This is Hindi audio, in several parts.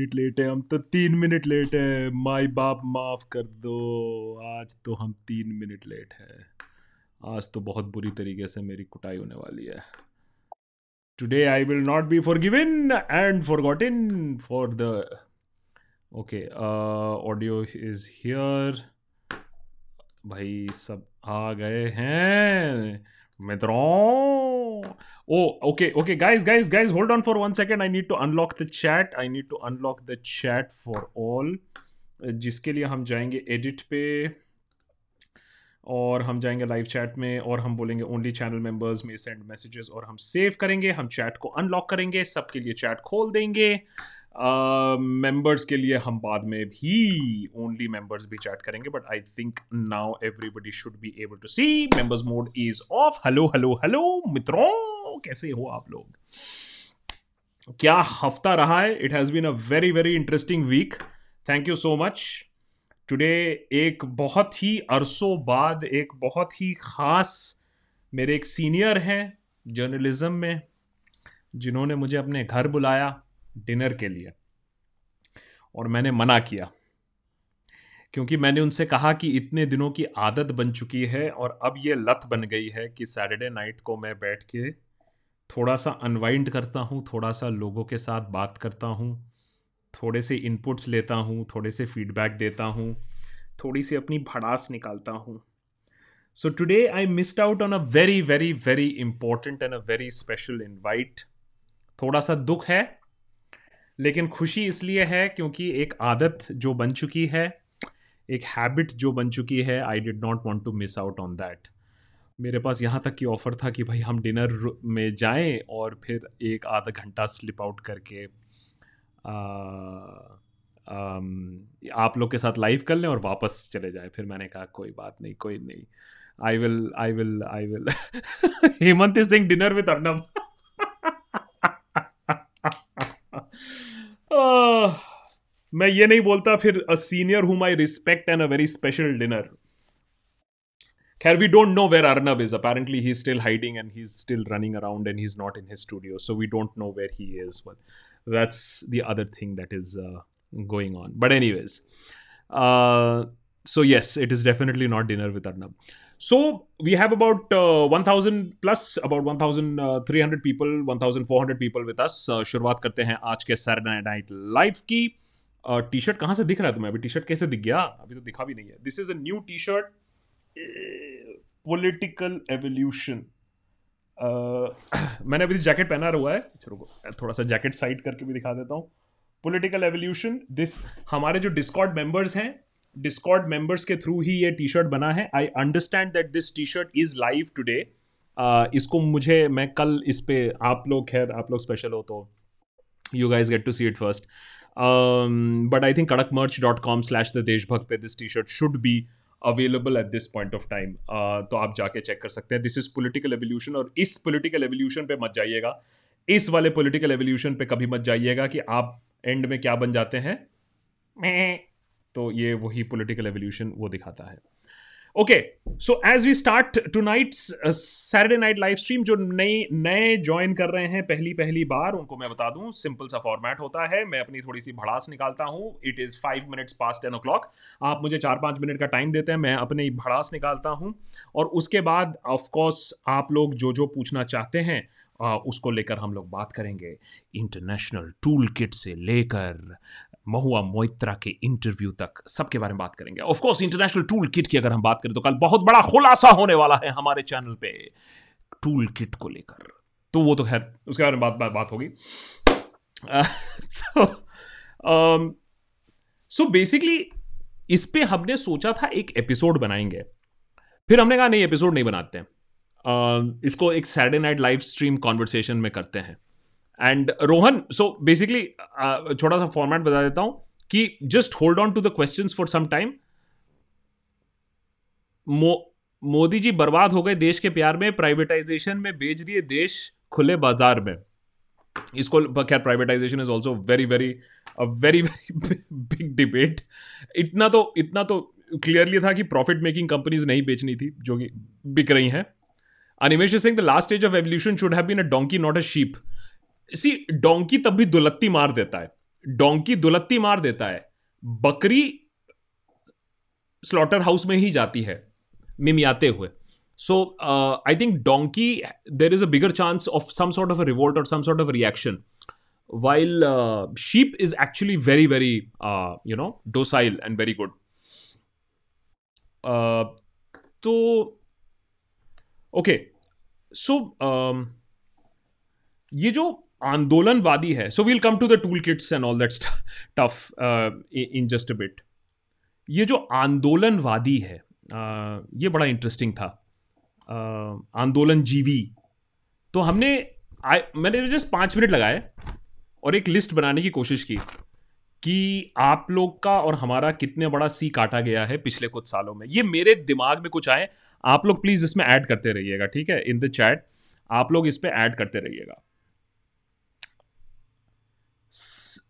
मिनट लेट है, हम तो तीन मिनट लेट है। माई बाप, माफ़ कर दो। आज तो हम तीन मिनट लेट है। आज तो बहुत बुरी तरीके से मेरी कुटाई होने वाली है। Today I will not be forgiven and forgotten for the okay audio is here भाई सब आ गए हैं। मित्रों oh okay okay guys guys guys hold on for one second i need to unlock the chat i need to unlock the chat for all जिसके लिए हम जाएँगे एडिट पे और हम जाएँगे लाइव चैट में और हम बोलेंगे ओनली चैनल मेंबर्स में सेंड मैसेजेस और हम सेव करेंगे हम चैट को अनलॉक करेंगे सबके लिए चैट खोल देंगे मेंबर्स uh, के लिए हम बाद में भी ओनली मेंबर्स भी चैट करेंगे but I think now everybody should be able to see members mode is off hello hello hello मित्रों कैसे हो आप लोग? क्या हफ़्ता रहा है? It has been a very very interesting week thank you so much today एक बहुत ही अरसों बाद एक बहुत ही ख़ास मेरे एक सीनियर हैं जर्नलिज्म में जिन्होंने मुझे अपने घर बुलाया। डिनर के लिए। और मैंने मना किया। क्योंकि मैंने उनसे कहा कि इतने दिनों की आदत बन चुकी है और अब ये लत बन गई है कि सैटरडे नाइट को मैं बैठ के थोड़ा सा अनवाइंड करता हूँ थोड़ा सा लोगों के साथ बात करता हूँ, थोड़े से इनपुट्स लेता हूँ, थोड़े से फीडबैक देता हूँ, थोड़ी सी अपनी भड़ास निकालता हूँ। So today I missed out on a very very very important and a very special invite थोड़ा सा दुख है लेकिन खुशी इसलिए है क्योंकि एक आदत जो बन चुकी है एक हैबिट जो बन चुकी है I did not want to miss out on that मेरे पास यहाँ तक की ऑफ़र था कि भाई हम डिनर में जाएँ और फिर एक आधा घंटा स्लिप आउट करके आ, आ, आप लोग के साथ लाइव कर लें और वापस चले जाए। फिर मैंने कहा कोई बात नहीं कोई नहीं। I will I will I will Hemant Singh dinner with Arnab मैं ये नहीं बोलता फिर a senior whom I respect and a very special dinner खैर we don't know where Arnab is apparently he still hiding and he still running around and he is not in his studio so we don't know where he is but that's the other thing that is uh, going on. But anyways uh, so yes it is definitely not dinner with arnab. So we have about uh, 1000 plus about 1300 people 1400 people with us. Uh, शुरुआत करते हैं आज के सैटरडे नाइट लाइव की। टी शर्ट कहाँ से दिख रहा है तुम्हें? अभी टी शर्ट कैसे दिख गया? अभी तो दिखा भी नहीं है। This is a new T shirt political evolution मैंने अभी जैकेट पहना हुआ है। रुको थोड़ा सा जैकेट साइड करके भी दिखा देता हूँ। पॉलिटिकल एवोल्यूशन दिस हमारे जो डिस्कॉर्ड मेंबर्स हैं डिस्कॉर्ड मेंबर्स के थ्रू ही ये टी शर्ट बना है. I understand that this T shirt is live today इसको मुझे, मैं कल इस पे आप लोग, खैर, आप लोग स्पेशल हो तो you guys get to see it first but I think Kadak merch dot com slash the Deshbhakt पे this T shirt should be available at this point of time तो आप जाके चेक कर सकते हैं. दिस इज़ पोलिटिकल एवोल्यूशन और इस पोलिटिकल एवोल्यूशन पे मत जाइएगा. इस वाले पोलिटिकल एवोल्यूशन पे कभी मत जाइएगा कि आप एंड में क्या बन जाते हैं. तो ये वही पोलिटिकल एवोल्यूशन वो दिखाता है। Okay so as we start tonight Saturday night live stream जो नए नए ज्वाइन कर रहे हैं पहली पहली बार, उनको मैं बता दूँ सिंपल सा फॉर्मेट होता है। मैं अपनी थोड़ी सी भड़ास निकालता हूँ। It is five minutes past ten o'clock आप मुझे चार, पाँच मिनट का टाइम देते हैं, मैं अपने भड़ास निकालता हूँ। और उसके बाद ऑफकोर्स आप लोग जो जो पूछना चाहते हैं उसको लेकर हम लोग बात करेंगे। इंटरनेशनल टूल किट से लेकर महुआ मोइत्रा के इंटरव्यू तक सबके बारे में बात करेंगे। Of course international tool kit की अगर हम बात करें तो कल बहुत बड़ा खुलासा होने वाला है हमारे चैनल पे टूल किट को लेकर। तो वो तो खैर उसके बारे में बात बात, बात होगी। तो सो बेसिकली इस पे हमने सोचा था एक एपिसोड बनाएँगे। फिर हमने कहा नहीं एपिसोड नहीं बनाते हैं। uh, इसको एक Saturday night live stream conversation में करते हैं। एंड रोहन सो बेसिकली छोटा सा फॉर्मेट बता देता हूँ कि just hold on to the question for some time Modi ji बर्बाद हो गए देश के प्यार में प्राइवेटाइजेशन में बेच दिए देश खुले बाज़ार में। इसको, खैर privatisation is also very very very very big debate इतना तो इतना तो क्लियरली था कि प्रॉफिट मेकिंग कंपनीज़ नहीं बेचनी थी, जो कि बिक रही हैं। Animesh Singh the last stage of evolution should have been a donkey not a sheep see donkey तब भी दुलत्ती मार देता है डोंकी दुलत्ती मार देता है बकरी स्लॉटर हाउस में ही जाती है मिमियाते हुए so I think donkey there is a bigger chance of some sort of a revolt और some sort of reaction is actually very very uh, you know docile and very good. Uh, तो ओके सो ये जो आंदोलनवादी है। So we'll come to the toolkits and all that stuff in just a bit ये जो आंदोलनवादी है uh, ये बड़ा इंटरेस्टिंग था। Uh, आंदोलन जीवी तो हमने I, मैंने जस्ट पाँच मिनट लगाए और एक लिस्ट बनाने की कोशिश की कि आप लोग का और हमारा कितने बड़ा सी काटा गया है पिछले कुछ सालों में। ये मेरे दिमाग में कुछ आए। आप लोग प्लीज़ इसमें ऐड करते रहिएगा ठीक है? इन द चैट आप लोग इस पर ऐड करते रहिएगा।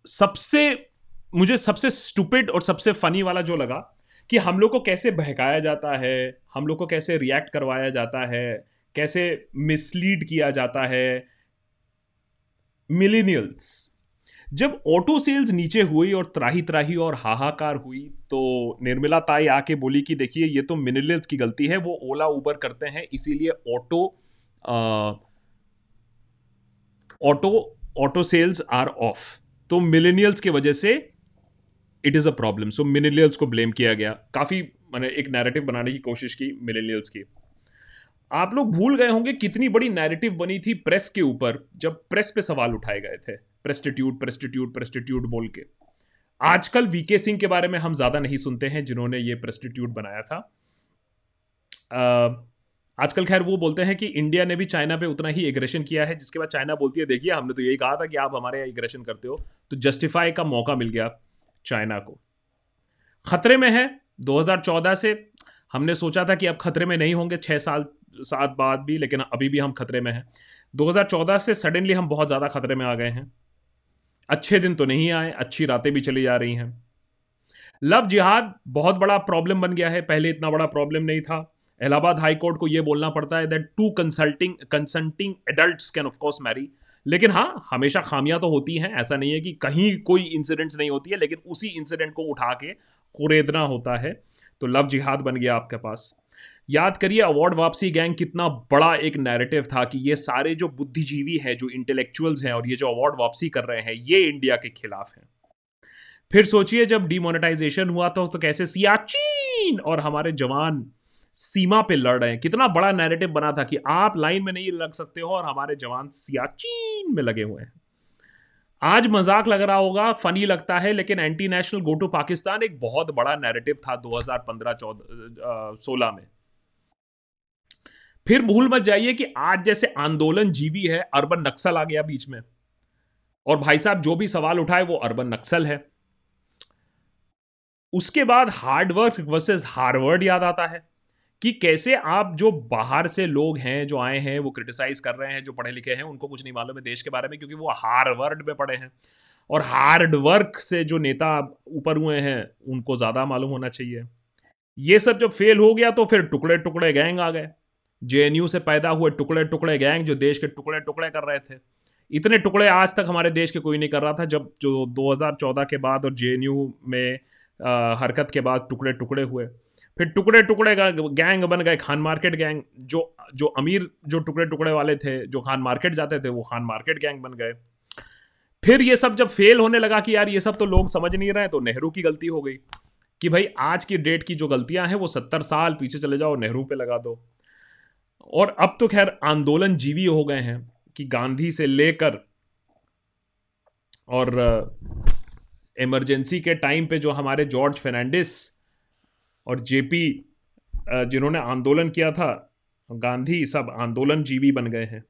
सबसे, मुझे सबसे स्टूपिड और सबसे फनी वाला जो लगा कि हम लोग को कैसे बहकाया जाता है, हम लोग को कैसे रिएक्ट करवाया जाता है, कैसे मिसलीड किया जाता है। मिलीनियल्स जब ऑटो सेल्स नीचे हुई और त्राही त्राही और हाहाकार हुई तो निर्मला ताई आके बोली कि देखिए, ये तो मिलीनियल्स की गलती है, वो ओला उबर करते हैं, इसीलिए auto auto auto sales are off तो मिलीनियल्स की वजह से it is a problem so millennials को ब्लेम किया गया। काफ़ी मैंने एक नैरेटिव बनाने की कोशिश की मिलीनियल्स की। आप लोग भूल गए होंगे कितनी बड़ी नैरेटिव बनी थी प्रेस के ऊपर, जब प्रेस पे सवाल उठाए गए थे। प्रेस्टिट्यूट प्रेस्टिट्यूट प्रेस्टिट्यूट बोल के। आजकल वीके सिंह के बारे में हम ज़्यादा नहीं सुनते हैं, जिन्होंने ये प्रेस्टिट्यूट बनाया था। आजकल खैर वो बोलते हैं कि इंडिया ने भी चाइना पे उतना ही एग्रेशन किया है, जिसके बाद चाइना बोलती है, देखिए, हमने तो यही कहा था कि आप हमारे यहाँ एग्रेशन करते हो। तो जस्टिफाई का मौका मिल गया चाइना को। खतरे में है 2014 से हमने सोचा था कि अब खतरे में नहीं होंगे छः साल, सात बाद भी, लेकिन अभी भी हम खतरे में हैं। 2014 से सडनली हम बहुत ज़्यादा खतरे में आ गए हैं। अच्छे दिन तो नहीं आए, अच्छी रातें भी चली जा रही हैं। लव जिहाद बहुत बड़ा प्रॉब्लम बन गया है, पहले इतना बड़ा प्रॉब्लम नहीं था। इलाहाबाद हाई कोर्ट को यह बोलना पड़ता है that to consulting consulting adult can of course marry लेकिन हाँ हमेशा खामियाँ तो होती हैं ऐसा नहीं है कि कहीं कोई इंसिडेंट्स नहीं होती है लेकिन उसी इंसिडेंट को उठा के कुरेदना होता है। तो लव जिहाद बन गया आपके पास। याद करिए अवार्ड वापसी गैंग कितना बड़ा एक नैरेटिव था कि ये सारे जो बुद्धिजीवी हैं जो इंटेलेक्चुअल्स हैं और ये जो अवार्ड वापसी कर रहे हैं ये इंडिया के खिलाफ हैं। फिर सोचिए जब डिमोनेटाइजेशन हुआ तो, तो कैसे सियाचिन और हमारे जवान सीमा पे लड़ रहे हैं। कितना बड़ा नैरेटिव बना था कि आप लाइन में नहीं लग सकते हो और हमारे जवान सियाचिन में लगे हुए हैं। आज मज़ाक लग रहा होगा फनी लगता है, लेकिन anti national go to Pakistan एक बहुत बड़ा नैरेटिव था 2015 चौदह सोलह में। फिर भूल मत जाइए कि आज जैसे आंदोलन जीवी है, अर्बन नक्सल आ गया बीच में। और भाई साहब, जो भी सवाल उठाए, वो अर्बन नक्सल है। उसके बाद हार्डवर्क वर्सेस हार्वर्ड याद आता है। कि कैसे आप जो बाहर से लोग हैं जो आए हैं वो क्रिटिसाइज कर रहे हैं जो पढ़े लिखे हैं उनको कुछ नहीं मालूम है देश के बारे में क्योंकि वो हार्वर्ड में पढ़े हैं। और हार्ड वर्क से जो नेता ऊपर हुए हैं उनको ज़्यादा मालूम होना चाहिए। ये सब जब फेल हो गया तो फिर टुकड़े टुकड़े गैंग आ गए। जेएनयू से पैदा हुए टुकड़े टुकड़े गैंग जो देश के टुकड़े टुकड़े कर रहे थे। इतने टुकड़े आज तक हमारे देश के कोई नहीं कर रहा था जब जो 2014 के बाद और जेएनयू में आ, हरकत के बाद टुकड़े टुकड़े हुए। फिर टुकड़े टुकड़े का गैंग बन गए, खान मार्केट गैंग जो जो अमीर, जो टुकड़े टुकड़े वाले थे, जो खान मार्केट जाते थे, वो खान मार्केट गैंग बन गए। फिर ये सब जब फेल होने लगा कि यार ये सब तो लोग समझ नहीं रहे तो नेहरू की गलती हो गई कि भाई आज की डेट की जो गलतियाँ हैं, वो सत्तर साल पीछे चले जाओ, नेहरू पे लगा दो। और अब तो खैर आंदोलन जीवी हो गए हैं कि गांधी से लेकर और इमरजेंसी के टाइम पे जो हमारे जॉर्ज फर्नांडिस और जेपी जिन्होंने आंदोलन किया था, गांधी सब आंदोलन जीवी बन गए हैं।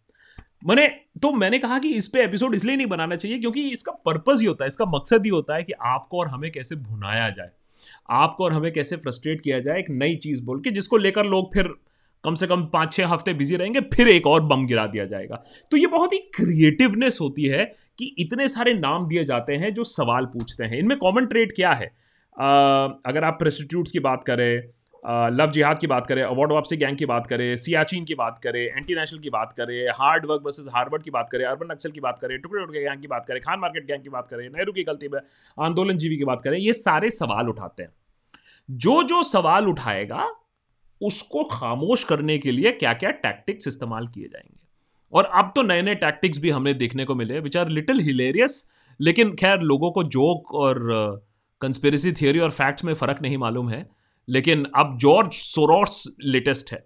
मैंने तो मैंने कहा कि इस पे एपिसोड इसलिए नहीं बनाना चाहिए क्योंकि इसका पर्पज ही होता है, इसका मकसद ही होता है कि आपको और हमें कैसे भुनाया जाए, आपको और हमें कैसे फ्रस्ट्रेट किया जाए एक नई चीज़ बोल के, जिसको लेकर लोग फिर कम से कम पाँच छः हफ़्ते बिज़ी रहेंगे, फिर एक और बम गिरा दिया जाएगा। तो ये बहुत ही क्रिएटिवनेस होती है कि इतने सारे नाम दिए जाते हैं जो सवाल पूछते हैं। इनमें कॉमन ट्रेड क्या है? अगर आप प्रेस्टिट्यूट्स की बात करें लव जिहाद की बात करें अवार्ड वापसी गैंग की बात करें सियाचिन की बात करें एंटी नेशनल की बात करें हार्ड वर्क वर्सेस हार्वर्ड की बात करें अर्बन नक्सल की बात करें टुकड़े टुकड़े गैंग की बात करें खान मार्केट गैंग की बात करें नेहरू की गलती में आंदोलन जीवी की बात करें ये सारे सवाल उठाते हैं जो जो सवाल उठाएगा उसको खामोश करने के लिए क्या क्या टैक्टिक्स इस्तेमाल किए जाएँगे और अब तो नए नए टैक्टिक्स भी हमें देखने को मिले विच आर लिटिल हिलेरियस लेकिन खैर लोगों को जोक और कंस्पिरेसी थियोरी और फैक्ट्स में फ़र्क नहीं मालूम है, लेकिन अब जॉर्ज सोरोस लेटेस्ट है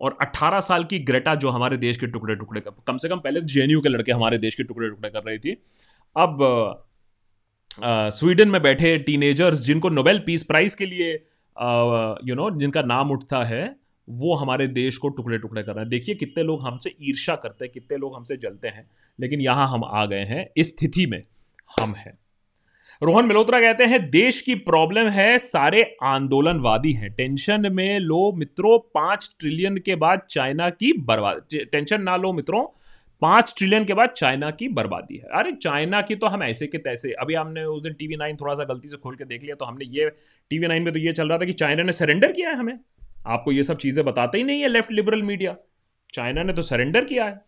और 18 साल की ग्रेटा जो हमारे देश के टुकड़े टुकड़े कर, कम से कम पहले जे के लड़के हमारे देश के टुकड़े टुकड़े कर रही थी। अब स्वीडन में बैठे टीनेजर्स जिनको नोबेल पीस प्राइज के लिए यू नो जिनका नाम उठता है, वो हमारे देश को टुकड़े टुकड़े कर रहे हैं। देखिए कितने लोग हमसे ईर्षा करते हैं, कितने लोग हमसे जलते हैं, लेकिन यहाँ हम आ गए हैं, इस स्थिति में हम हैं। रोहन मल्होत्रा कहते हैं, देश की प्रॉब्लम है, सारे आंदोलनवादी हैं। टेंशन में लो मित्रों, पाँच ट्रिलियन के बाद चाइना की बर्बादी टेंशन ना लो मित्रों, पाँच ट्रिलियन के बाद चाइना की बर्बादी है। अरे, चाइना की तो हम ऐसे के तैसे, अभी हमने उस दिन टीवी नाइन थोड़ा सा गलती से खोल के देख लिया तो हमने ये टीवी नाइन में तो ये चल रहा था कि चाइना ने सरेंडर किया है हमें। आपको ये सब चीज़ें बताते ही नहीं है लेफ़्ट लिबरल मीडिया चाइना ने तो सरेंडर किया है।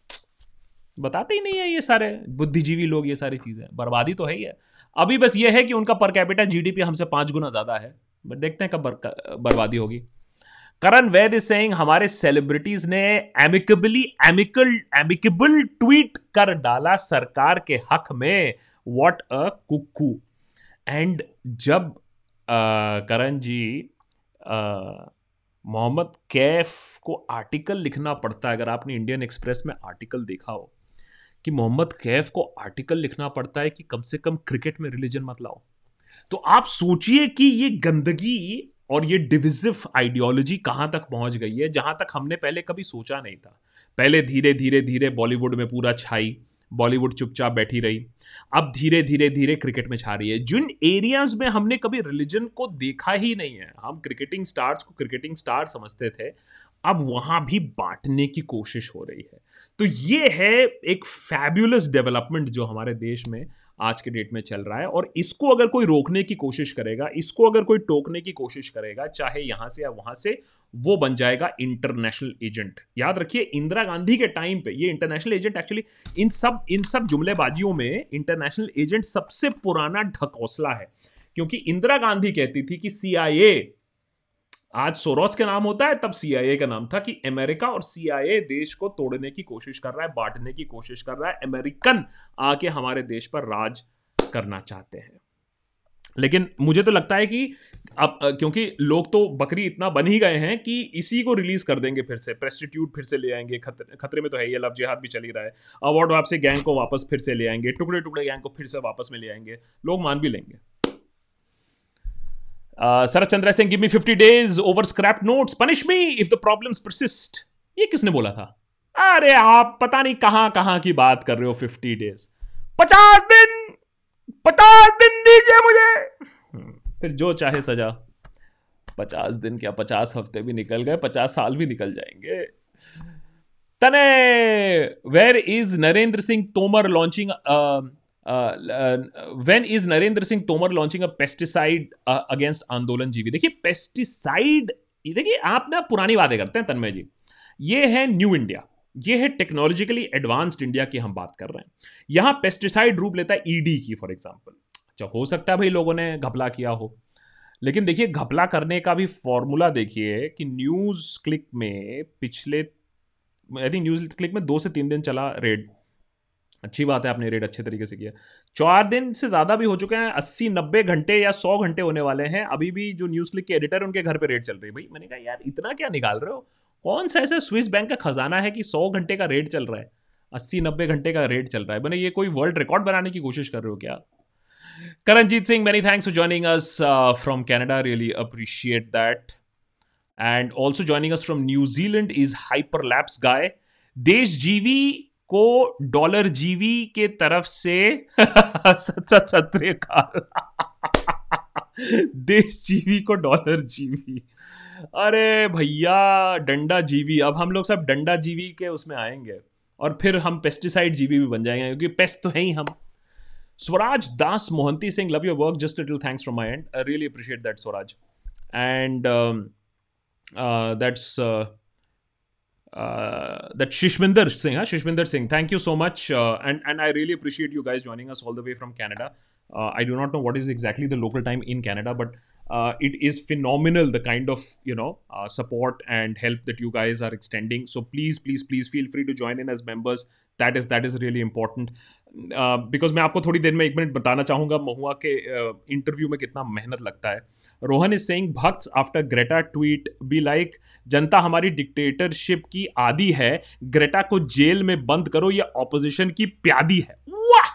बताते ही नहीं है ये सारे, बुद्धिजीवी लोग ये सारी चीज़ें बर्बादी तो है ही है। अभी बस ये है कि उनका पर कैपिटल जीडीपी हमसे पाँच गुना ज़्यादा है। बट देखते हैं कब बर्बादी होगी। करण वैद इज़ सेइंग हमारे सेलिब्रिटीज ने एमिकबली एमिकल एमिकेबल ट्वीट कर डाला सरकार के हक में। What a cuckoo. एंड जब करण जी मोहम्मद कैफ को आर्टिकल लिखना पड़ता है, अगर आपने इंडियन एक्सप्रेस में आर्टिकल देखा हो कि मोहम्मद कैफ को आर्टिकल लिखना पड़ता है कि कम से कम क्रिकेट में रिलीजन मत लाओ। तो आप सोचिए कि ये गंदगी और ये डिविजिव आइडियोलॉजी कहाँ तक पहुँच गई है, जहाँ तक हमने पहले कभी सोचा नहीं था। पहले धीरे धीरे धीरे बॉलीवुड में पूरा छाई, बॉलीवुड चुपचाप बैठी रही। अब धीरे धीरे धीरे क्रिकेट में छा रही है। जिन एरियाज़ में हमने कभी रिलीजन को देखा ही नहीं है, हम क्रिकेटिंग स्टार्स को क्रिकेटिंग स्टार समझते थे अब वहाँ भी बांटने की कोशिश हो रही है। तो ये है एक फैब्यूलस डेवलपमेंट जो हमारे देश में आज के डेट में चल रहा है और इसको अगर कोई रोकने की कोशिश करेगा, इसको अगर कोई टोकने की कोशिश करेगा, चाहे यहाँ से या वहाँ से, वो बन जाएगा इंटरनेशनल एजेंट याद रखिए, इंदिरा गांधी के टाइम पे, ये इंटरनेशनल एजेंट एक्चुअली इन सब इन सब जुमलेबाजियों में इंटरनेशनल एजेंट सबसे पुराना ढकौसला है। क्योंकि इंदिरा गांधी कहती थी कि सीआईए आज सोरोस के नाम होता है, तब सीआईए का नाम था कि अमेरिका और सीआईए देश को तोड़ने की कोशिश कर रहा है, बांटने की कोशिश कर रहा है, अमेरिकन आके हमारे देश पर राज करना चाहते हैं। लेकिन मुझे तो लगता है कि अब क्योंकि लोग तो बकरी इतना बन ही गए हैं कि इसी को रिलीज़ कर देंगे फिर से, प्रेस्टिट्यूट फिर से ले आएँगे खतरे खतरे में तो है ये लव जिहाद भी चल ही रहा है। अवार्ड आपसे गैंग को वापस फिर से ले आएँगे टुकड़े टुकड़े गैंग को फिर से वापस में ले आएँगे, लोग मान भी लेंगे। Sarat Chandra Singh give me 50 days over scrap notes punish me if the problems persist ये किसने बोला था? अरे आप पता नहीं कहाँ कहाँ की बात कर रहे हो 50 डेज़ पचास दिन पचास दिन दीजिए मुझे। हम्म, फिर जो चाहे सजा। पचास दिन क्या पचास हफ़्ते भी निकल गए पचास साल भी निकल जाएँगे। तने where is Narendra Singh Tomar launching when is Narendra Singh Tomar launching a pesticide against आंदोलन जीवी देखिए पेस्टिसाइड देखिए, आप ना पुरानी बातें करते हैं, तन्मय जी। ये है न्यू इंडिया ये है टेक्नोलॉजिकली एडवांस्ड इंडिया की हम बात कर रहे हैं। यहाँ पेस्टिसाइड रूप लेता है ईडी e की फॉर एग्ज़ाम्पल अच्छा हो सकता है भाई लोगों ने घपला किया हो। लेकिन देखिए, घपला करने का भी फॉर्मूला देखिए कि न्यूज़ क्लिक में पिछले आई थिंक न्यूज़ क्लिक में दो से तीन दिन चला रेड अच्छी बात है, आपने रेड अच्छे तरीके से किया। चार दिन से ज़्यादा भी हो चुके हैं, अस्सी, नब्बे घंटे या सौ घंटे होने वाले हैं। अभी भी जो न्यूज़ क्लिक के एडिटर उनके घर पे रेड चल रही है। भाई, मैंने कहा, यार, इतना क्या निकाल रहे हो? कौन सा ऐसा स्विस बैंक का खजाना है कि सौ घंटे का रेट चल रहा है? अस्सी, नब्बे घंटे का रेट चल रहा है। मैंने ये कोई वर्ल्ड रिकॉर्ड बनाने की कोशिश कर रहे हो क्या? Karanjit Singh many thanks for joining us from Canada really appreciate that and also joining us from New Zealand is hyperlapse guy देश जीवी को डॉलर जीवी के तरफ़ से देश जीवी को डॉलर जीवी। अरे भैया डंडा जीवी। अब हम लोग सब डंडा जीवी के उसमें आएँगे और फिर हम पेस्टिसाइड जीवी भी बन जाएँगे क्योंकि पेस्ट तो है ही हम। Swaraj Das Mohanty Singh love your work just little thanks from my and I really appreciate that Swaraj. And uh, that's uh, uh, that Shishminder Singh, huh? Shishminder Singh. Thank you so much, uh, and and I really appreciate you guys joining us all the way from Canada. Uh, I do not know what is exactly the local time in Canada, but uh, it is phenomenal the kind of you know uh, support and help that you guys are extending. So please, please, please feel free to join in as members. That is that is really important. Because मैं आपको थोड़ी देर में एक मिनट बताना चाहूँगा महुआ के इंटरव्यू uh, में कितना मेहनत लगता है Rohan is saying bhakt after Greta tweet be like जनता हमारी डिक्टेटरशिप की आदि है ग्रेटा को जेल में बंद करो ये ऑपोजिशन की प्यादी है। वाह!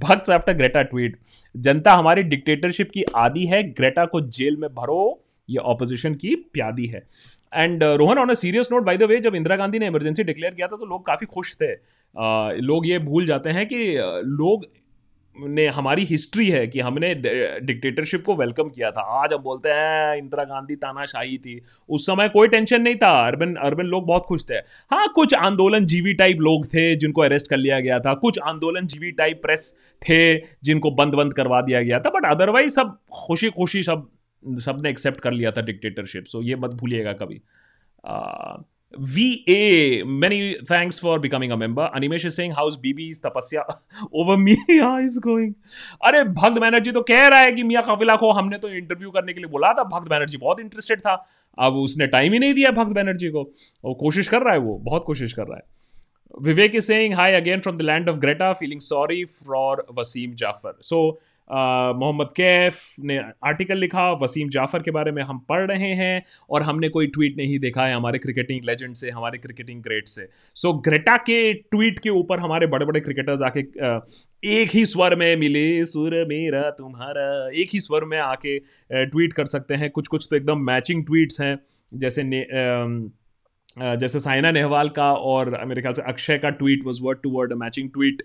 भक्त आफ्टर ग्रेटा ट्वीट जनता हमारी डिक्टेटरशिप की आदि है ग्रेटा को जेल में भरो ये ऑपोजिशन की प्यादी है। And Rohan on a serious note by the way जब इंदिरा गांधी ने इमरजेंसी डिक्लेयर किया था तो लोग काफ़ी खुश थे। Uh, लोग ये भूल जाते हैं कि लोग ने हमारी हिस्ट्री है कि हमने डिक्टेटरशिप को वेलकम किया था। आज हम बोलते हैं, इंदिरा गांधी तानाशाही थी। उस समय कोई टेंशन नहीं था। अर्बन अर्बन लोग बहुत खुश थे। हाँ कुछ आंदोलन जीवी टाइप लोग थे जिनको अरेस्ट कर लिया गया था। कुछ आंदोलन जीवी टाइप प्रेस थे जिनको बंद बंद करवा दिया गया था। बट अदरवाइज़ सब खुशी खुशी सब सबने एक्सेप्ट कर लिया था डिक्टेटरशिप सो ये मत भूलिएगा कभी। VA, many thanks for becoming a member. Animesh is saying, How's BB's tapasya over me? How is going? अरे भक्त बैनर्जी तो कह रहा है कि मियाँ काफिला को हमने तो इंटरव्यू करने के लिए बोला था भक्त बैनर्जी बहुत इंटरेस्टेड था अब उसने टाइम ही नहीं दिया भक्त बैनर्जी को वो कोशिश कर रहा है वो बहुत कोशिश कर रहा है Vivek is saying hi again from the land of Greta feeling sorry for Wasim Jaffer so Mohammad Kaif ने आर्टिकल लिखा वसीम जाफ़र के बारे में हम पढ़ रहे हैं और हमने कोई ट्वीट नहीं देखा है हमारे क्रिकेटिंग लेजेंड से हमारे क्रिकेटिंग ग्रेट से। सो so, ग्रेटा के ट्वीट के ऊपर हमारे बड़े बड़े क्रिकेटर्स आके एक ही स्वर में मिले सुर मेरा तुम्हारा एक ही स्वर में आके ट्वीट कर सकते हैं। कुछ कुछ तो एकदम मैचिंग ट्वीट्स हैं जैसे ने, जैसे साइना नेहवाल का और मेरे ख्याल से अक्षय का tweet was word to word matching tweet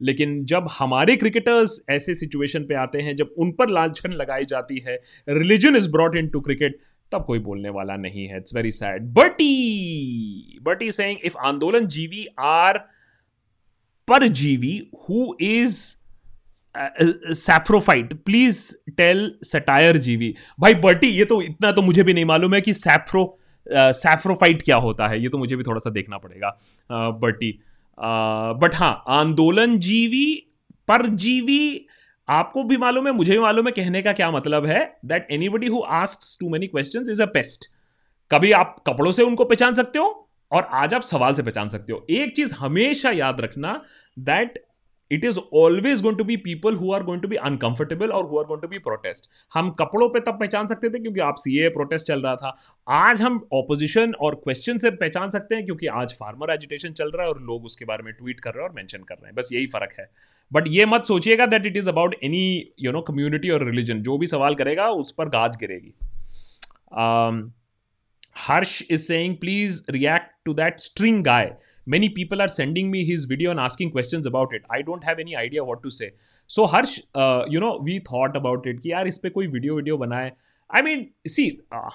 लेकिन जब हमारे क्रिकेटर्स ऐसे सिचुएशन पे आते हैं जब उन पर लालछन लगाई जाती है religion is brought into cricket तब कोई बोलने वाला नहीं है। इट्स वेरी सैड बटी बटी सेइंग इफ़ आंदोलन जीवी आर पर जीवी who is saprophyte please tell satire जीवी. भाई बटी ये तो इतना तो मुझे भी नहीं मालूम है कि सैफ्रो सैफ्रोफाइट क्या होता है। ये तो मुझे भी थोड़ा सा देखना पड़ेगा। बटी uh, बट हाँ आंदोलन जीवी पर जीवी आपको भी मालूम है, मुझे भी मालूम है, कहने का क्या मतलब है that anybody who ask too many question is a best कभी आप कपड़ों से उनको पहचान सकते हो, और आज आप सवाल से पहचान सकते हो। एक चीज़ हमेशा याद रखना that it is always going to be people who are going to be uncomfortable और who are going to be protest हम कपड़ों पे तब पहचान सकते थे क्योंकि आप सी प्रोटेस्ट चल रहा था। आज हम ऑपोजिशन और क्वेश्चन से पहचान सकते हैं क्योंकि आज फार्मर एजुटेशन चल रहा है और लोग उसके बारे में ट्वीट कर रहे हैं और मैंशन कर रहे हैं। बस यही फ़र्क है। बट ये मत सोचिएगा that it is about any you know community और रिलीजन जो भी सवाल करेगा उस पर गाज गिरेगी। Harsh is saying please react to that string guy people are sending me his video and asking questions about it. I don't have any idea what to say. So harsh uh, you know we thought about it कि यार इस पर कोई वीडियो वीडियो बनाए। आई मीन सी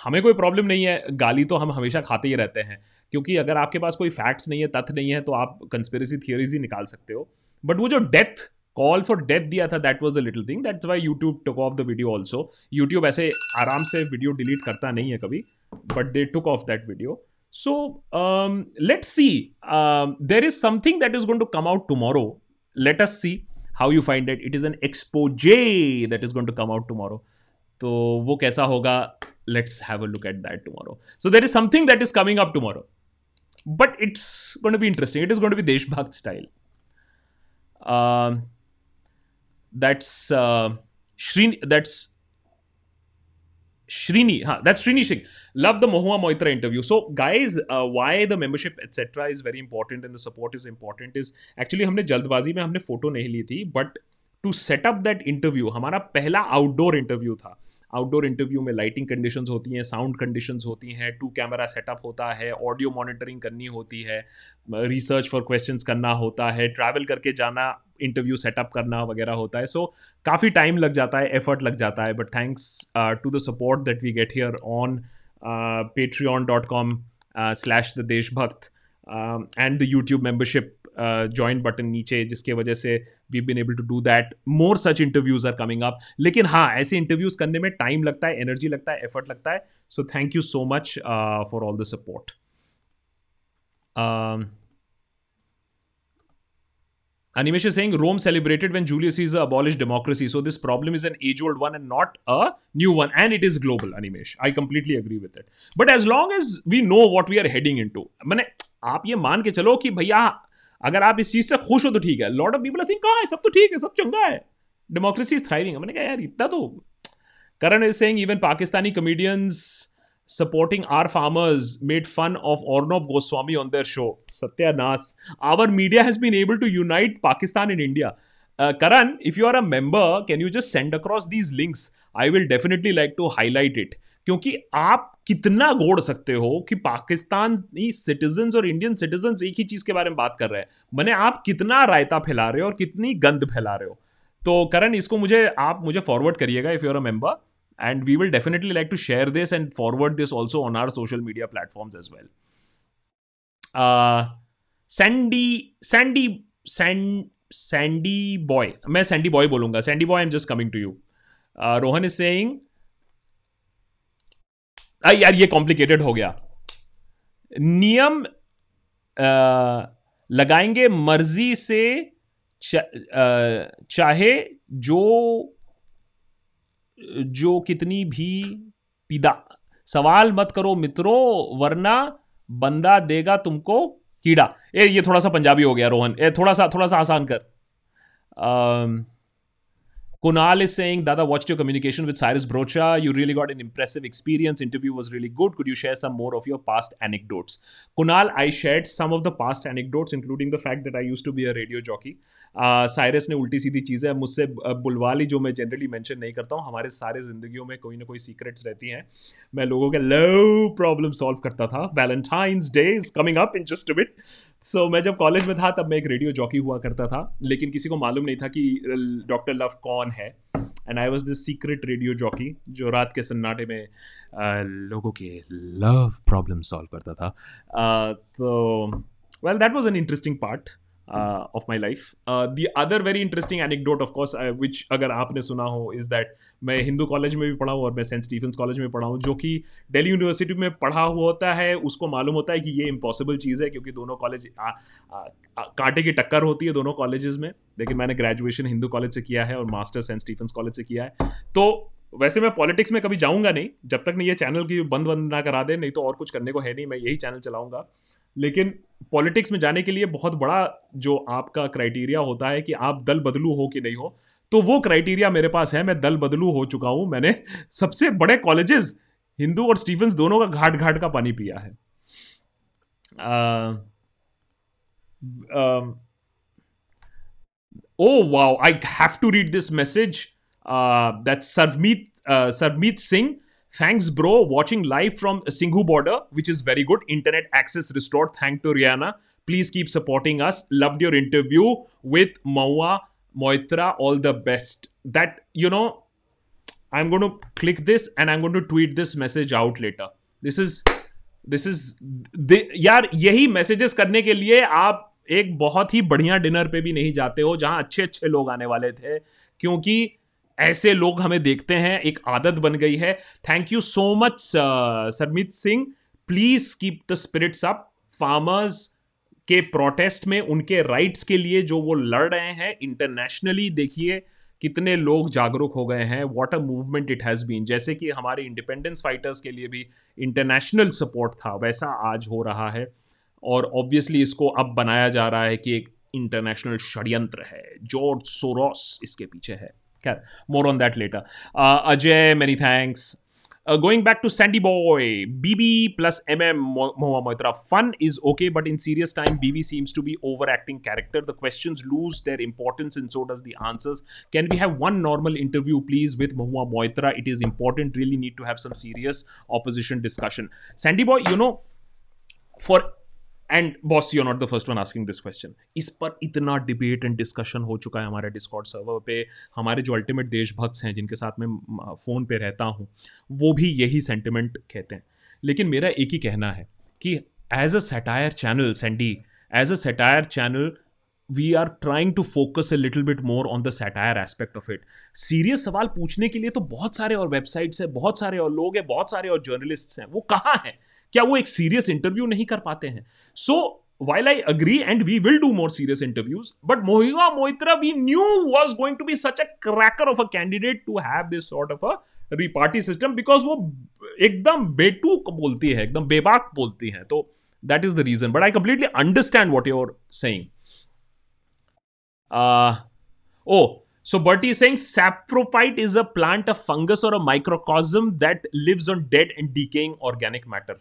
हमें कोई प्रॉब्लम नहीं है। गाली तो हम हमेशा खाते ही रहते हैं। क्योंकि अगर आपके पास कोई फैक्ट्स नहीं है तथ्य नहीं है तो आप कंस्पेरेसी थियोरीज ही निकाल सकते हो। बट वो जो डेथ कॉल फॉर डेथ दिया था that was a little thing that's why YouTube took off the video also YouTube ऐसे आराम से वीडियो डिलीट करता नहीं है कभी but they took off that video So um, let's see. Um, there is something that is going to come out tomorrow. Let us see how you find it. It is an expose that is going to come out tomorrow. तो वो कैसा होगा let's have a look at that tomorrow so there is something that is coming up tomorrow but it's going to be interesting it is going to be देशभक्त style that's uh, Shri, that's Shrini, huh, that's Shrini Singh. Love the Mohua Moitra interview. So, guys, uh, why the membership etc. is very important and the support is important is actually हमने जल्दबाजी में हमने फ़ोटो नहीं ली थी but to setup that interview हमारा पहला आउटडोर इंटरव्यू था आउटडोर इंटरव्यू में लाइटिंग कंडीशंस होती हैं साउंड कंडीशंस होती हैं टू कैमरा सेटअप होता है ऑडियो मॉनिटरिंग करनी होती है रिसर्च फॉर क्वेश्चन करना होता है ट्रैवल करके जाना इंटरव्यू सेटअप करना वगैरह होता है। सो so, काफ़ी टाइम लग जाता है एफर्ट लग जाता है but thanks to the support that we get here on Patreon dot com slash the Deshbhakt and the YouTube membership join button नीचे जिसके वजह से we been able to do that more such interviews are coming up लेकिन हाँ ऐसे इंटरव्यूज़ करने में टाइम लगता है एनर्जी लगता है एफर्ट लगता है. So thank you so much for all the support Animesh Singh Rome celebrated when Julius is abolish democracy so this problem is an age old one and not a new one and it is global Animesh I completely agree with it but as long as we know what we are heading into मैंने आप ये मान के चलो कि भैया अगर आप इस चीज़ से खुश हो तो ठीक है। लॉर्ड ऑफ़ पीपल सिंह कहाँ है? सब तो ठीक है, सब चंगा है। डेमोक्रेसी इज़ थ्राइविंग मैंने कहा, यार, इतना तो Karan is Singh even Pakistani comedians supporting are farmers made fun of Arnab Goswami on their show Satyanath our media has been able to unite Pakistan in India Karan if you are a member can you just send across these links I will definitely like to highlight it क्योंकि आप कितना गोड़ सकते हो कि पाकिस्तान सिटीजन और इंडियन सिटीजन एक ही चीज़ के बारे में बात कर रहे हैं। मैंने आप कितना रायता फैला रहे हो और कितनी गंद फैला रहे हो। तो करण, इसको मुझे, आप मुझे फॉरवर्ड करिएगा if your are and we will definitely like to share this and forward this also on our social media platform as well Sandy Sandy Sandy boy मैं सैंडी बॉय बोलूँगा। Sandy boy am just coming to you Rohan is saying ah, यार ये कॉम्प्लिकेटेड हो गया। नियम आ, लगाएँगे मर्ज़ी से चा, आ, चाहे जो जो कितनी भी पिदा सवाल मत करो मित्रों वरना बंदा देगा तुमको कीड़ा। ए ये थोड़ा सा पंजाबी हो गया रोहन। ए थोड़ा सा थोड़ा सा आसान कर। आ, Kunal is saying, Dada, watched your communication with Cyrus Brocha. You really got an impressive experience. Interview was really good. Could you share some more of your past anecdotes? Kunal, I shared some of the past anecdotes, including the fact that I used to be a radio jockey. Cyrus ने उल्टी सीधी चीज़ें मुझसे बुलवा ली जो मैं जनरली मेंशन नहीं करता हूँ हमारे सारे ज़िंदगियों में कोई ना कोई सीक्रेट्स रहती हैं मैं लोगों के लो प्रॉब्लम सॉल्व करता था Valentine's day is coming up in just bit so मैं जब कॉलेज में था तब मैं एक रेडियो जॉकी हुआ करता था लेकिन किसी को मालूम नहीं था कि डॉक्टर लव कौन है। And I was this secret radio jockey जो रात के सन्नाटे में आ, लोगों के लव प्रॉब्लम सॉल्व करता था। आ, तो well that was an interesting part of my life the other very interesting anecdote of course which अगर आपने सुना हो इज़ दैट मैं हिंदू कॉलेज में भी पढ़ा हूँ और मैं सेंट स्टीफेंस कॉलेज में पढ़ा हूँ, जो कि दिल्ली यूनिवर्सिटी में पढ़ा हुआ होता है, उसको मालूम होता है कि ये इम्पॉसिबल चीज़ है, क्योंकि दोनों कॉलेज कांटे की टक्कर होती है दोनों कॉलेजेस में। लेकिन मैंने ग्रेजुएशन हिंदू कॉलेज से किया है और मास्टर सेंट स्टीफेंस कॉलेज से किया है। तो वैसे मैं पॉलिटिक्स में कभी जाऊँगा नहीं, जब तक नहीं ये चैनल की बंद बंद ना करा दे, नहीं तो और कुछ करने को है नहीं, मैं यही चैनल चलाऊँगा। लेकिन पॉलिटिक्स में जाने के लिए बहुत बड़ा जो आपका क्राइटेरिया होता है कि आप दल बदलू हो कि नहीं हो तो वो क्राइटेरिया मेरे पास है, मैं दल बदलू हो चुका हूँ। मैंने सबसे बड़े कॉलेजेस हिंदू और स्टीफेंस दोनों का घाट घाट का पानी पिया है। ओ wow I have to read this message that Sarmeet Sarmeet Singh Thanks, bro. Watching live from Singhu border, which is very good. Internet access restored. Thank to Rihanna. Please keep supporting us. Loved your interview with Maua Moitra. All the best. That, you know, I'm going to click this and I'm going to tweet this message out later. This is this is यार यही मैसेजेस करने के लिए आप एक बहुत ही बढ़िया डिनर पे भी नहीं जाते हो जहाँ अच्छे अच्छे लोग आने वाले थे क्योंकि ऐसे लोग हमें देखते हैं, एक आदत बन गई है। Thank you so much Sarmit Singh please keep the spirits up farmers के प्रोटेस्ट में, उनके राइट्स के लिए जो वो लड़ रहे हैं इंटरनेशनली देखिए कितने लोग जागरूक हो गए हैं। What a movement it has been जैसे कि हमारे इंडिपेंडेंस फाइटर्स के लिए भी इंटरनेशनल सपोर्ट था, वैसा आज हो रहा है। और ऑब्वियसली इसको अब बनाया जा रहा है कि एक इंटरनेशनल षड्यंत्र है। जॉर्ज सोरोस इसके पीछे है। More on that later. Uh, Ajay, many thanks. Uh, going back to Sandy Boy, BB plus MM Moha Moitra. Fun is okay, but in serious time, BB seems to be overacting character. The questions lose their importance, and so does the answers. Can we have one normal interview, please, with Mohua Moitra? It is important. Really need to have some serious opposition discussion. Sandy Boy, you know, for and boss you not the first one asking this question इस पर इतना डिबेट एंड डिस्कशन हो चुका है हमारे डिस्कॉर्ड सर्वर पे, हमारे जो अल्टीमेट देशभक्त हैं, जिनके साथ मैं फ़ोन पे रहता हूँ, वो भी यही सेंटिमेंट कहते हैं। लेकिन मेरा एक ही कहना है कि as a satire channel Sandy as a satire channel we are trying to focus a little bit more on the satire aspect of it serious सवाल पूछने के लिए तो बहुत सारे और वेबसाइट्स हैं, बहुत सारे और लोग हैं, बहुत सारे और जर्नलिस्ट हैं, वो कहाँ हैं? क्या वो एक सीरियस इंटरव्यू नहीं कर पाते हैं? So while I agree and we will do more serious interviews but Mahua Moitra we knew was going to be such a cracker of a candidate to have this sort of a repartee system because वो एकदम बेटूक बोलती है, एकदम बेबाक बोलती है। तो that is the reason but I completely understand what you're say oh so but he saying saprophyte is a plant a fungus or a microcosm that lives on dead and decaying organic matter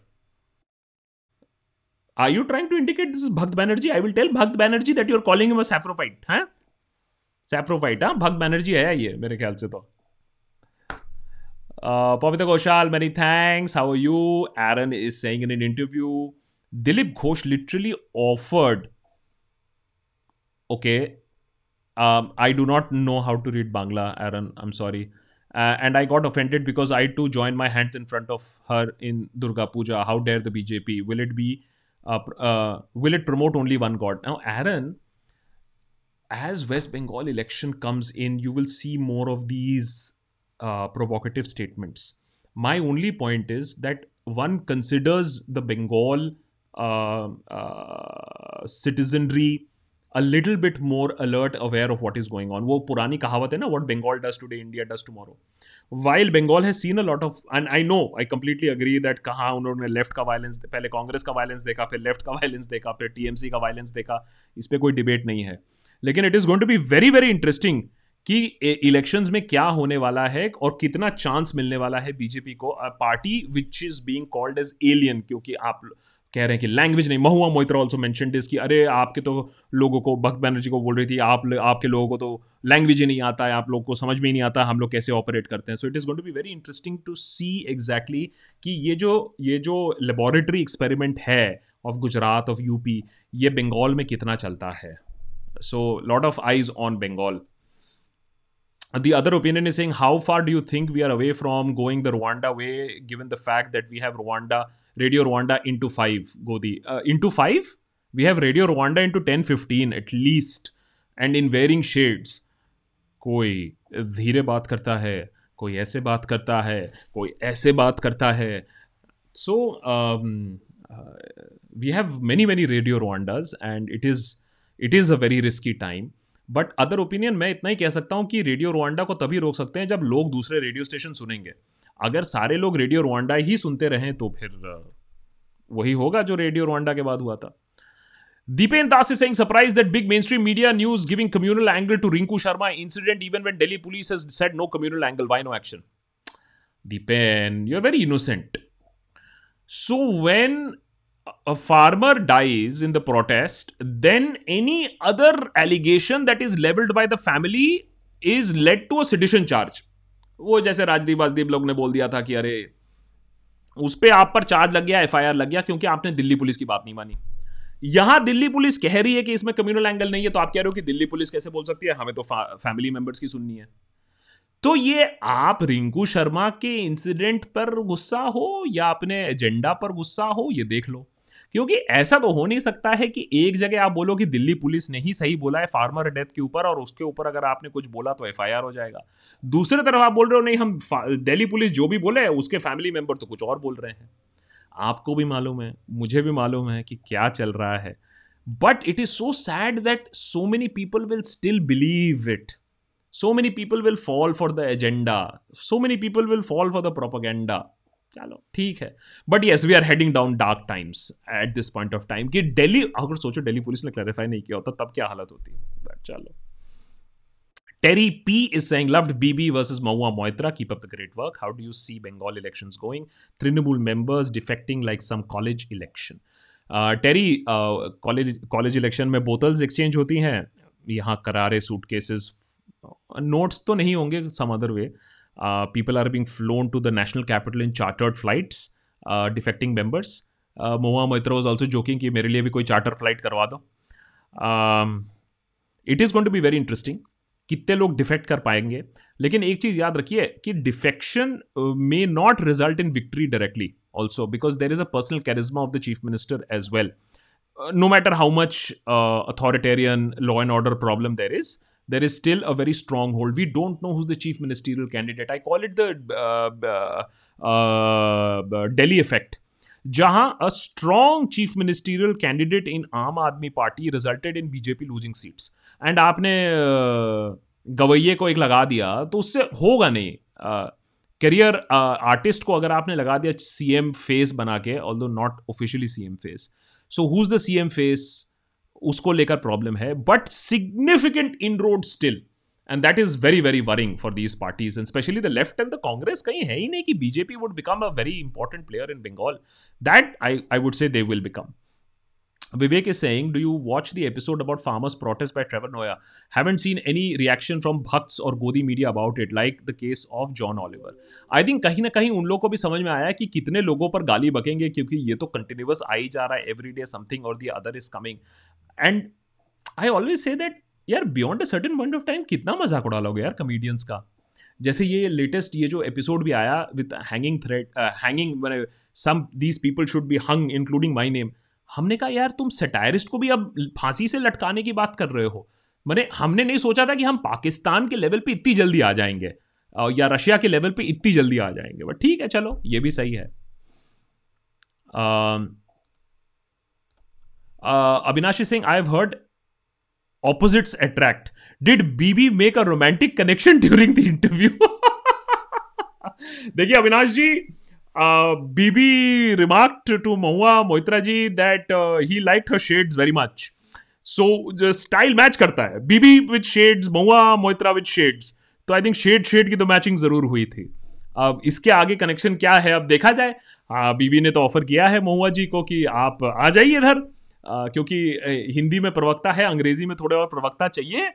Are you trying to indicate this is Bhakt Banerjee? I will tell Bhakt Banerjee that you're calling him a saprophyte. Huh? Saprophyte, हाँ भक्त बैनर्जी है ये मेरे ख्याल से तो Pavita Ghoshal, many thanks. How are you? Aaron is saying in an interview, Dilip Ghosh literally offered. Okay, um, I do not know how to read Bangla, Aaron. I'm sorry. Uh, and I got offended because I too joined my hands in front of her in Durga Puja. How dare the BJP? Will it be? Uh, uh, will it promote only one god? Now, Aaron, as West Bengal election comes in, you will see more of these uh, provocative statements. My only point is that one considers the Bengal uh, uh, citizenry a little bit more alert, aware of what is going on. वो पुरानी कहावत है ना what Bengal does today, India does tomorrow. While Bengal has seen a lot of, and I know, I completely agree that कहाँ उन्होंने लेफ़्ट का वायलेंस पहले कांग्रेस का वायलेंस देखा फिर लेफ़्ट का वायलेंस देखा फिर टीएमसी का वायलेंस देखा इस पर कोई डिबेट नहीं है। लेकिन it is going to be very very interesting कि इलेक्शंस में क्या होने वाला है और कितना चांस मिलने वाला है बीजेपी को party which is being called as alien क्योंकि आप कह रहे हैं कि लैंग्वेज नहीं। Mahua Moitra also mention this कि अरे आपके तो लोगों को, भक्त बैनर्जी को बोल रही थी, आप आपके लोगों को तो लैंग्वेज ही नहीं आता है, आप लोग को समझ में ही नहीं आता, हम लोग कैसे ऑपरेट करते हैं। So it is going to be very interesting to see exactly कि ये जो ये जो लेबोरेटरी एक्सपेरिमेंट है ऑफ़ गुजरात ऑफ़ यूपी ये बंगाल में कितना चलता है। So lot of eyes on Bengal the other opinion is saying, how far do you think we are away from going the rwanda way, given the fact that we have rwanda radio Rwanda into five गोदी into five we have radio Rwanda into ten fifteen at least and in wearing shades कोई धीरे बात करता है, कोई ऐसे बात करता है, कोई ऐसे बात करता है। So we have many many radio Rwandas and it is it is a very risky time but other opinion मैं इतना ही कह सकता हूँ कि रेडियो रुवांडा को तभी रोक सकते हैं जब लोग दूसरे रेडियो स्टेशन सुनेंगे। अगर सारे लोग रेडियो रोवांडा ही सुनते रहे तो फिर वही होगा जो रेडियो रोवांडा के बाद हुआ था। Deepen Das is saying surprise that big mainstream media news giving communal angle to Rinku Sharma incident even when Delhi police has said no communal angle why no action Deepen you are very innocent so when a farmer dies in the protest then any other allegation that is levelled by the family is led to a sedition charge वो जैसे राजदीप वाजदीप लोग ने बोल दिया था कि अरे, उस पर आप पर चार्ज लग गया एफआईआर लग गया, क्योंकि आपने दिल्ली पुलिस की बात नहीं मानी। यहाँ दिल्ली पुलिस कह रही है कि इसमें कम्युनल एंगल नहीं है तो आप कह रहे हो कि दिल्ली पुलिस कैसे बोल सकती है? हमें तो फैमिली मेंबर्स की सुननी है। तो ये आप रिंकू शर्मा के इंसिडेंट पर गुस्सा हो या अपने एजेंडा पर गुस्सा हो, ये देख लो। क्योंकि ऐसा तो हो नहीं सकता है कि एक जगह आप बोलो कि दिल्ली पुलिस ने ही सही बोला है फार्मर डेथ के ऊपर और उसके ऊपर अगर आपने कुछ बोला तो एफआईआर हो जाएगा। दूसरी तरफ़ आप बोल रहे हो, नहीं, हम दिल्ली पुलिस जो भी बोले, उसके फैमिली मेंबर तो कुछ और बोल रहे हैं। आपको भी मालूम है, मुझे भी मालूम है कि क्या चल रहा है। But it is so sad that so many people will still believe it so many people will fall for the agenda. So many people will fall for the propaganda. चलो ठीक है but yes we are heading down dark times at this point of time कि दिल्ली अगर सोचो दिल्ली पुलिस ने क्लैरिफाई नहीं किया होता तब क्या हालत होती बट चलो Terry P is saying, loved BB versus Mahua Moitra. Keep up the great work. How do you see Bengal elections going? Trinamool members defecting like some college election. टेरी कॉलेज कॉलेज इलेक्शन में बोतल्स एक्सचेंज होती हैं यहाँ करारे सूट केसेस नोट्स तो नहीं होंगे some other way people are being flown to the national capital in chartered flights defecting members Mahua Moitra was also joking कि मेरे लिए भी कोई चार्टर फ़्लाइट करवा दो। It is going to be very interesting कितने लोग डिफेक्ट कर पाएँगे। लेकिन एक चीज़ याद रखिए कि defection may not result in victory directly also because there is a personal charisma of the chief minister as well no matter how much authoritarian law and order problem there is there is still a very strong hold. We don't know who's the chief ministerial candidate. I call it the uh, uh, Delhi effect. Jahan, a strong chief ministerial candidate in Aam Aadmi Party resulted in BJP losing seats. And आपने गवैये को एक लगा दिया तो उससे होगा नहीं करियर आर्टिस्ट को अगर आपने लगा दिया सीएम फेस बना के although not officially CM face so who is the CM face उसको लेकर प्रॉब्लम है but significant inroad still and that is very very worrying for these parties and especially the left and the Congress कहीं है ही नहीं कि BJP would become a very important player in Bengal that I I would say they will become Vivek is saying, Do you watch the episode about farmers' protest by Trevor Noah? Haven't seen any reaction from Bhakts or Godi media about it, like the case of John Oliver. I think कहीं ना कहीं उन लोगों को भी समझ में आया कि कितने लोगों पर गाली बकेंगे क्योंकि ये तो कंटिन्यूस आ ही जा रहा है every day something or the other is coming and I always say that यार beyond a certain point of time कितना मज़ाक उड़ा लोगे यार कमेडियंस का? जैसे ये लेटेस्ट ये जो एपिसोड भी आया with hanging thread hanging some these people should be hung including my name हमने कहा, यार, तुम सेटायरिस्ट को भी अब फांसी से लटकाने की बात कर रहे हो। मैंने, हमने नहीं सोचा था कि हम पाकिस्तान के लेवल पे इतनी जल्दी आ जाएँगे या रशिया के लेवल पे इतनी जल्दी आ जाएँगे। बट ठीक है, चलो, ये भी सही है। Avinash Singh I have heard opposites attract did Bibi make a romantic connection during the interview देखिए, Avinash ji Bibi Bibi to Mahua Moitra ji that he like her her very much so the style करता है। Bibi with shades Mahua Moitra with shades तो आई थिंक शेड शेड की तो मैचिंग ज़रूर हुई थी। अब इसके आगे कनेक्शन क्या है? अब देखा जाए। बीबी ने तो ऑफ़र किया है महुआ जी को कि आप आ जाइए इधर। क्योंकि हिंदी में प्रवक्ता है, अंग्रेज़ी में थोड़े और प्रवक्ता चाहिए।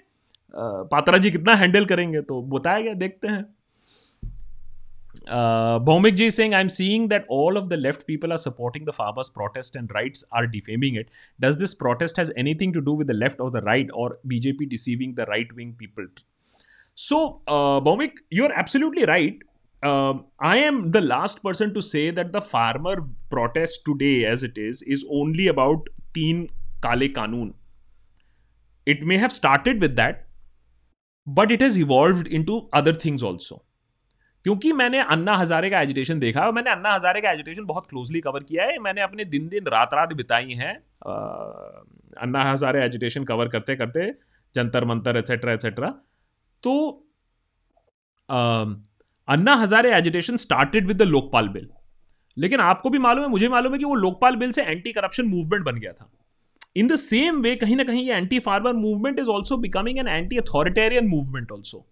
पात्रा जी कितना हैंडल करेंगे तो बताया गया, देखते हैं। Bhaumik ji Singh I am seeing that all of the left people are supporting the farmers protest and rights are defaming it does this protest has anything to do with the left of the right or BJP deceiving the right wing people so Bhaumik you are absolutely right I am the last person to say that the farmer protest today as it is is only about teen कानून। It may have started with with that, but it has evolved into other things also. क्योंकि मैंने अन्ना हजारे का एजुटेशन देखा और मैंने अन्ना हजारे का एजुटेशन बहुत क्लोजली कवर किया है। मैंने अपने दिन दिन रात रात बिताई हैं अन्ना हजारे एजुटेशन कवर करते करते जंतर मंतर एट्सेट्रा एट्सेट्रा तो आ, Anna Hazare agitation started with the Lokpal bill लेकिन आपको भी मालूम है, मुझे मालूम है कि वो लोकपाल बिल से एंटी करप्शन मूवमेंट बन गया था। इन द सेम वे कहीं ना कहीं ये anti farmer movement is also becoming an anti authoritarian movement also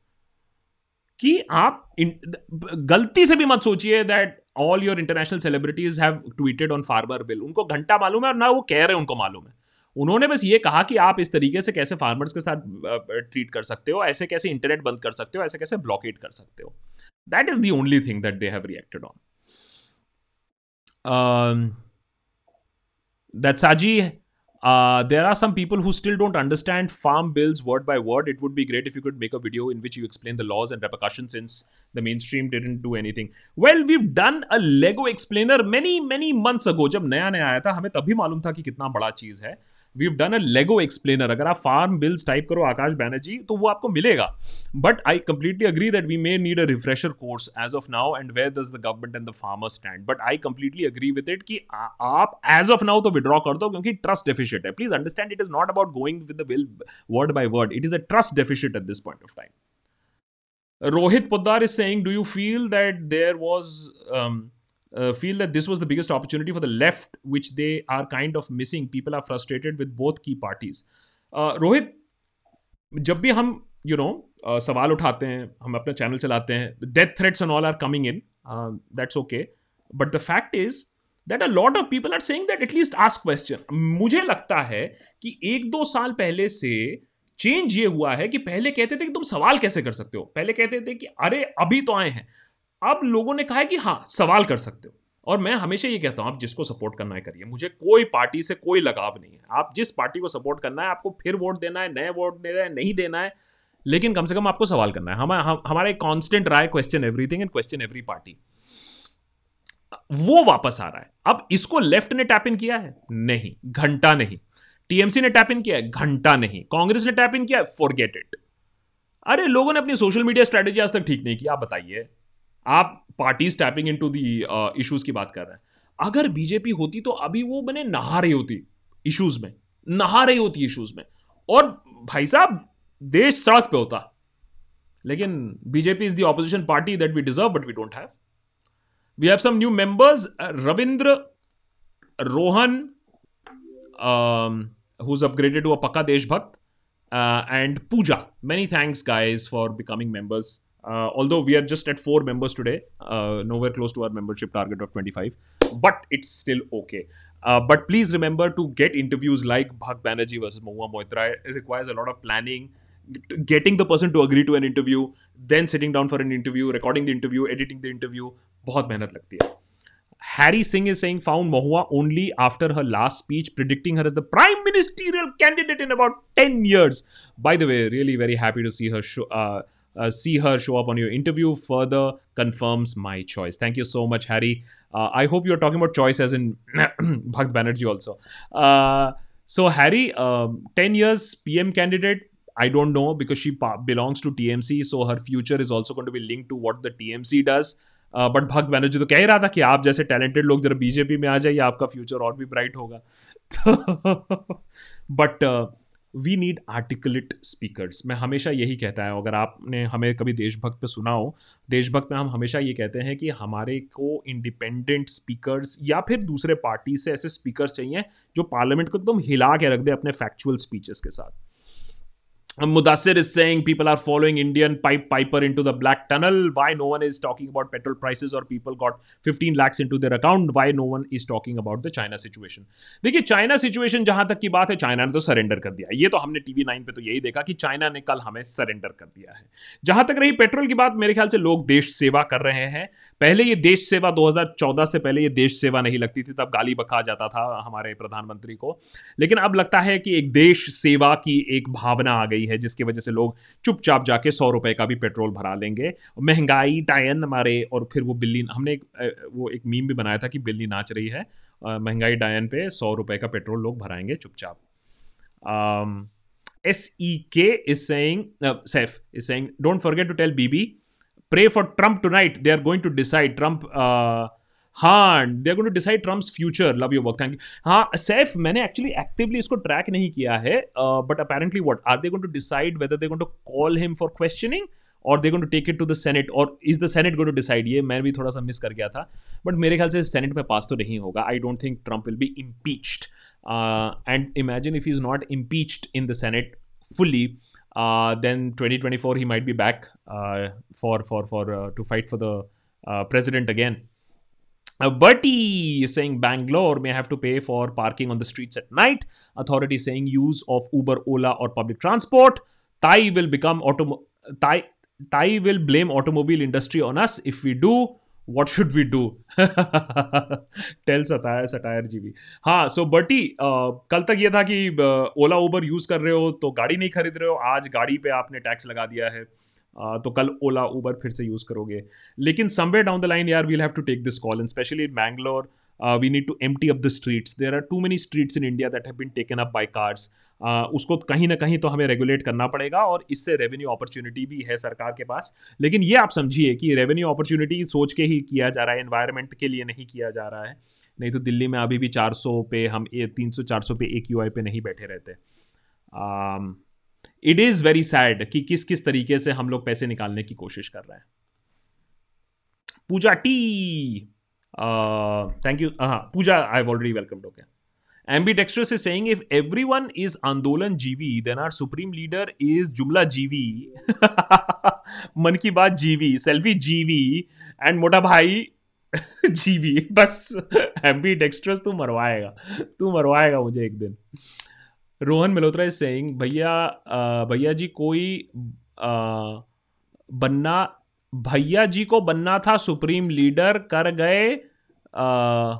कि आप गलती से भी मत सोचिए that all your international celebrities have tweeted on farmer bill उनको घंटा मालूम है और ना वो कह रहे हैं, उनको मालूम है। उन्होंने बस ये कहा कि आप इस तरीके से कैसे फार्मर्स के साथ ट्रीट कर सकते हो, ऐसे कैसे इंटरनेट बंद कर सकते हो, ऐसे कैसे ब्लॉकेट कर सकते हो। That is the only thing that they have reacted on that Saji, Uh, there are some people who still don't understand farm bills word by word. It would be great if you could make a video in which you explain the laws and repercussions since the mainstream didn't do anything. Well, we've done a Lego explainer many, many months ago. जब नया नया आया था हमें तभी मालूम था कि कितना बड़ा चीज़ है we done a Lego explainer अगर आप फार्म बिल्स टाइप करो आकाश बैनर्जी तो वो आपको मिलेगा। But I completely agree that we may need a refresher course as of now and where does the government and the farmer stand but I completely agree with it कि आप एज ऑफ़ नाउ तो विड्रॉ कर दो क्योंकि ट्रस्ट डेफिशिट है। Please understand it is not about going with the bill word by word it is a trust deficit at this point of time Poddar is saying, Do you feel that there was um, uh, feel that this was the biggest opportunity for the left, which they are kind of missing. People are frustrated with both key parties. Uh, Rohit, जब भी हम यू नो सवाल उठाते हैं हम अपना चैनल चलाते हैं death threats and all are coming in that's okay but the fact is that a lot of people are saying that at least ask question मुझे लगता है कि एक दो साल पहले से चेंज ये हुआ है कि पहले कहते थे कि तुम सवाल कैसे कर सकते हो पहले कहते थे कि अरे अभी तो आए हैं अब लोगों ने कहा है कि हाँ सवाल कर सकते हो। और मैं हमेशा ये कहता हूँ आप जिसको सपोर्ट करना है करिए। मुझे कोई पार्टी से कोई लगाव नहीं है। आप जिस पार्टी को सपोर्ट करना है आपको फिर वोट देना है नए वोट देना है नहीं देना है लेकिन कम से कम आपको सवाल करना है। हम, हम हमारा एक constant Rai question everything and question every party वो वापस आ रहा है। अब इसको लेफ़्ट ने टैप इन किया है? नहीं। घंटा नहीं। टीएमसी ने टैप इन किया है? घंटा नहीं। कांग्रेस ने टैप इन किया है? फॉरगेट इट अरे लोगों ने अपनी सोशल मीडिया स्ट्रेटेजी आज तक ठीक नहीं की। आप बताइए। आप party tapping into the issues की बात कर रहे हैं अगर बीजेपी होती तो अभी वो मैंने नहा रही होती इशूज में नहा रही होती इशूज में और भाई साहब देश सड़क पे होता लेकिन BJP is the opposition party that we deserve but we don't have we have some new members Ravindra Rohan who's upgraded to a Pakka Deshbhakt, uh, and Pooja. Many thanks, guys, for becoming members. Uh, although we are just at four members today, uh, nowhere close to our membership target of 25, but it's still okay. Uh, but please remember to get interviews like Bhag Banerjee versus Mahua Moitra. It requires a lot of planning, getting the person to agree to an interview, then sitting down for an interview, recording the interview, editing the interview. बहुत मेहनत लगती है Harry Singh is saying found Mahua only after her last speech, predicting her as the prime ministerial candidate in about 10 years. By the way, really very happy to see her show, uh, uh, see her show up on your interview. Further confirms my choice. Thank you so much, Harry. Uh, I hope you're talking about choice as in Bhakt Banerjee also. Uh, so, Harry, um, 10 years PM candidate. I don't know because she belongs to TMC, so her future is also going to be linked to what the TMC does. But भक्त बैनर्जी तो कह ही रहा था कि आप जैसे टैलेंटेड लोग जरा बीजेपी में आ जाइए आपका फ्यूचर और भी ब्राइट होगा तो but we need articulate speakers मैं हमेशा यही कहता है, अगर आपने हमें कभी देशभक्त पे सुना हो, देशभक्त में हम हमेशा ये कहते हैं कि हमारे को इंडिपेंडेंट स्पीकर्स या फिर दूसरे पार्टी से ऐसे स्पीकर्स चाहिए जो पार्लियामेंट को एकदम हिला के रख दे अपने फैक्चुअल स्पीचेस के साथ। Mudassir is saying people are following Indian pipe piper into the black tunnel. Why no one is talking about petrol prices or people got 15 lakhs into their account? Why no one is talking about the China situation? देखिए चाइना सिचुएशन जहाँ तक की बात है चाइना ने तो सरेंडर कर दिया ये तो हमने टीवी नाइन पे तो यही देखा कि चाइना ने कल हमें सरेंडर कर दिया है जहाँ तक रही पेट्रोल की बात मेरे ख्याल से लोग देश सेवा कर रहे हैं पहले ये देश सेवा 2014 से पहले ये देश सेवा नहीं लगती थी, तब गाली बखा जाता था हमारे प्रधानमंत्री को। लेकिन अब लगता है कि एक देश सेवा की एक भावना आ गई है, जिसकी वजह से लोग चुपचाप जाके सौ रुपए का भी पेट्रोल भरा लेंगे। महँगाई, टायन हमारे और फिर वो बिल्ली, हमने एक वो एक मीम भी बनाया था कि बिल्ली नाच रही है महँगाई डायन पे सौ रुपए का पेट्रोल लोग भराएँगे चुपचाप। S E K is saying Saif is saying don't forget to tell Bibi pray for Trump tonight. They are going to decide. Trump. Uh, हाँ they are going to decide Trump's future love your work thank you हाँ सैफ मैंने एक्चुअली एक्टिवली इसको ट्रैक नहीं किया है but apparently what are they going to decide whether they going to call him for questioning or they going to take it to the Senate or is the Senate going to decide ये मैं भी थोड़ा सा मिस कर गया था. बट मेरे ख्याल से सेनेट में पास तो नहीं होगा. I don't think Trump will be impeached and imagine if is not impeached in the Senate fully. Uh, then 2024 he might be back uh, for for for uh, to fight for the uh, president again. Uh, Bertie is saying Bangalore may have to pay for parking on the streets at night. Authority saying use of Uber, Ola, or public transport. Thai will become auto. Thai Thai will blame automobile industry on us if we do. What should we do tell satire satire ji भी। हाँ सो बटी कल तक ये था कि ओला उबर यूज़ कर रहे हो तो गाड़ी नहीं खरीद रहे हो आज गाड़ी पे आपने टैक्स लगा दिया है। Uh, तो कल ओला उबर फिर से यूज़ करोगे। लेकिन समवेयर डाउन द लाइन यार we'll have to take this call and especially Bangalore uh, we need to empty up the streets. There are too many streets in india that have been taken up by cars. Uh, उसको कहीं ना कहीं तो हमें रेगुलेट करना पड़ेगा और इससे रेवेन्यू अपॉर्चुनिटी भी है सरकार के पास लेकिन ये आप समझिए कि रेवेन्यू अपॉर्चुनिटी सोच के ही किया जा रहा है एनवायरनमेंट के लिए नहीं किया जा रहा है नहीं तो दिल्ली में अभी भी 400 पे हम सौ चार सौ पे एक यू पे नहीं बैठे रहते इट इज़ वेरी सैड कि किस किस तरीके से हम लोग पैसे निकालने की कोशिश कर रहे हैं पूजा टी थैंक यू हाँ Pooja I already welcome to क्या M B textures is saying if everyone is आंदोलन जीवी then our supreme leader is जुमला जीवी मन की बात जीवी सेल्फी जीवी एंड मोटा भाई जीवी बस एम बी टेक्सचर्स तू मरवाएगा तू मरवाएगा मुझे एक दिन रोहन मल्होत्रा इज़ सेइंग भैया भैया जी कोई आ, बनना भैया जी को बनना था सुप्रीम लीडर कर गए आ,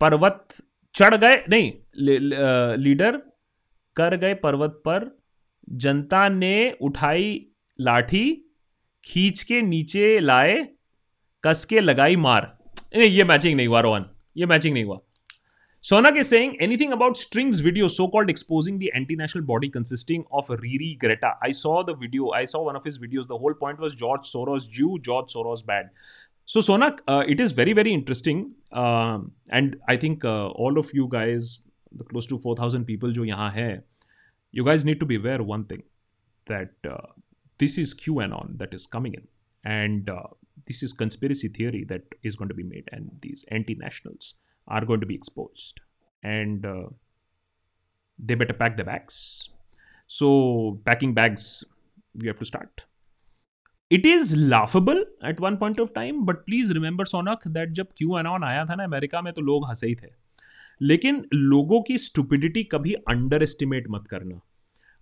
पर्वत चढ़ गए नहीं लीडर कर गए पर्वत पर जनता ने उठाई लाठी खींच के नीचे लाए कस के लगाई मार। नहीं ये मैचिंग नहीं हुआ रोहन ये मैचिंग नहीं हुआ। Sonak is saying anything about Strings video, so called exposing the anti national body consisting of Riri Greta. I saw the video, I saw one of his videos. The whole point was George Soros Jew, George Soros bad. So, Sonak, uh, it is very, very interesting. Um, and I think uh, all of you guys, the close to 4,000 people jo yahan hai, you guys need to be aware of one thing that uh, this is QAnon that is coming in. And uh, this is conspiracy theory that is going to be made. And these anti nationals are going to be exposed and uh, they better pack their bags so packing bags we have to start it is laughable at one point of time but please remember Sonak that जब क्यू अनॉन आया था ना अमेरिका में तो लोग हंसे ही थे लेकिन लोगों की स्टुपिडिटी कभी अंडर एस्टिमेट मत करना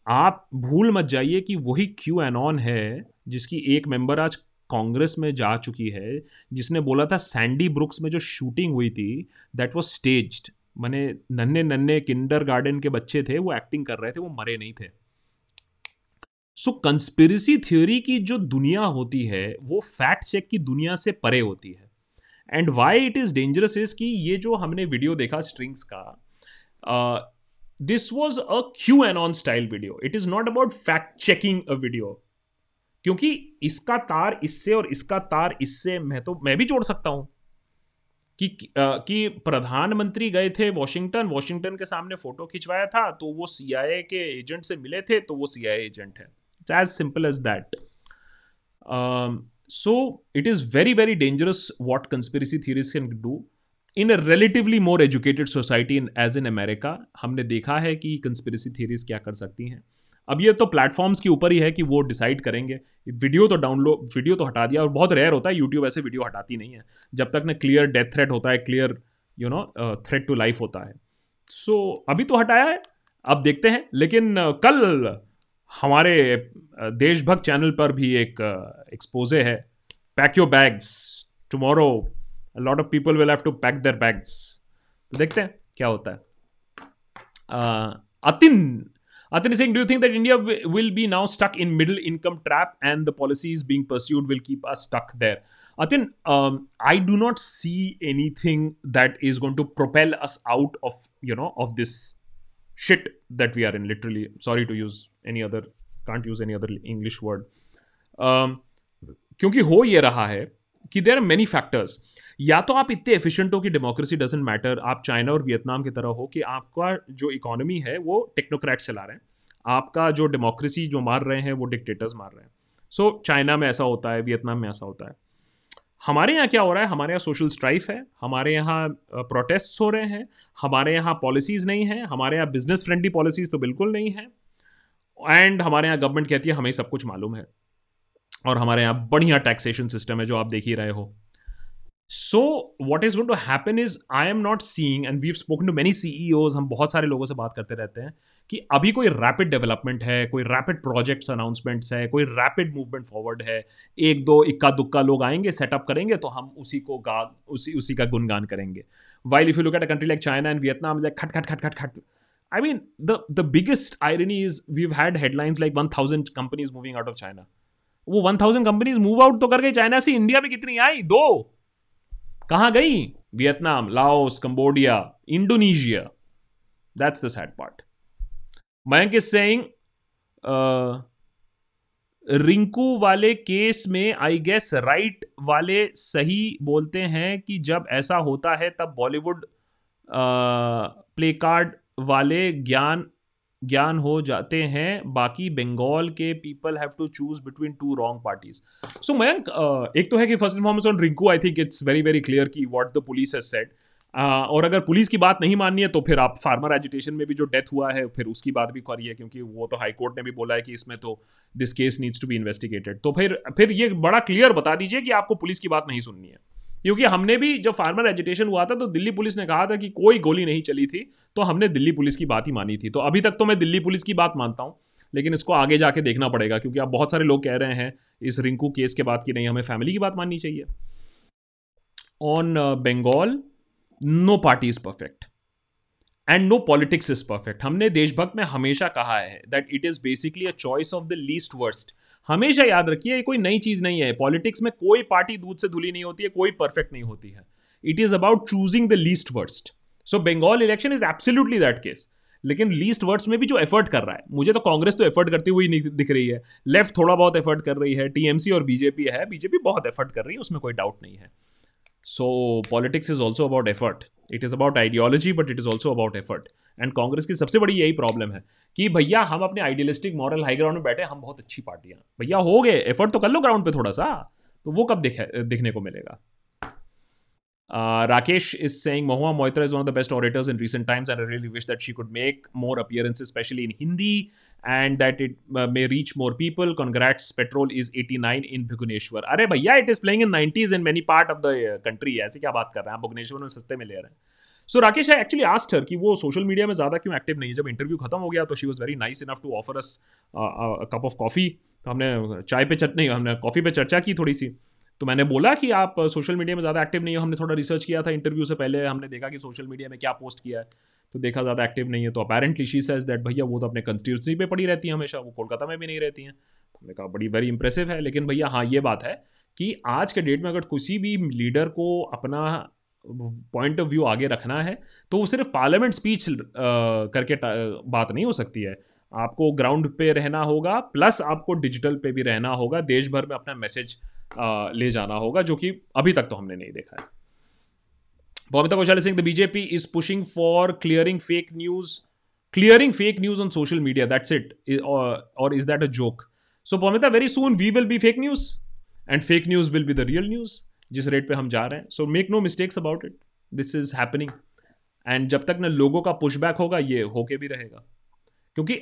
आप भूल मत जाइए कि वही क्यू एनॉन है जिसकी एक मेंबर आज कांग्रेस में जा चुकी है, जिसने बोला था सैंडी ब्रुक्स में जो शूटिंग हुई थी दैट वॉज़ स्टेज्ड मैंने नन्हे नन्हे किंडर गार्डन के बच्चे थे, वो एक्टिंग कर रहे थे, वो मरे नहीं थे। सो कंस्पिरसी थ्योरी की जो दुनिया होती है, वो फैक्ट चेक की दुनिया से परे होती है। And why it is dangerous is कि ये जो हमने वीडियो देखा स्ट्रिंग्स का this was a QAnon style video it is not about fact checking a video क्योंकि इसका तार इससे और इसका तार इससे मैं तो मैं भी जोड़ सकता हूँ। कि कि प्रधानमंत्री गए थे वॉशिंगटन वॉशिंगटन के सामने फ़ोटो खिंचवाया था तो वो सीआईए के एजेंट से मिले थे तो वो सीआईए एजेंट है। It's as simple as that so it is very very dangerous what conspiracy theories can do in a relatively more educated society in as in America हमने देखा है कि कंस्पिरसी थीरीज क्या कर सकती हैं। अब ये तो प्लेटफॉर्म्स के ऊपर ही है कि वो डिसाइड करेंगे। वीडियो तो डाउनलोड वीडियो तो हटा दिया और बहुत रेयर होता है यूट्यूब ऐसे वीडियो हटाती नहीं है। जब तक ना क्लियर डेथ थ्रेट होता है clear you know threat to life होता है। सो so, अभी तो हटाया है अब देखते हैं। लेकिन uh, कल हमारे uh, देशभक्त चैनल पर भी एक एक्सपोजे uh, है। Pack your bags tomorrow lot of people will have to pack their bags देखते हैं क्या होता है। Atin Atin is saying, do you think that India w- will be now stuck in middle income trap and the policies being pursued will keep us stuck there? Atin, um, I do not see anything that is going to propel us out of you know of this shit that we are in. Literally, sorry to use any other, can't use any other English word. Um, क्योंकि हो ये रहा है कि देर आर मैनी फैक्टर्स या तो आप इतने एफिशिएंट हो कि डेमोक्रेसी डजेंट मैटर आप चाइना और वियतनाम की तरह हो कि आपका जो इकोनॉमी है वो टेक्नोक्रेट चला रहे हैं। आपका जो डेमोक्रेसी जो मार रहे हैं वो डिक्टेटर्स मार रहे हैं। सो so, चाइना में ऐसा होता है वियतनाम में ऐसा होता है। हमारे यहाँ क्या हो रहा है? हमारे यहाँ सोशल स्ट्राइफ है हमारे यहाँ प्रोटेस्ट हो रहे हैं हमारे यहाँ पॉलिसीज़ नहीं है हमारे यहाँ बिज़नेस फ्रेंडली पॉलिसीज़ तो बिल्कुल नहीं है। एंड हमारे यहाँ गवर्नमेंट कहती है हमें सब कुछ मालूम है और हमारे यहाँ बढ़िया टैक्सेशन सिस्टम है जो आप देख ही रहे हो। So what is going to happen is I am not seeing and we spoken to many CEOs हम बहुत सारे लोगों से बात करते रहते हैं कि अभी कोई रैपिड डेवलपमेंट है कोई रैपिड प्रोजेक्ट्स अनाउंसमेंट्स है कोई रैपिड मूवमेंट फॉरवर्ड है एक दो इक्का दुक्का लोग आएँगे सेटअप करेंगे तो हम उसी को गा उसी उसी का गुणगान करेंगे। While if you look at a country like China and Vietnam like खट खट खट खट खट I mean, the biggest biggest is is we've had headlines like 1,000 companies moving out of China. वो 1000 कंपनीज़ मूव आउट तो कर गई चाइना से इंडिया में कितनी आई? दो। कहाँ गई? Vietnam, Laos, Cambodia, Indonesia. That's the sad part Mayank is saying Rinku वाले केस में आई गेस राइट वाले सही बोलते हैं कि जब ऐसा होता है, तब बॉलीवुड प्ले कार्ड वाले ज्ञान ज्ञान हो जाते हैं, बाकी बंगाल के people have to choose between two wrong parties so Mayank एक तो है कि first information on Rinku I think it's very very clear कि what the police has said और अगर पुलिस की बात नहीं माननी है तो फिर आप फार्मर एजुटेशन में भी जो डेथ हुआ है, फिर उसकी बात भी करिए, क्योंकि वो तो हाई कोर्ट ने भी बोला है कि इसमें तो this case needs to be investigated तो फिर फिर ये बड़ा क्लियर बता दीजिए कि आपको पुलिस की बात नहीं सुननी है। क्योंकि हमने भी जब फार्मर एजुटेशन हुआ था तो दिल्ली पुलिस ने कहा था कि कोई गोली नहीं चली थी तो हमने दिल्ली पुलिस की बात ही मानी थी। तो अभी तक तो मैं दिल्ली पुलिस की बात मानता हूँ, लेकिन इसको आगे जाके देखना पड़ेगा, क्योंकि अब बहुत सारे लोग कह रहे हैं, इस रिंकू केस के बाद कि नहीं, हमें फैमिली की बात माननी चाहिए। On Bengal no party is perfect and no politics is perfect हमने देशभक्त में हमेशा कहा है that it is basically a choice of the least worst हमेशा याद रखिए, ये कोई नई चीज़ नहीं है। पॉलिटिक्स में कोई पार्टी दूध से धुली नहीं होती है, कोई परफेक्ट नहीं होती है। It is about choosing the least worst so Bengal election is absolutely that case लेकिन लीस्ट वर्ड्स में भी जो एफर्ट कर रहा है, मुझे तो कांग्रेस तो एफर्ट करती हुई नहीं दिख रही है। लेफ़्ट थोड़ा बहुत एफर्ट कर रही है टीएमसी और बीजेपी है बीजेपी बहुत एफर्ट कर रही है, उसमें कोई डाउट नहीं है। So politics is also about effort it is about ideology but it is also about effort and Congress की सबसे बड़ी यही प्रॉब्लम है कि भैया, हम अपने आइडियलिस्टिक मॉरल हाईग्राउंड में बैठे, हम बहुत अच्छी पार्टियाँ भैया, हो गए एफर्ट तो कर लो ग्राउंड पे थोड़ा सा तो वो कब देखे, देखने को मिलेगा? Rakesh is saying Mahua Moitra is one of the best orators in recent times and really wish that she could make more appearance specially in Hindi and that it may reach more people congrats petrol is eighty nine in Bhubaneswar अरे भैया it is playing in nineties in many part of the country ऐसी क्या बात कर रहे हैं? आप भुवनेश्वर में सस्ते में ले रहे हैं। So Rakesh I actually asked her कि वो सोशल मीडिया में ज़्यादा क्यों एक्टिव नहीं है? जब इंटरव्यू खत्म हो गया तो she was very nice enough to offer us cup of coffee हमने चाय पे चट, नहीं, हमने कॉफ़ी पे चर्चा की थोड़ी सी। तो मैंने बोला कि आप सोशल मीडिया में ज़्यादा एक्टिव नहीं हो। हमने थोड़ा रिसर्च किया था इंटरव्यू से पहले। हमने देखा कि सोशल मीडिया में क्या पोस्ट किया है। तो देखा ज़्यादा एक्टिव नहीं है। तो अपेरेंटली शी सेज दैट भैया वो तो अपने कंस्टिट्यूंसी पे पड़ी रहती है हमेशा। वो कोलकाता में भी नहीं रहती हैं। हमने कहा, बड़ी वेरी इंप्रेसिव है। लेकिन भैया हाँ ये बात है कि आज के डेट में अगर किसी भी लीडर को अपना पॉइंट ऑफ़ व्यू आगे रखना है तो वो सिर्फ़ पार्लियामेंट स्पीच करके बात नहीं हो सकती है। आपको ग्राउंड पे रहना होगा प्लस आपको डिजिटल पे भी रहना होगा देश भर में अपना मैसेज ले जाना होगा, जो कि अभी तक तो हमने नहीं देखा है। Bomita Kaushali Singh, the BJP is pushing for clearing fake news clearing fake news on social media that's it और is that a joke so Bomita very soon we will be fake news and fake news will be the real news जिस रेट पे हम जा रहे हैं। So make no mistakes about it this is happening and जब तक ना लोगों का पुशबैक होगा, ये होके भी रहेगा। क्योंकि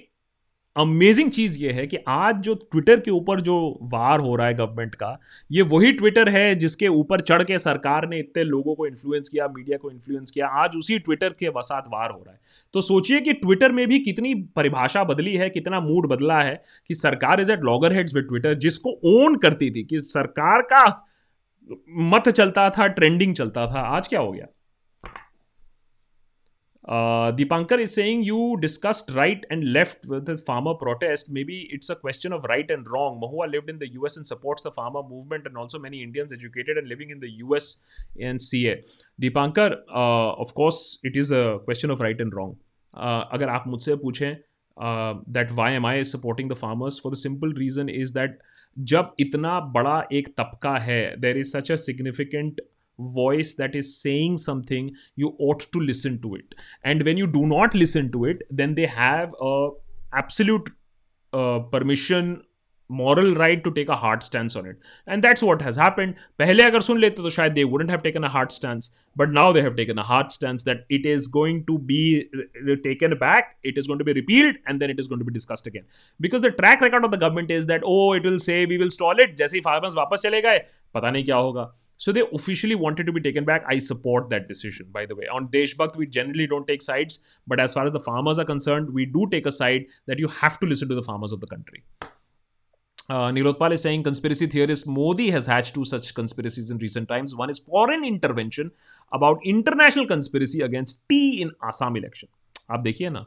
अमेजिंग चीज़ ये है कि आज जो ट्विटर के ऊपर जो वार हो रहा है गवर्नमेंट का, ये वही ट्विटर है जिसके ऊपर चढ़ के सरकार ने इतने लोगों को इन्फ्लुएंस किया मीडिया को इन्फ्लुएंस किया, आज उसी ट्विटर के वसात वार हो रहा है। तो सोचिए कि ट्विटर में भी कितनी परिभाषा बदली है, कितना मूड बदला है कि सरकार is at loggerheads with Twitter जिसको ओन करती थी कि सरकार का मत चलता था, ट्रेंडिंग चलता था। आज क्या हो गया? Dipankar is saying you discussed right and left with farmer protest maybe it's a question of right and wrong Mahua lived in the US and supports the farmer movement and also many Indians educated and living in the US and see a Dipankar of course it is a question of right and wrong अगर आप मुझसे पूछें that why am I supporting the farmers for the simple reason is that जब इतना बड़ा एक तबका है there is such a significant voice that is saying something you ought to listen to it and when you do not listen to it then they have a absolute permission moral right to take a hard stance on it and that's what has happened pehle agar sun lete to shayad they wouldn't have taken a hard stance but now they have taken a hard stance that it is going to be taken back it is going to be repealed and then it is going to be discussed again because the track record of the government is that oh it will say we will stall it jaise farmers wapas chale gaye pata nahi kya hoga so they officially wanted to be taken back. I support that decision, by the way. On Deshbhakt, we generally don't take sides, but as far as the farmers are concerned, we do take a side that you have to listen to the farmers of the country. Uh, Nilotpal is saying conspiracy theorist Modi has hatched two such conspiracies in recent times. One is foreign intervention about international conspiracy against tea in Assam election. आप देखिए ना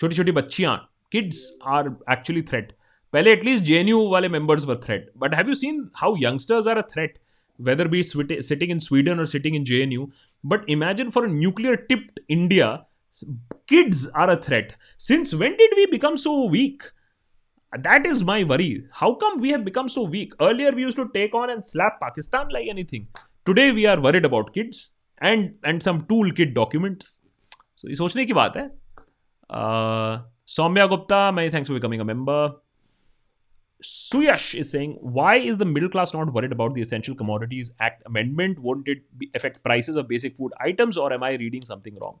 छोटी छोटी बच्चियां kids are actually threat. पहले एटलीस्ट जे वाले members were threat but have you seen how youngsters are a threat whether be sitting in Sweden or sitting in JNU. But imagine for a nuclear tipped India, kids are a threat. Since when did we become so weak? That is my worry. How come we have become so weak? Earlier we used to take on and slap Pakistan like anything. Today we are worried about kids and and some toolkit documents. So ये सोचने की बात है. Uh, Soumya Gupta, many thanks for becoming a member. Suyash is saying, why is the middle class not worried about the Essential Commodities Act amendment? Won't it affect prices of basic food items, or am I reading something wrong?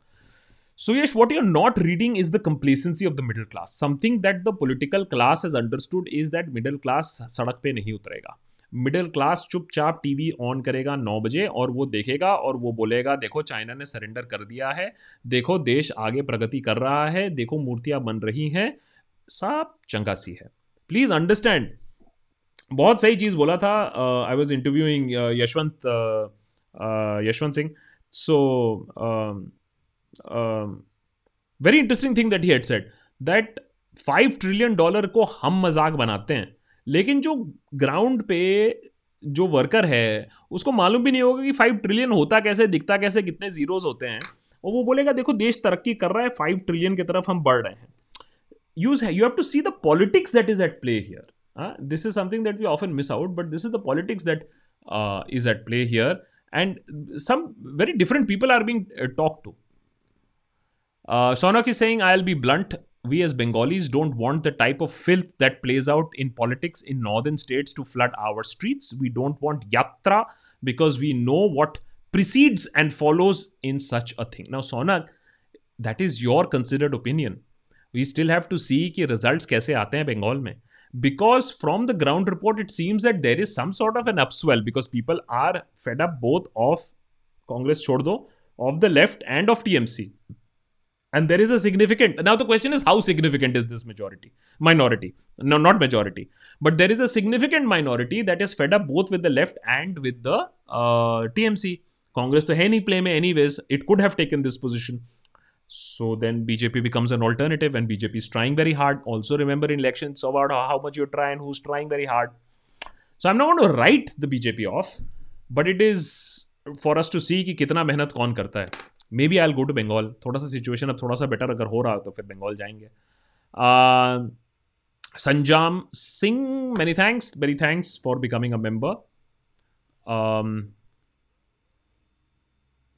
Suyash, what you're not reading is the complacency of the middle class. Something that the political class has understood is that middle class सड़क पे नहीं उतरेगा मिडिल क्लास चुपचाप टीवी ऑन करेगा नौ बजे और वो देखेगा और वो बोलेगा देखो चाइना ने सरेंडर कर दिया है देखो देश आगे प्रगति कर रहा है देखो मूर्तियाँ बन रही हैं साफ़ चंगा सी है प्लीज़ अंडरस्टैंड बहुत सही चीज़ बोला था I was interviewing Yashwant Yashwant Singh so very interesting thing that he had said that five trillion dollar को हम मज़ाक बनाते हैं, लेकिन जो ग्राउंड पे जो वर्कर है, उसको मालूम भी नहीं होगा कि फाइव ट्रिलियन होता कैसे, दिखता कैसे, कितने जीरोज होते हैं। और वो बोलेगा, देखो, देश तरक्की कर रहा है फाइव ट्रिलियन की तरफ़ हम बढ़ रहे हैं। यूज़ है you have to see the politics that is at play here this is something that we often miss out but this is the politics that is at play here and some very different people are being talked to. Uh, Sonak is saying, I'll be blunt. We as Bengalis don't want the type of filth that plays out in politics in northern states to flood our streets. We don't want yatra because we know what precedes and follows in such a thing. Now, Sonak, that is your considered opinion. We still have to see कि results कैसे आते हैं बंगाल में because from the ground report it seems that there is some sort of an upswell because people are fed up both of congress chordo of the left and of tmc and there is a significant now the question is how significant is this majority? Minority. No not majority. But there is a significant minority that is fed up both with the left and with the uh, tmc congress to any play may anyways it could have taken this position. So then BJP becomes an alternative, and BJP is trying very hard. Also, remember in elections about how much you try and who's trying very hard. So I'm not going to write the BJP off, but it is for us to see कि कितना मेहनत कौन करता है maybe I'll go to Bengal थोड़ा सा सिचुएशन अब थोड़ा सा बेटर अगर हो रहा तो फिर बंगाल जाएँगे Sanjam Singh many thanks very thanks for becoming a member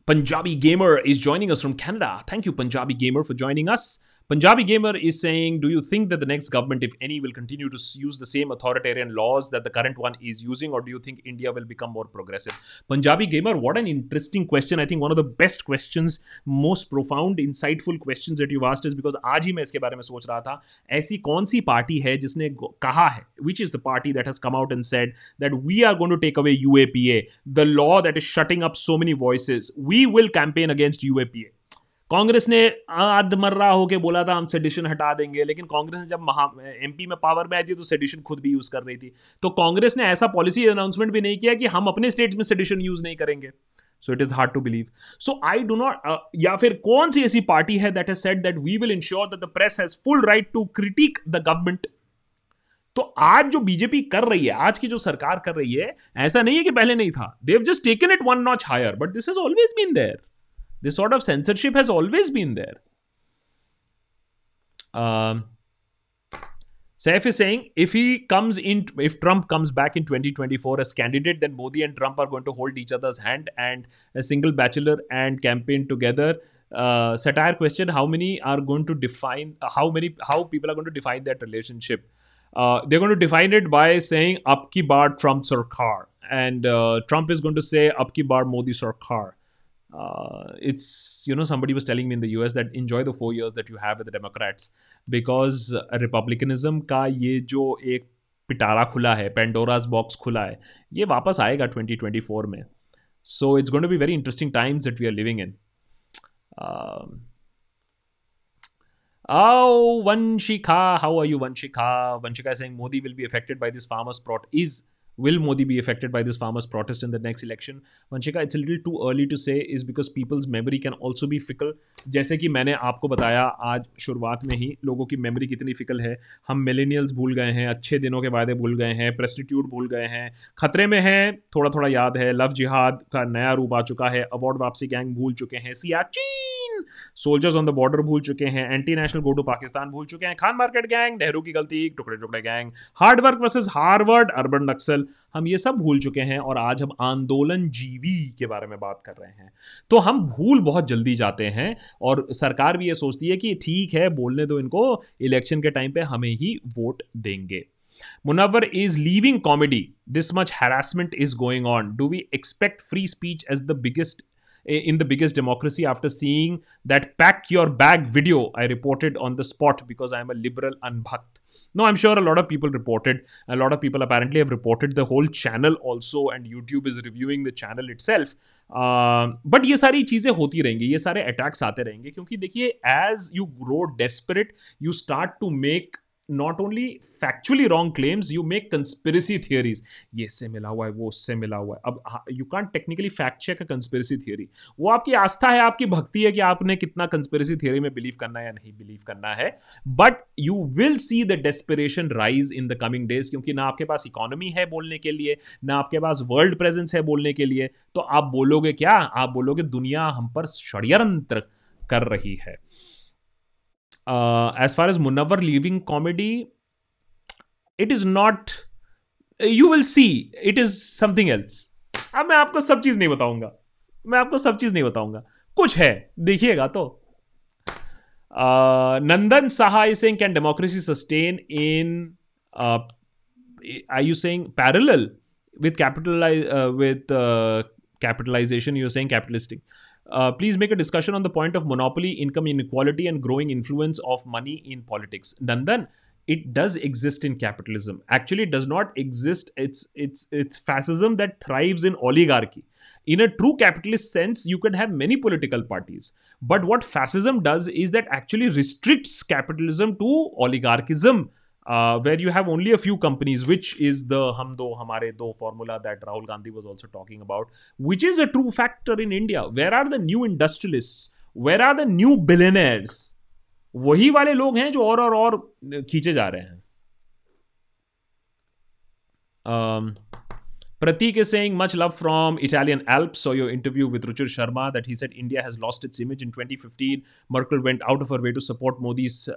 Punjabi Gamer is joining us from Canada. Thank you, Punjabi Gamer, for joining us. Punjabi Gamer is saying, Do you think that the next government, if any, will continue to use the same authoritarian laws that the current one is using, or do you think India will become more progressive? Punjabi Gamer, what an interesting question. I think one of the best questions, most profound, insightful questions that you've asked is because आज ही मैं इसके बारे में सोच रहा था ऐसी कौन सी पार्टी है जिसने कहा है which is the party that has come out and said that we are going to take away UAPA, the law that is shutting up so many voices. We will campaign against UAPA. Congress ने आदमर्रा होके बोला था, हम सेडिशन हटा देंगे, लेकिन कांग्रेस जब महा एमपी में पावर में आई थी तो सेडिशन खुद भी यूज़ कर रही थी। तो कांग्रेस ने ऐसा पॉलिसी अनाउंसमेंट भी नहीं किया कि हम अपने स्टेट्स में सेडिशन यूज़ नहीं करेंगे। So it is hard to believe so I do not या फिर कौन सी ऐसी पार्टी है that has said that we will ensure that the press has full right to critic the government तो आज जो बीजेपी कर रही है, आज की जो सरकार कर रही है, ऐसा नहीं है कि पहले नहीं था। They've just taken it one notch higher but this is always been there This sort of censorship has always been there. Um, Saif is saying if he comes in, if Trump comes back in 2024 as candidate, then Modi and Trump are going to hold each other's hand and a single bachelor and campaign together. Uh, satire question: How many are going to define? Uh, how many? How people are going to define that relationship? Uh, they're going to define it by saying "Up ki bar Trump sarkar," and uh, Trump is going to say "Up ki bar Modi sarkar." uh, it's you know somebody was telling me in the US that enjoy the four years that you have with the Democrats because republicanism का ये जो एक पिटारा खुला है पेंडोराज बॉक्स खुला है ये वापस आएगा 2024 में so it's going to be very interesting times that we are living in um, Oh, Vanshika, how are you, Vanshika? Vanshika is saying Modi will be affected by this farmers' prot. Is will Modi be affected by this farmers' protest in the next election? Vanshika, it's a little too early to say is because people's memory can also be fickle. जैसे कि मैंने आपको बताया आज शुरुआत में ही लोगों की मेमोरी कितनी फिकल है हम मिलेनियल्स भूल गए हैं अच्छे दिनों के वायदे भूल गए हैं प्रेस्टिट्यूट भूल गए हैं खतरे में है थोड़ा थोड़ा याद है लव जिहाद का नया रूप आ चुका है अवार्ड वापसी गैंग भूल चुके हैं सोल्जर्स ऑन द बॉर्डर भूल चुके हैं anti national go to Pakistan भूल चुके हैं, खान मार्केट गैंग नेहरू की गलती, टुकड़े टुकड़े gang hard work versus Harvard urban Naxal हम ये सब भूल चुके हैं और आज हम आंदोलन जीवी के बारे में बात कर रहे हैं तो हम भूल बहुत जल्दी जाते हैं और सरकार भी ये सोचती है कि ठीक है, बोलने दो इनको इलेक्शन के टाइम पे हमें ही वोट देंगे Munawar is leaving comedy. This much harassment is going on. Do we expect free speech as the biggest in the biggest democracy after seeing that pack your bag video I reported on the spot because I am a liberal unbhakt? No, I'm sure a lot of people reported. A lot of people apparently have reported the whole channel also, and YouTube is reviewing the channel itself. uh, ये सारी चीज़ें होती रहेंगी ये सारे अटैक्स आते रहेंगे क्योंकि देखिए as you grow desperate you start to make not only factually wrong claims, you make conspiracy theories. ये इससे मिला हुआ है वो उससे मिला हुआ है। अब you can't technically fact check conspiracy theory वो आपकी आस्था है आपकी भक्ति है कि आपने कितना कंस्पिरेसी थियरी में बिलीव करना है या नहीं बिलीव करना है। But you will see the desperation rise in the coming days क्योंकि ना आपके पास इकोनॉमी है बोलने के लिए ना आपके पास वर्ल्ड प्रेजेंस है बोलने के लिए। तो आप बोलोगे क्या? आप बोलोगे दुनिया हम पर षड्यंत्र कर रही है। As far as Munawar leaving comedy, it is not. You will see, it is something else. अब मैं आपको सब चीज़ नहीं बताऊँगा मैं आपको सब चीज़ नहीं बताऊँगा कुछ है देखिएगा तो Nandan Saha is saying can democracy sustain in are you saying parallel with capital uh, with uh, capitalization you're saying capitalistic uh, please make a discussion on the point of monopoly, income inequality, and growing influence of money in politics. Nandan, it does exist in capitalism. Actually, it does not exist. It's it's it's fascism that thrives in oligarchy. In a true capitalist sense, you could have many political parties. But what fascism does is that actually restricts capitalism to oligarchism uh, where you have only a few companies, which is the hum do hamare do formula that Rahul Gandhi was also talking about, which is a true factor in India. Where are the new industrialists? Where are the new billionaires? वही वाले लोग हैं जो और और और खींचे जा रहे हैं um, Pratik is saying much love from Italian Alps. Saw your interview with Ruchir Sharma that he said India has lost its image in 2015. Merkel went out of her way to support Modi's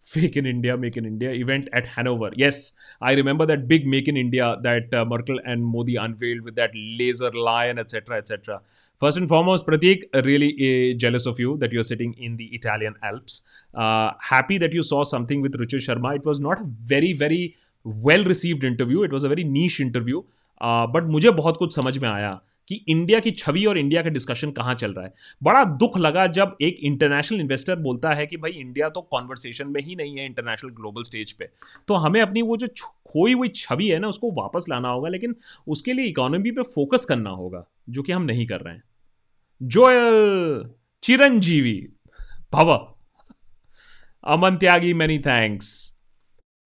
Fake in India, Make in India event at Hanover. Yes, I remember that big Make in India that uh, Merkel and Modi unveiled with that laser lion, etc., etc. First and foremost, Pratik, really uh, jealous of you that you're sitting in the Italian Alps. Uh, happy that you saw something with Ruchir Sharma. It was not a very, very well received interview. It was a very niche interview. Uh, but मुझे बहुत कुछ समझ में आया कि इंडिया की छवि और इंडिया का डिस्कशन कहाँ चल रहा है। बड़ा दुख लगा जब एक इंटरनेशनल इन्वेस्टर बोलता है कि भाई इंडिया तो कॉन्वर्सेशन में ही नहीं है इंटरनेशनल ग्लोबल स्टेज पे। तो हमें अपनी वो जो खोई हुई छवि है ना, उसको वापस लाना होगा, लेकिन उसके लिए इकोनॉमी पे फोकस करना होगा, जो कि हम नहीं कर रहे हैं। जोयल चिरंजीवी भव। Aman Tyagi many thanks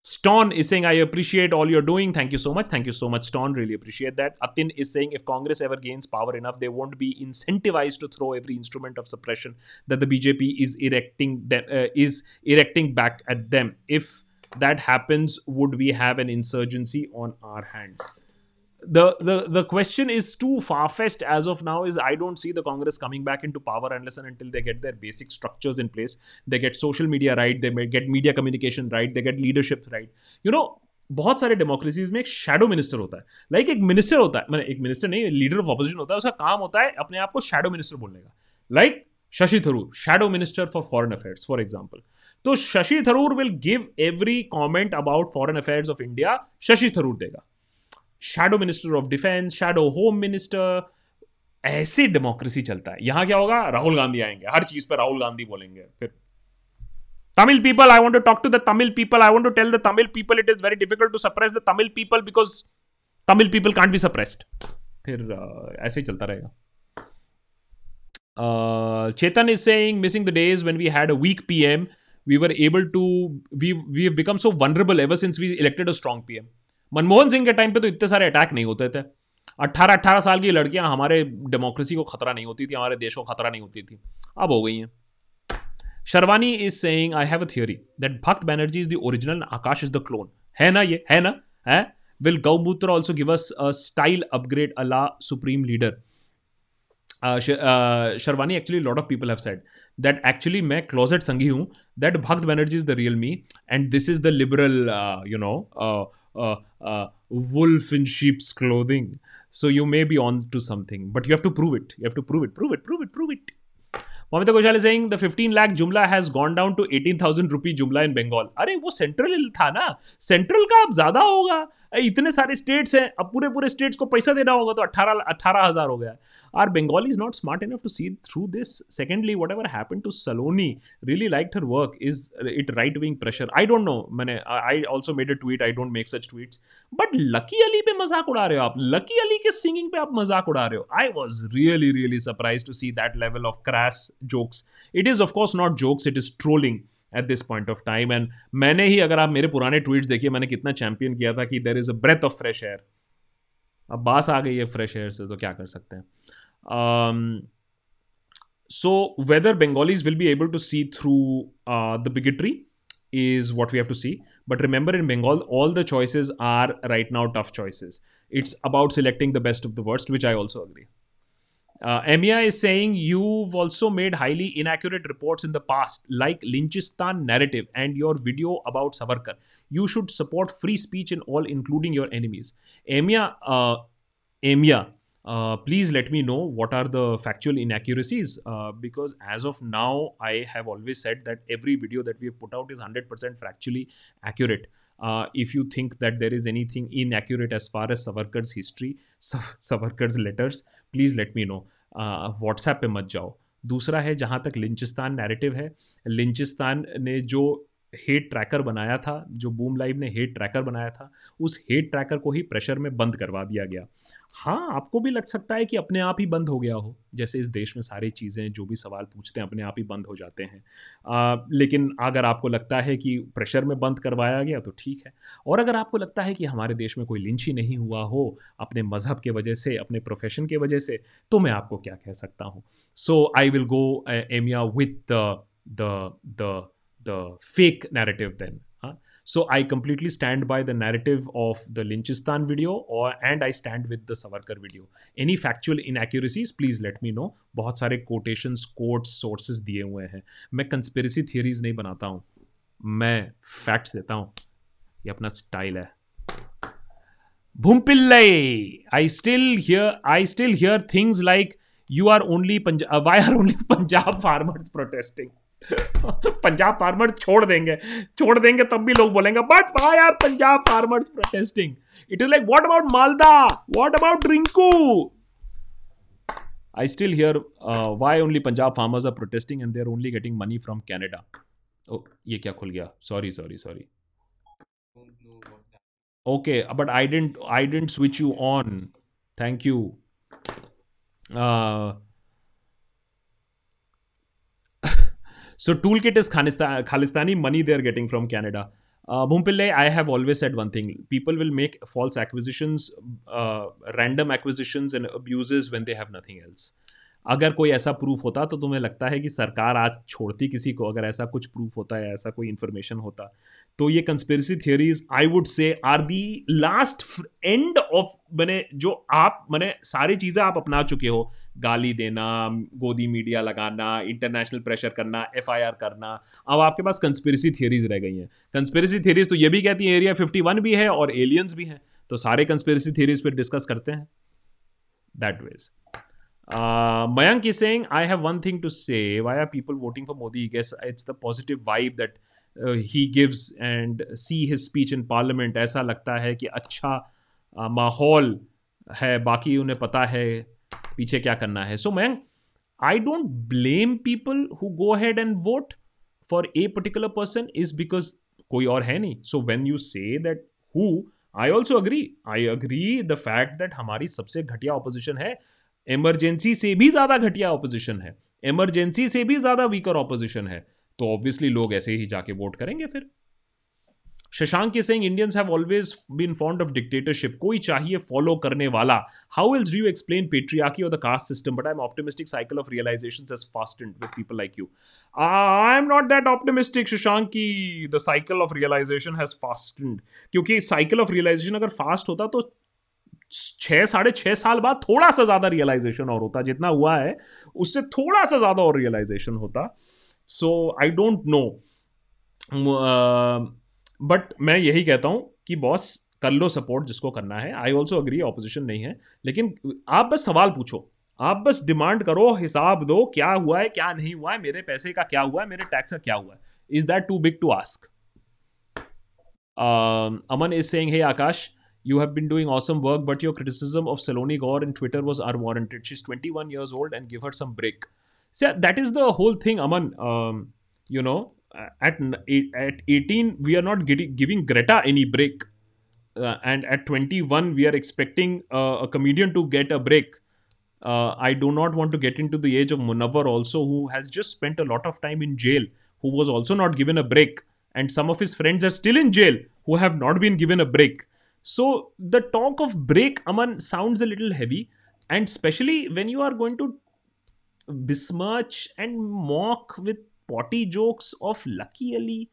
Stone is saying, I appreciate all you're doing. Thank you so much. Thank you so much, Stone. Really appreciate that. Atin is saying, if Congress ever gains power enough, they won't be incentivized to throw every instrument of suppression that the BJP is erecting uh, is erecting back at them. If that happens, would we have an insurgency on our hands? The the the question is too far fetched as of now. Is I don't see the Congress coming back into power unless and until they get their basic structures in place. They get social media right. They get media communication right. They get leadership right. You know. बहुत सारे डेमोक्रेसीज में एक शेडो मिनिस्टर होता है लाइक एक मिनिस्टर होता है मतलब एक मिनिस्टर नहीं लीडर ऑफ़ अपोजिशन होता है उसका काम होता है अपने आप को शेडो मिनिस्टर बोलने का like Shashi Tharoor shadow minister for foreign affairs for example तो Shashi Tharoor will give every comment about foreign affairs of India Shashi Tharoor देगा shadow minister of defence shadow home minister ऐसे डेमोक्रेसी चलता है। यहाँ क्या होगा? राहुल गांधी आएँगे। हर चीज़ पर राहुल गांधी बोलेंगे। फिर Tamil people I want to talk to the Tamil people I want to tell the Tamil people it is very difficult to suppress the Tamil people because Tamil people can't be suppressed फिर ऐसे ही चलता रहेगा। Chetan is saying missing the days when we had a weak PM we were able to we we have become so vulnerable ever since we elected a strong PM Manmohan Singh के टाइम पे तो इतने सारे अटैक नहीं होते थे। अट्ठारह अट्ठारह साल की लड़कियाँ हमारे डेमोक्रेसी को खतरा नहीं होती थी, हमारे देश को खतरा नहीं होती थी। अब हो गई हैं। Sharvani is saying I have a theory that Bhakt Banerjee is the original Akash is the clone है ना ये? है ना? है? Will gaumutra also give us a style upgrade a la supreme leader Sharvani actually lot of people have said that actually मैं क्लोजेट संगी हूँ that Bhakt Banerjee is the real me and this is the liberal you know uh, uh, wolf in sheep's clothing. So you may be on to something, but you have to prove it. You have to prove it, prove it, prove it, prove it. Mamita Ghoshal is saying the 15 lakh Jumla has gone down to 18,000 rupee Jumla in Bengal. अरे वो सेंट्रल था ना सेंट्रल का अब ज्यादा होगा इतने सारे स्टेट्स हैं, अब पूरे पूरे स्टेट्स को पैसा देना होगा तो अट्ठारह अट्ठारह हज़ार हो गया। Are Bengali is not smart enough to see through this secondly whatever happen to Saloni really like her work is it right wing pressure I don't know मैंने I also made a tweet I don't make such tweets but Lucky Ali पे मज़ाक उड़ा रहे हो आप। लकी अली के सिंगिंग पे आप मज़ाक उड़ा रहे हो। I was really really surprise to see that level of crash jokes it is of course not jokes it is trolling at this point of time and मैंने ही अगर आप मेरे पुराने ट्वीट्स देखिए मैंने कितना चैंपियन किया था कि there is a breath of fresh air अब बास आ गई है फ्रेश एयर से तो क्या कर सकते हैं so whether Bengalis will be able to see through the bigotry is what we have to see. But remember, in Bengal, all the choices are right now tough choices. It's about selecting the best of the worst, which I also agree. Uh, is saying you've also made highly inaccurate reports in the past, like Lynchistan narrative and your video about Savarkar. You should support free speech in all, including your enemies. Emia, uh, Emia, uh, please let me know what are the factual inaccuracies uh, because as of now, I have always said that every video that we have put out is 100% factually accurate. Uh, if you think that there is anything inaccurate as far as Savarkar's history, Savarkar's letters, please let me know WhatsApp पे मत जाओ। दूसरा है जहाँ तक लिंचिस्तान नैरेटिव है। लिंचिस्तान ने जो हेट ट्रैकर बनाया था जो बूम लाइव ने हेट ट्रैकर बनाया था उस हेट ट्रैकर को ही प्रेशर में बंद करवा दिया गया। हाँ आपको भी लग सकता है कि अपने आप ही बंद हो गया हो। जैसे इस देश में सारी चीज़ें जो भी सवाल पूछते हैं अपने आप ही बंद हो जाते हैं। आ, लेकिन अगर आपको लगता है कि प्रेशर में बंद करवाया गया तो ठीक है। और अगर आपको लगता है कि हमारे देश में कोई लिंच ही नहीं हुआ हो अपने मज़हब के वजह से अपने प्रोफेशन के वजह से तो मैं आपको क्या कह सकता हूँ। So I will go एमिया with the fake narrative then so I completely stand by the narrative of the Lynchistan video और and I stand with the Savarkar video any factual inaccuracies please let me know बहुत सारे कोटेशन कोट्स सोर्सेज दिए हुए हैं। मैं कंस्पेरेसी थियरीज नहीं बनाता हूँ। मैं फैक्ट्स देता हूँ। ये अपना स्टाइल है। भूमपिल्ले I still hear I still hear things like you are only Punjab why are only Punjab farmers protesting Punjab farmer छोड़ देंगे। छोड़ देंगे तब भी लोग बोलेंगे, but why are Punjab farmer protesting it is like what about Malda? What about Rinku? I still hear why only Punjab farmers are protesting and they only getting money from Canada ओ ये क्या खुल गया? Sorry sorry sorry okay but I didn't I didn't switch you on thank you so toolkit is Khalistani money they are getting from Canada भूमपिल्ले I have always said one thing people will make false acquisitions random acquisitions and abuse when they have nothing else अगर कोई ऐसा प्रूफ होता तो तुम्हें लगता है कि सरकार आज छोड़ती किसी को, अगर ऐसा कुछ प्रूफ होता है ऐसा कोई इन्फॉर्मेशन होता। तो ये conspiracy theories I would say are the last end of मैंने जो आप मैंने सारी चीज़ें आप अपना चुके हो। गाली देना गोदी मीडिया लगाना इंटरनेशनल प्रेशर करना एफआईआर करना। अब आपके पास कंस्पेरेसी थियोरीज रह गई हैं। कंस्पेरेसी थियोरीज तो ये भी कहती हैं एरिया फिफ्टी वन भी है और एलियंस भी हैं। तो सारे कंस्पेरेसी थियोरीज पर डिस्कस करते हैं। That ways Uh, Mayank is saying, I have one thing to people voting for Modi? I guess it's the positive vibe that uh, gives and see see speech in parliament ऐसा लगता है कि अच्छा uh, माहौल है बाकी उन्हें पता है पीछे क्या करना है। So मैंग I don't blame people who go ahead and vote for a particular person is because कोई और है नहीं। So when you say that who I also agree I agree the fact that हमारी सबसे घटिया ऑपोजिशन है। इमरजेंसी से भी ज़्यादा घटिया ऑपोजिशन है। इमरजेंसी से भी ज़्यादा वीकर ऑपोजिशन है। तो ऑब्वियसली लोग ऐसे ही जाके वोट करेंगे फिर। Shashank is saying Indians have always been fond of dictatorship कोई चाहिए फॉलो करने वाला? How else do you explain patriarchy और the caste system but I am optimistic cycle of realisation has fastened with people like you I am not that optimistic Shashank, की the cycle of realisation has fastened क्योंकि साइकिल ऑफ़ रियलाइजेशन अगर फास्ट होता तो छः साढ़े छः साल बाद थोड़ा सा ज़्यादा रियलाइजेशन और होता। जितना हुआ है, उससे थोड़ा सा ज़्यादा और रियलाइजेशन होता। So I don't know but मैं यही कहता हूँ कि बॉस कर लो सपोर्ट जिसको करना है। आई ऑल्सो अग्री ऑपोजिशन नहीं है। लेकिन आप बस सवाल पूछो। आप बस डिमांड करो हिसाब दो क्या हुआ है क्या नहीं हुआ है मेरे पैसे का क्या हुआ है मेरे टैक्स का क्या हुआ है। Is that too big to ask Aman is saying hey Akash you have been doing awesome work, but your criticism of Saloni Gaur in Twitter was unwarranted. She's 21 years old and give her some break. So that is the whole thing, Aman. Um, you know, at at 18 we are not getting, giving Greta any break, uh, and at 21 we are expecting uh, a comedian to get a break. Uh, I do not want to get into the age of Munawar also, who has just spent a lot of time in jail, who was also not given a break, and some of his friends are still in jail who have not been given a break. So the talk of break, Aman, sounds a little heavy, and especially when you are going to besmirch and mock with potty jokes of Lucky Ali,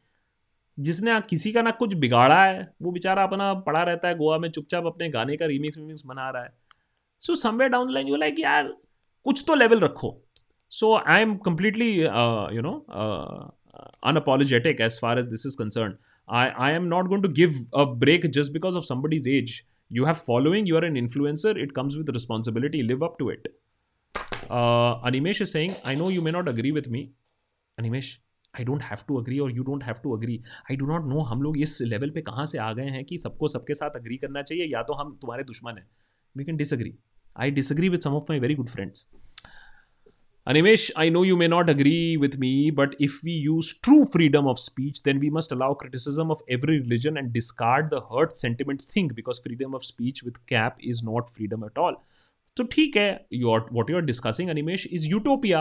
जिसने किसी का ना कुछ बिगाड़ा है। वो बेचारा अपना पड़ा रहता है गोवा में, चुपचाप अपने गाने का रीमिक्स वीमिक्स बना रहा है। So somewhere down line you like यार, कुछ तो लेवल रखो। So I am completely you know un unapologetic as far as this is concern I I am not going to give a break just because of somebody's age you have following you are an influencer it comes with responsibility live up to it Animesh is saying I know you may not agree with me Animesh I don't have to agree और you don't have to agree I do not know हम लोग इस लेवल पे कहाँ से आ गए हैं कि सबको सबके साथ अग्री करना चाहिए या तो हम तुम्हारे दुश्मन हैं। We can disagree I disagree with some of my very good friends Animesh I know you may not agree with me but if we use true freedom of speech then we must allow criticism of every religion and discard the hurt sentiment think because freedom of speech with cap is not freedom at all So, ठीक है, you are what you are discussing Animesh, is utopia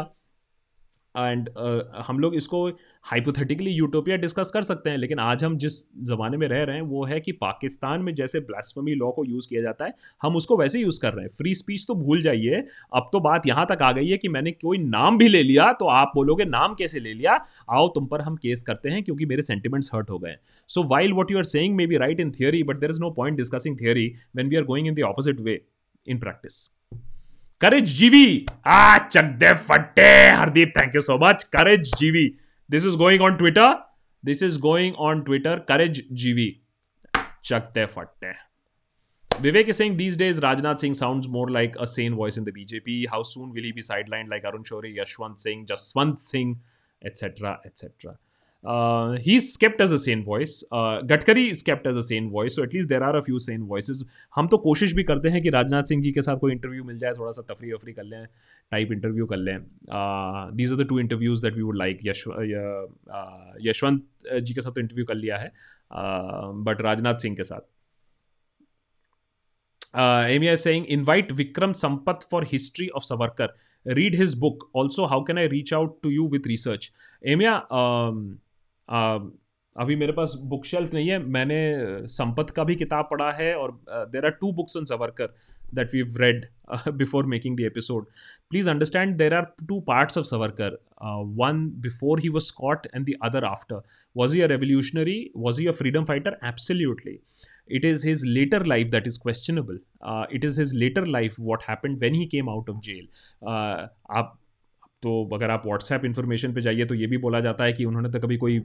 and uh, हम लोग इसको हाइपोथेटिकली यूटोपिया डिस्कस कर सकते हैं लेकिन आज हम जिस ज़माने में रह रहे हैं वो है कि पाकिस्तान में जैसे ब्लास्फमी लॉ को यूज़ किया जाता है हम उसको वैसे यूज़ कर रहे हैं। फ्री स्पीच तो भूल जाइए। अब तो बात यहाँ तक आ गई है कि मैंने कोई नाम भी ले लिया तो आप बोलोगे नाम कैसे ले लिया? आओ तुम पर हम केस करते हैं क्योंकि मेरे सेंटिमेंट्स हर्ट हो गए so while what you are saying may be right in theory but there is no point discussing theory when we are going in the opposite way in practice करेज जीवी आ, चक दे फटे, Hardeep thank you so much करेज जीवी this is going on Twitter this is going on Twitter करेज जीवी चक दे फटे. Vivek Singh these days Rajnath Singh sound more like a sane voice in the BJP how soon will be sideline like Arun Shourie Yashwant Singh Jaswant Singh et cetera et cetera Uh, he's kept as a sane voice. Uh, Gadkari is kept as a sane voice. So at least there are a few sane voices. हम तो कोशिश भी करते हैं कि राजनाथ सिंह जी के साथ कोई इंटरव्यू मिल जाए थोड़ा सा तफरी वफरी कर लें टाइप इंटरव्यू कर लें these are the two interviews that we would like Yashwant ji के साथ तो इंटरव्यू कर लिया है बट uh, राजनाथ सिंह के साथ Uh, Amy is saying, invite Vikram Sampath for history of Savarkar. Read his book. Also, how can I reach out to you with research? Um, अभी मेरे पास बुक शेल्फ नहीं है। मैंने संपत का भी किताब पढ़ा है और there are two books on Savarkar that we read before making the episode please understand there are two parts of Savarkar one before he was caught and the other after was he a revolutionary was he a freedom fighter absolutely it is his later life that is questionable. Uh, it is his later life what happened when he came out of jail. Uh, आप तो अगर आप व्हाट्सएप इन्फॉर्मेशन पे जाइए तो ये भी बोला जाता है कि उन्होंने तो कभी कोई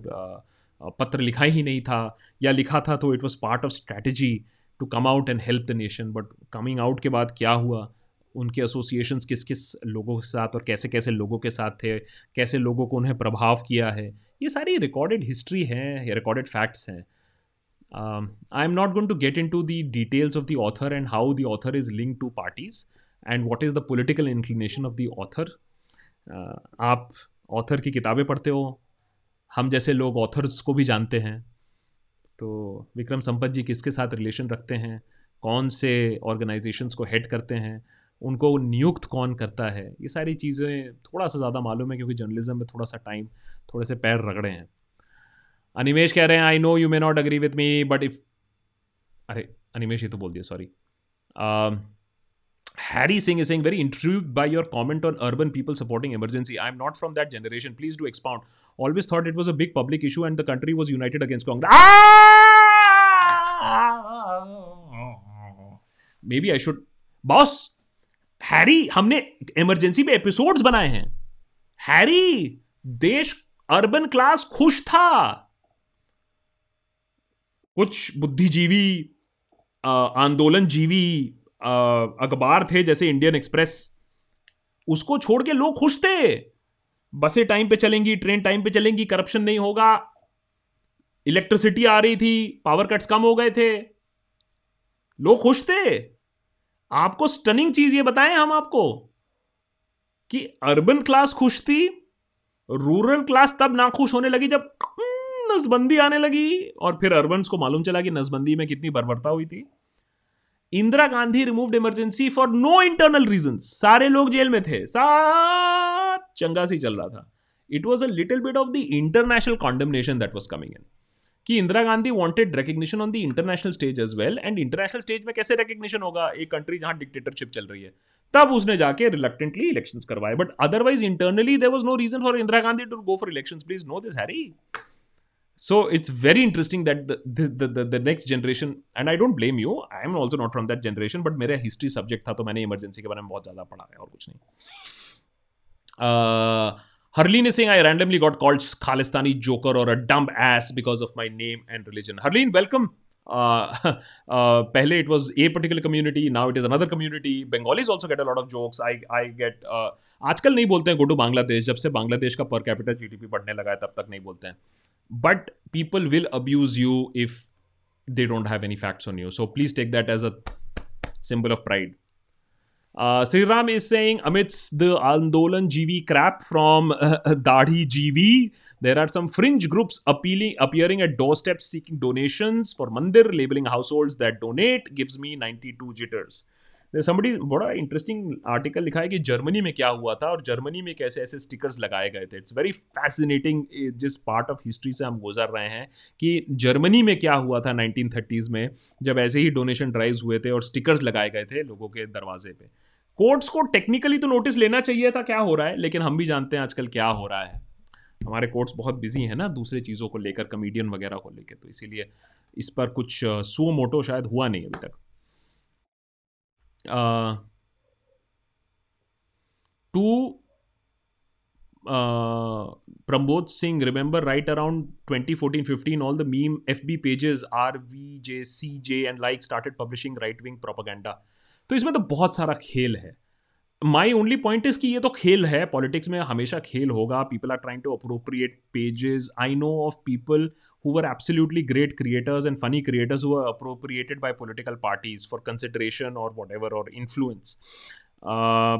पत्र लिखा ही नहीं था या लिखा था तो it was part of strategy to come out and help the nation but coming out के बाद क्या हुआ? उनके एसोसिएशंस किस किस लोगों के साथ और कैसे कैसे लोगों के साथ थे? कैसे लोगों को उन्हें प्रभाव किया है? ये सारी रिकॉर्डेड हिस्ट्री है रिकॉर्डेड फैक्ट्स हैं। I am not going to get into the details of the author and how the author is link to parties and what is the political inclination of the author आप ऑथर की किताबें पढ़ते हो, हम जैसे लोग ऑथर्स को भी जानते हैं तो विक्रम संपत जी किसके साथ रिलेशन रखते हैं, कौन से ऑर्गेनाइजेशंस को हेड करते हैं, उनको नियुक्त कौन करता है, ये सारी चीज़ें थोड़ा सा ज़्यादा मालूम है क्योंकि जर्नलिज्म में थोड़ा सा टाइम थोड़े से पैर रगड़े हैं। अनिमेश कह रहे हैं I know you may not agree with me but if अरे, अनिमेश ये तो बोल दिया sorry Harry Singh is saying, very intrigued by your comment on urban people supporting emergency. I'm not from that generation. Please do expound. Always thought it was a big public issue and the country was united against Congress. Ah! Maybe I should. Boss, Harry हमने इमरजेंसी पे एपिसोड्स बनाए हैं हैरी देश अर्बन क्लास खुश था कुछ बुद्धिजीवी आंदोलन जीवी अखबार थे जैसे इंडियन एक्सप्रेस उसको छोड़ के लोग खुश थे। बसें टाइम पे चलेंगी ट्रेन टाइम पे चलेंगी करप्शन नहीं होगा। इलेक्ट्रिसिटी आ रही थी पावर कट्स कम हो गए थे। लोग खुश थे। आपको स्टनिंग चीज़ ये बताएँ हम आपको कि अर्बन क्लास खुश थी रूरल क्लास तब नाखुश होने लगी जब हम्म, नसबंदी आने लगी और फिर अर्बन को मालूम चला कि नसबंदी में कितनी बर्बरता हुई थी। Indira Gandhi removed emergency for no internal reason सारे लोग जेल में थे। सब चंगा सी चल रहा था। It was a little bit of the international condemnation that was coming in. कि Indira Gandhi wanted recognition on the international stage as well and international stage में कैसे रिकग्निशन होगा? एक कंट्री जहाँ डिक्टेटरशिप चल रही है। तब उसने जाके रिलक्टेंटली इलेक्शंस करवाए। But otherwise internally there was no reason for Indira Gandhi to go for election please know this Harry so it's very interesting that the next generation and I don't blame you I am also not from that generation but मेरा हिस्ट्री सब्जेक्ट था तो मैंने इमरजेंसी के बारे में बहुत ज़्यादा पढ़ा है और कुछ नहीं। Harleen Singh I randomly got called Khalistani joker और a dumb ass because of my name and religion Harleen welcome पहले it was a particular community now it is another community Bengalis also get a of jokes I I get आजकल नहीं बोलते हैं गो टू बांग्लादेश, जब से बांग्लादेश का per capita G D P बढ़ने लगा है, तब तक नहीं बोलते हैं। but people will abuse you if they don't have any facts on you. So please take that as a symbol of pride. Uh, Sri Ram is saying amidst the Andolan GV crap from uh, Dadi GV, there are some fringe groups appealing, appearing at doorsteps seeking donations for mandir, labeling households that donate gives me 92 jitters. Somebody बड़ा इंटरेस्टिंग आर्टिकल लिखा है कि जर्मनी में क्या हुआ था और जर्मनी में कैसे ऐसे स्टिकर्स लगाए गए थे। इट्स वेरी फैसिनेटिंग जिस पार्ट ऑफ़ हिस्ट्री से हम गुजर रहे हैं कि जर्मनी में क्या हुआ था नाइनटीन थर्टीज़ में, जब ऐसे ही डोनेशन ड्राइव्स हुए थे और स्टिकर्स लगाए गए थे लोगों के दरवाजे पे। कोर्ट्स को टेक्निकली तो नोटिस लेना चाहिए था क्या हो रहा है, लेकिन हम भी जानते हैं आजकल क्या हो रहा है। हमारे कोर्ट्स बहुत बिज़ी हैं ना दूसरे चीज़ों को लेकर कमेडियन वगैरह को लेकर तो इसीलिए इस पर कुछ सो मोटो शायद हुआ नहीं अभी तक। To Pramod Singh remember right around twenty fourteen fifteen all the meme F B pages R V J C J and like started publishing right wing propaganda तो इसमें तो बहुत सारा खेल है। माई ओनली पॉइंट इज़ कि ये तो खेल है पॉलिटिक्स में हमेशा खेल होगा people are trying to appropriate pages I know of people who were absolutely great creators and funny creators who were appropriated by political parties for consideration or whatever or influence.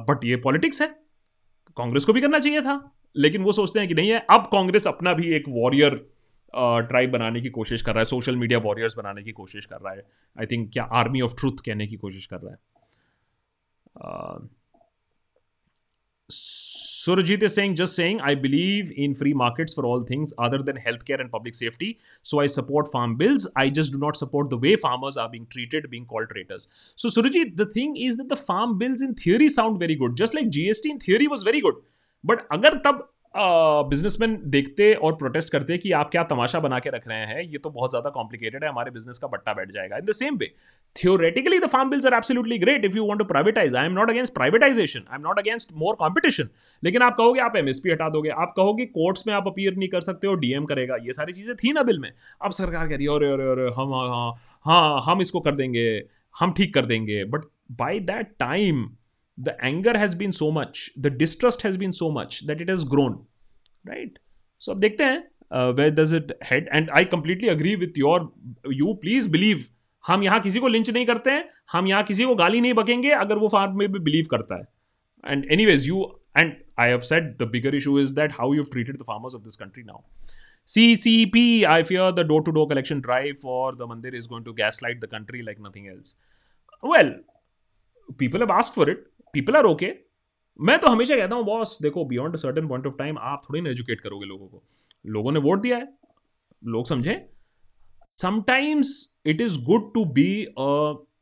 But ये पॉलिटिक्स है. कांग्रेस को भी करना चाहिए था लेकिन वो सोचते हैं कि नहीं है। अब कांग्रेस अपना भी एक वॉरियर ट्राइब uh, बनाने की कोशिश कर रहा है सोशल मीडिया वॉरियर्स बनाने की कोशिश कर रहा है। आई थिंक क्या आर्मी ऑफ़ ट्रूथ कहने की कोशिश कर रहा है। Uh, Surajit is saying, just saying, I believe in free markets for all things other than healthcare and public safety. So I support farm bills. I just do not support the way farmers are being treated, being called traitors. So, Surajit, the thing is that the farm bills in theory sound very good. Just like GST in theory was very good. But agar tab businessman देखते और प्रोटेस्ट करते कि आप क्या तमाशा बना के रख रहे हैं, ये तो बहुत ज़्यादा कॉम्प्लिकेटेड है, हमारे बिज़नेस का बट्टा बैठ जाएगा। In the same way theoretically the farm bills are absolutely great if you want to privatise I am not against privatisation I am not against more competition लेकिन आप कहोगे आप एमएसपी हटा दोगे। आप कहोगे कोर्ट्स में आप अपीयर नहीं कर सकते हो डीएम करेगा। ये सारी चीज़ें थी ना बिल में। अब सरकार कह रही है, अरे अरे हम हाँ हाँ हम इसको कर देंगे, हम ठीक कर देंगे। But by that time the anger has been so much the distrust has been so much that it has grown right? So ab dekhte hain uh, where does it head? And i completely agree with your you please believe हम यहाँ किसी को लिंच नहीं करते हैं हम यहाँ किसी को गाली नहीं बकेंगे अगर वो फार्म में भी बिलीव करता है and anyways you and I have set the bigger issue is that how you treated the farmers of this country now C C P I fear the door to door collection drive for the mandir is going to gaslight the country like nothing else well people have ask for it people are okay मैं तो हमेशा कहता हूँ, बॉस, देखो beyond certain point of time आप थोड़ी ना एजुकेट करोगे लोगों को। लोगों ने वोट दिया है। लोग समझे। Sometimes it is good to be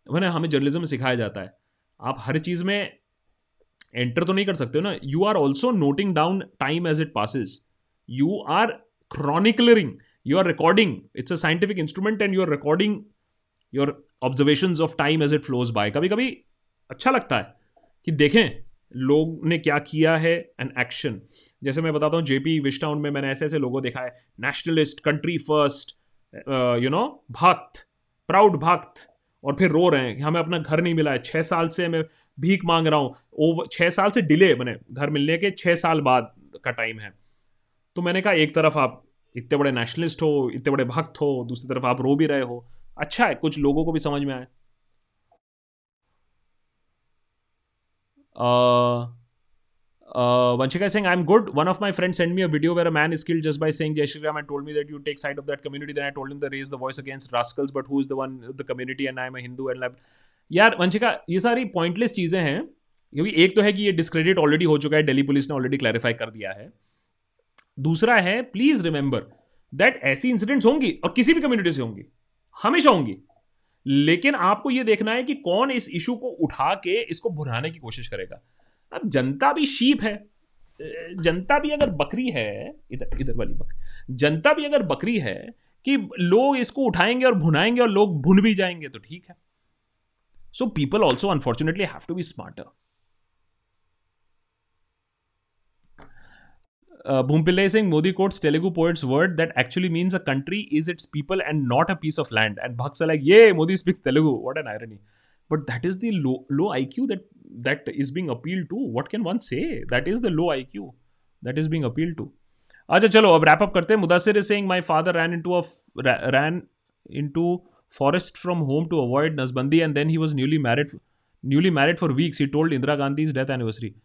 मैंने हमें जर्नलिज्म में सिखाया जाता है। आप हर चीज़ में एंटर तो नहीं कर सकते हो ना। You are also noting down time as it passes you are chronicling you are recording it's a scientific instrument and you are recording your observation of time as it flows by कभी कभी अच्छा लगता है। कि देखें, लोग ने क्या किया है? एन एक्शन जैसे मैं बताता हूँ जेपी विस्टाउन में मैंने ऐसे ऐसे लोगों देखा है। Nationalist country first you know bhakt proud bhakt, और फिर रो रहे हैं। कि हमें अपना घर नहीं मिला है। छः साल से मैं भीख मांग रहा हूँ। ओवर छः साल से डिले मैंने घर मिलने के छः साल बाद का टाइम है। तो मैंने कहा, एक तरफ़ आप इतने बड़े नेशनलिस्ट हो, इतने बड़े भक्त हो, दूसरी तरफ़ आप रो भी रहे हो। अच्छा है, कुछ लोगों को भी समझ में आए Uh, uh, Vanshika is saying, I'm good. One of my friends sent me a video where a man is killed just by saying Jai Shri Ram and told me that you take side of that community. Then I told him to raise the voice against rascals, but who is the one, the community, and I'm a Hindu and यार वंशिका ये सारी पॉइंटलेस चीज़ें हैं क्योंकि एक तो है कि ये डिस्क्रेडिट ऑलरेडी हो चुका है दिल्ली पुलिस ने ऑलरेडी क्लैरिफाई कर दिया है दूसरा है प्लीज़ रिमेंबर दैट ऐसी इंसिडेंट्स होंगी और किसी भी कम्युनिटी से होंगी हमेशा होंगी लेकिन आपको यह देखना है कि कौन इस इशू को उठा के इसको भुनाने की कोशिश करेगा। अब जनता भी शीप है। जनता भी अगर बकरी है, इधर इधर वाली बकरी जनता भी अगर बकरी है कि लोग इसको उठाएँगे और भुनाएँगे और लोग भुन भी जाएँगे तो ठीक है। So people also unfortunately have to be smarter Uh, Bhumpillai saying Modi quotes Telugu poet's word that actually means a country is its people and not a piece of land. And Bhakts are like, yeah, Modi speaks Telugu. What an irony. But that is the low, low IQ that that is being appealed to. What can one say? That is the low IQ that is being appealed to. अच्छा चलो अब रैप अप करते हैं Mudasir is saying my father ran into a ran into forest from home to avoid Nasbandi and then he was newly married newly married for weeks he told Indira Gandhi's death anniversary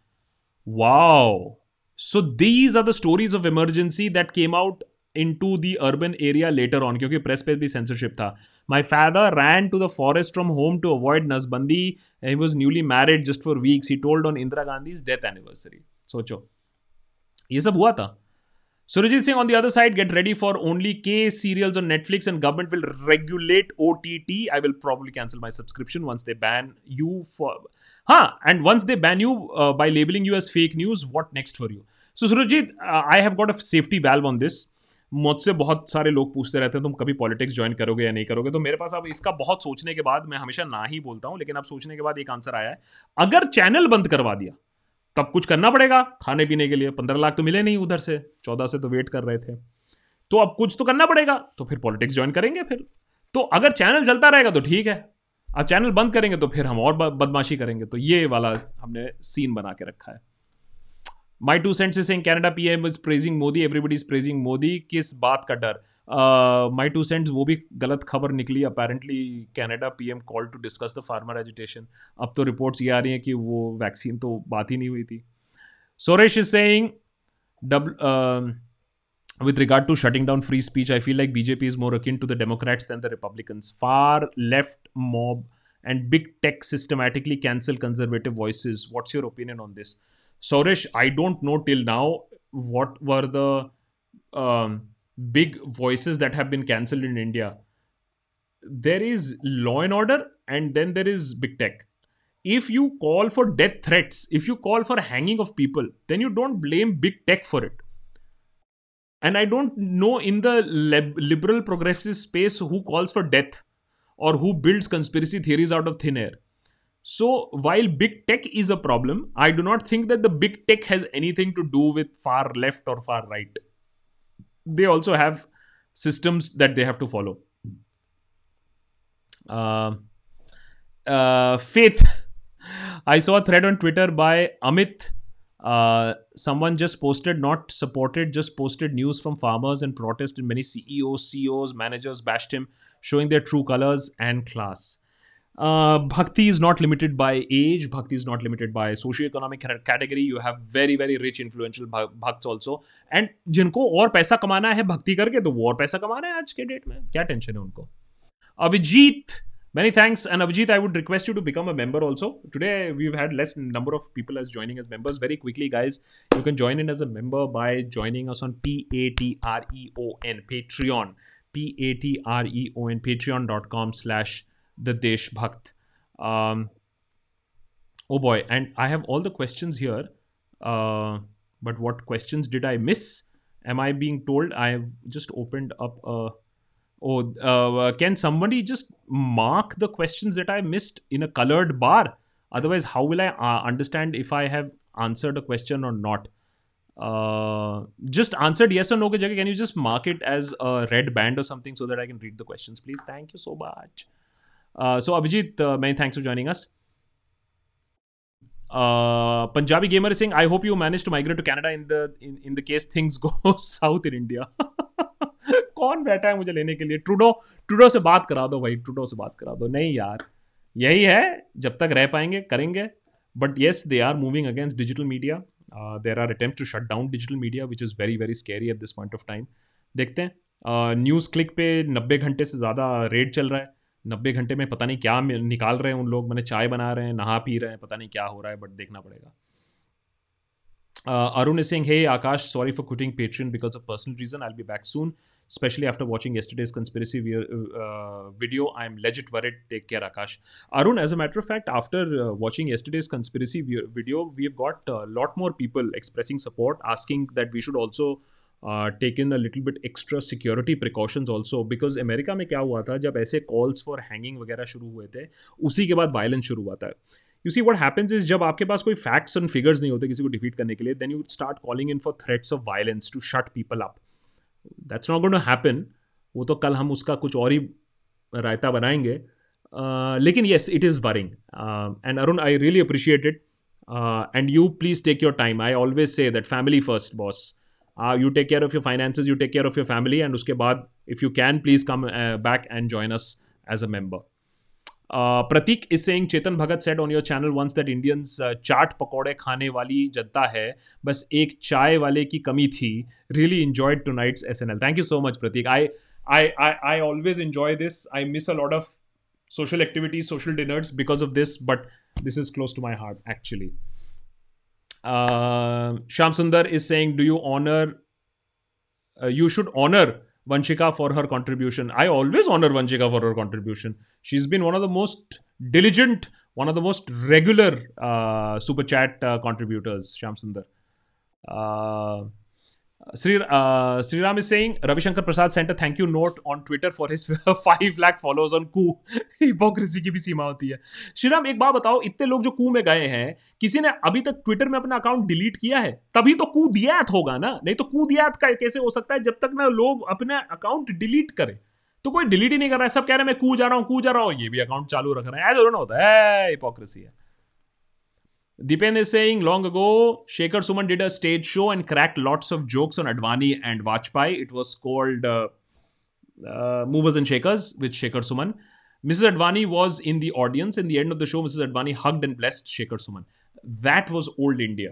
wow so these are the stories of emergency that came out into the urban area later on क्योंकि प्रेस पे भी सेंसरशिप था my father ran to the forest from home to avoid nasbandi he was newly married just for weeks he told on Indira Gandhi death anniversary सोचो ये सब हुआ था Surajit Singh on the other side, get ready for only K serials on Netflix and government will regulate OTT. I will probably cancel my subscription once they ban you for. Huh, and once they ban you uh, by labeling you as fake news, what next for you? So Surjit I have got a safety valve on this मुझसे बहुत सारे लोग पूछते रहते हैं, तुम कभी पॉलिटिक्स ज्वाइन करोगे या नहीं करोगे? तो मेरे पास अब इसका बहुत सोचने के बाद मैं हमेशा ना ही बोलता हूँ, लेकिन अब सोचने के बाद एक आंसर आया है। अगर चैनल बंद करवा दिया, तब कुछ करना पड़ेगा खाने पीने के लिए। पंद्रह लाख तो मिले नहीं उधर से, चौदह से तो वेट कर रहे थे। तो अब कुछ तो करना पड़ेगा तो फिर पॉलिटिक्स ज्वाइन करेंगे फिर। तो अगर चैनल चलता रहेगा तो ठीक है, अब चैनल बंद करेंगे तो फिर हम और बदमाशी करेंगे। तो ये वाला हमने सीन बना के रखा है। My two cents is saying Canada PM is praising Modi everybody is praising Modi किस बात का डर माई टू सेंट्स वो भी गलत खबर निकली apparently Canada PM call to discuss the farmer agitation अब तो रिपोर्ट्स ये आ रही हैं कि वो वैक्सीन तो बात ही नहीं हुई थी Soresh is saying with regard to shutting down free speech, I feel like BJP is more akin to the Democrats than the Republicans. Far left mob and big tech systematically cancel conservative voices. What's your opinion on this? Soresh, I don't know till now what were the um, big voices that have been cancelled in India. There is law and order, and then there is big tech. If you call for death threats, if you call for hanging of people, then you don't blame big tech for it. And I don't know in the liberal progressive space who calls for death or who builds conspiracy theories out of thin air. So, while big tech is a problem, I do not think that the big tech has anything to do with far left or far right. They also have systems that they have to follow. Uh, uh, faith. I saw a thread on Twitter by Amit. Uh, someone just posted, not supported, just posted news from farmers and protest, and many CEOs, CEOs, managers bashed him, showing their true colors and class Uh, bhakti is not limited by age bhakti is not limited by socio-economic category you have very very rich influential bhakts also and जिनको और पैसा कमाना है भक्ति करके तो वो और पैसा कमा रहे हैं आज के डेट में क्या टेंशन है उनको Abhijit many thanks and abhijit i would request you to become a member also today we've had less number of people as joining as members very quickly guys you can join in as a member by joining us on p-a-t-r-e-o-n patreon p-a-t-r-e-o-n patreon.com slash the Desh Bhakt. Um, oh boy, and I have all the questions here. Uh, but what questions did I miss? Am I being told I have just opened up a. Oh, uh, can somebody just mark the questions that I missed in a colored bar? Otherwise, how will I uh, understand if I have answered a question or not? Uh, just answered yes or no. Can you just mark it as a red band or something so that I can read the questions, please? Thank you so much. Uh, Abhijit Abhijit, thanks for joining us Punjabi gamer Uh, I hope you manage to migrate to Canada in the in the case things go south in India. कौन बैठा है मुझे लेने के लिए? ट्रूडो ट्रूडो से बात करा दो भाई ट्रूडो से बात करा दो। नहीं यार यही है जब तक रह पाएँगे करेंगे। But yes they are moving against digital media there are attempt to shut down digital media which is very very scary at this point of time देखते हैं। न्यूज़ uh, क्लिक पे नब्बे घंटे से ज़्यादा रेट चल रहा है। नब्बे घंटे में पता नहीं क्या निकाल रहे हैं उन लोग। मैंने चाय बना रहे हैं, नहा पी रहे हैं, पता नहीं क्या हो रहा है बट देखना पड़ेगा। Arun Singh hey Akash sorry for quitting Patreon because of personal reason I be back soon especially after watching yesterday's conspiracy video I am legit worried take care Akash Arun as a matter of fact after watching yesterday's conspiracy video we have got lot more people expressing support asking that we should also in a little bit extra security precautions also. Because America में क्या हुआ था जब ऐसे कॉल्स फॉर हैंगिंग वगैरह शुरू हुए थे उसी के बाद वायलेंस शुरू हुआ था। You see what happens is जब आपके पास कोई फैक्ट्स एंड फिगर्स नहीं होते किसी को डिफीट करने के लिए then you start calling in for threats of violence to shut people up that's not going to happen वो तो कल हम उसका कुछ और ही रायता बनाएँगे। Uh, लेकिन yes it is worrying and Arun I really appreciate it and you please take your time I always say that family first boss you take care of your finances you take care of your family and उसके बाद if you can please come back and join us as a member Uh, Pratik is saying Chetan Bhagat said on your channel once that Indians uh, चाट पकौड़े खाने वाली जनता है बस एक चाय वाले की कमी थी really enjoyed tonight's SNL thank you so much Pratik I I I, I always enjoy this I miss a lot of social activities social dinners because of this but this is close to my heart actually uh, Sham Sundar is saying do you honor uh, you should honor Vanshika for her contribution. I always honor Vanshika for her contribution. She's been one of the most diligent, one of the most regular uh, super chat uh, contributors, Sham Sundar. Uh, Sri, uh, Sriram is saying Ravi Shankar Prasad sent a thank you note on Twitter for his 5 lakh followers on Koo. Hypocrisy की भी सीमा होती है। श्रीराम एक बात बताओ इतने लोग जो कू में गए हैं किसी ने अभी तक ट्विटर में अपना अकाउंट डिलीट किया है? तभी तो कू दियात होगा ना? नहीं तो कू दियात का कैसे हो सकता है जब तक ना लोग अपना अकाउंट डिलीट करें? तो कोई डिलीट ही नहीं कर रहा है। सब कह रहे हैं मैं कू जा रहा हूँ कू जा रहा हूँ। ये भी अकाउंट चालू रख रहा है। ऐसा होता है। हिपोक्रेसी है। Dipen is saying long ago, Shekhar Suman did a stage show and cracked lots of jokes on Advani and Vajpayee. It was called uh, uh, Movers and Shakers with Shekhar Suman. Mrs. Advani was in the audience. In the end of the show, Mrs. Advani hugged and blessed Shekhar Suman. That was old India.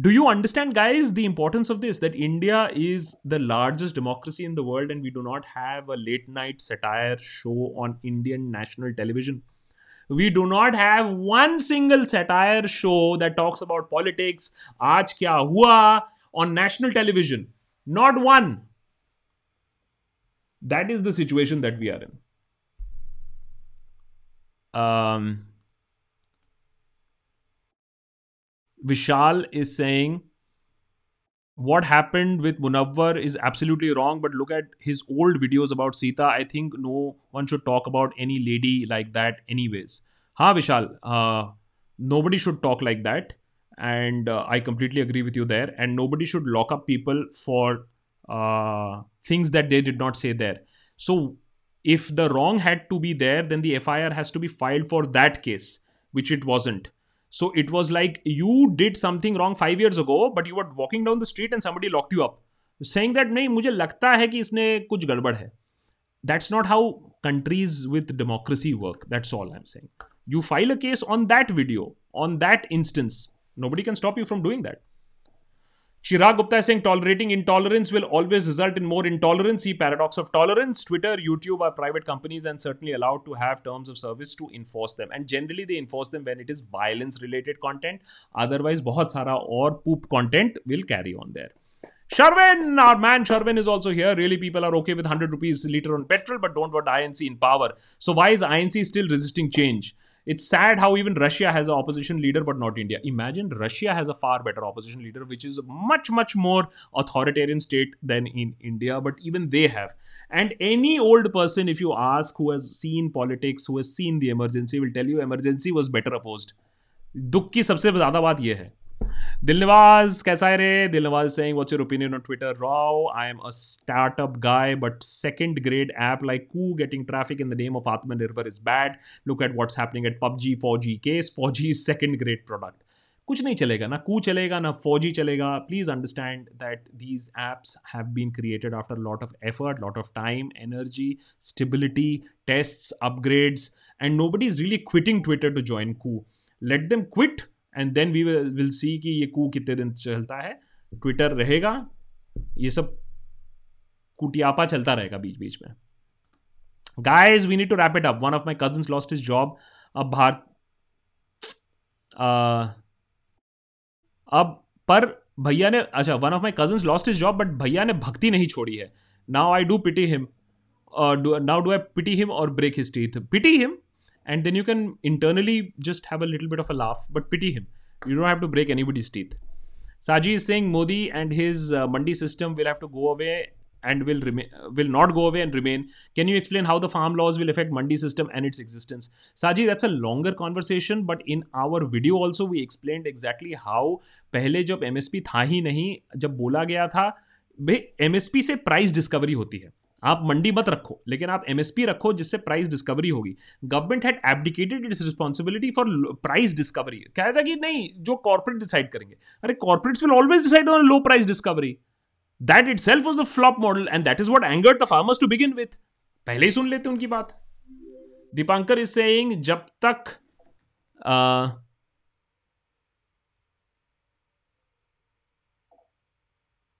Do you understand, guys, the importance of this? That India is the largest democracy in the world and we do not have a late night satire show on Indian national television we do not have one single satire show that talks about politics aaj kya hua on national television. Not one. That is the situation that we are in. Um, vishal is saying what happened with Munawwar is absolutely wrong, but look at his old videos about Sita. I think no one should talk about any lady like that, anyways. Ha, Vishal, uh, nobody should talk like that. And uh, I completely agree with you there. And nobody should lock up people for uh, things that they did not say there. So, if the wrong had to be there, then the FIR has to be filed for that case, which it wasn't. So it was like you did something wrong five years ago, but you were walking down the street and somebody locked you up, saying that नहीं मुझे लगता है कि इसने कुछ गड़बड़ है. That's not how countries with democracy work. That's all I'm saying. You file a case on that video, on that instance. Nobody can stop you from doing that. Chirag Gupta is saying tolerating intolerance will always result in more intolerance. See paradox of tolerance. Twitter, YouTube are private companies and certainly allowed to have terms of service to enforce them. And generally they enforce them when it is violence related content. Otherwise, bahut sara or poop content will carry on there. Sharvin, our man Sharvin is also here. Really, people are okay with 100 rupees liter on petrol, but don't want INC in power. So why is INC still resisting change? It's sad how even Russia has an opposition leader, but not India. Imagine Russia has a far better opposition leader, which is a much, much more authoritarian state than in India, but even they have. And any old person, if you ask, who has seen politics, who has seen the emergency, will tell you emergency was better opposed. दुख की सबसे ज़्यादा बात यह है Dilnawaz, kaisa hai re? Dilnawaz is saying, what's your opinion on Twitter? Raw, I am a startup guy, but second grade app like Koo getting traffic in the name of Atmanirbhar is bad. Look at what's happening at PUBG 4G case. 4G is second grade product. कुछ नहीं चलेगा ना कू चलेगा ना फोर चलेगा please understand that these apps have been created after lot of effort lot of time energy stability tests upgrades and nobody is really quitting Twitter to join Koo let them quit and then we will see कि ये कू कितने दिन चलता है। ट्विटर रहेगा। ये सब कुटियापा चलता रहेगा बीच बीच में। Guys we need to wrap it up one of my cousin lost his job अब भारत अब पर भैया ने अच्छा one of my cousin lost his job but भैया ने भक्ति नहीं छोड़ी है। Now I do pity him now do I pity him और break his teeth pity him and then you can internally just have a little bit of a laugh, but pity him. You don't have to break anybody's teeth. Saji is saying Modi and his uh, mandi system will have to go away and will remain will not go away and remain. Can you explain how the farm laws will affect mandi system and its existence? Saji, that's a longer conversation, but in our video also we explained exactly how पहले जब MSP था ही नहीं जब बोला गया था भाई MSP से प्राइस डिस्कवरी होती है आप मंडी मत रखो लेकिन आप एमएसपी रखो जिससे प्राइस डिस्कवरी होगी। Government had abdicated its responsibility for price discovery कह था कि नहीं जो कॉर्पोरेट डिसाइड करेंगे। अरे corporates will always decide on low price discovery that itself was the flop model and that is what angered the farmers to begin with पहले ही सुन लेते उनकी बात। दीपांकर इज़ सेइंग जब तक आ,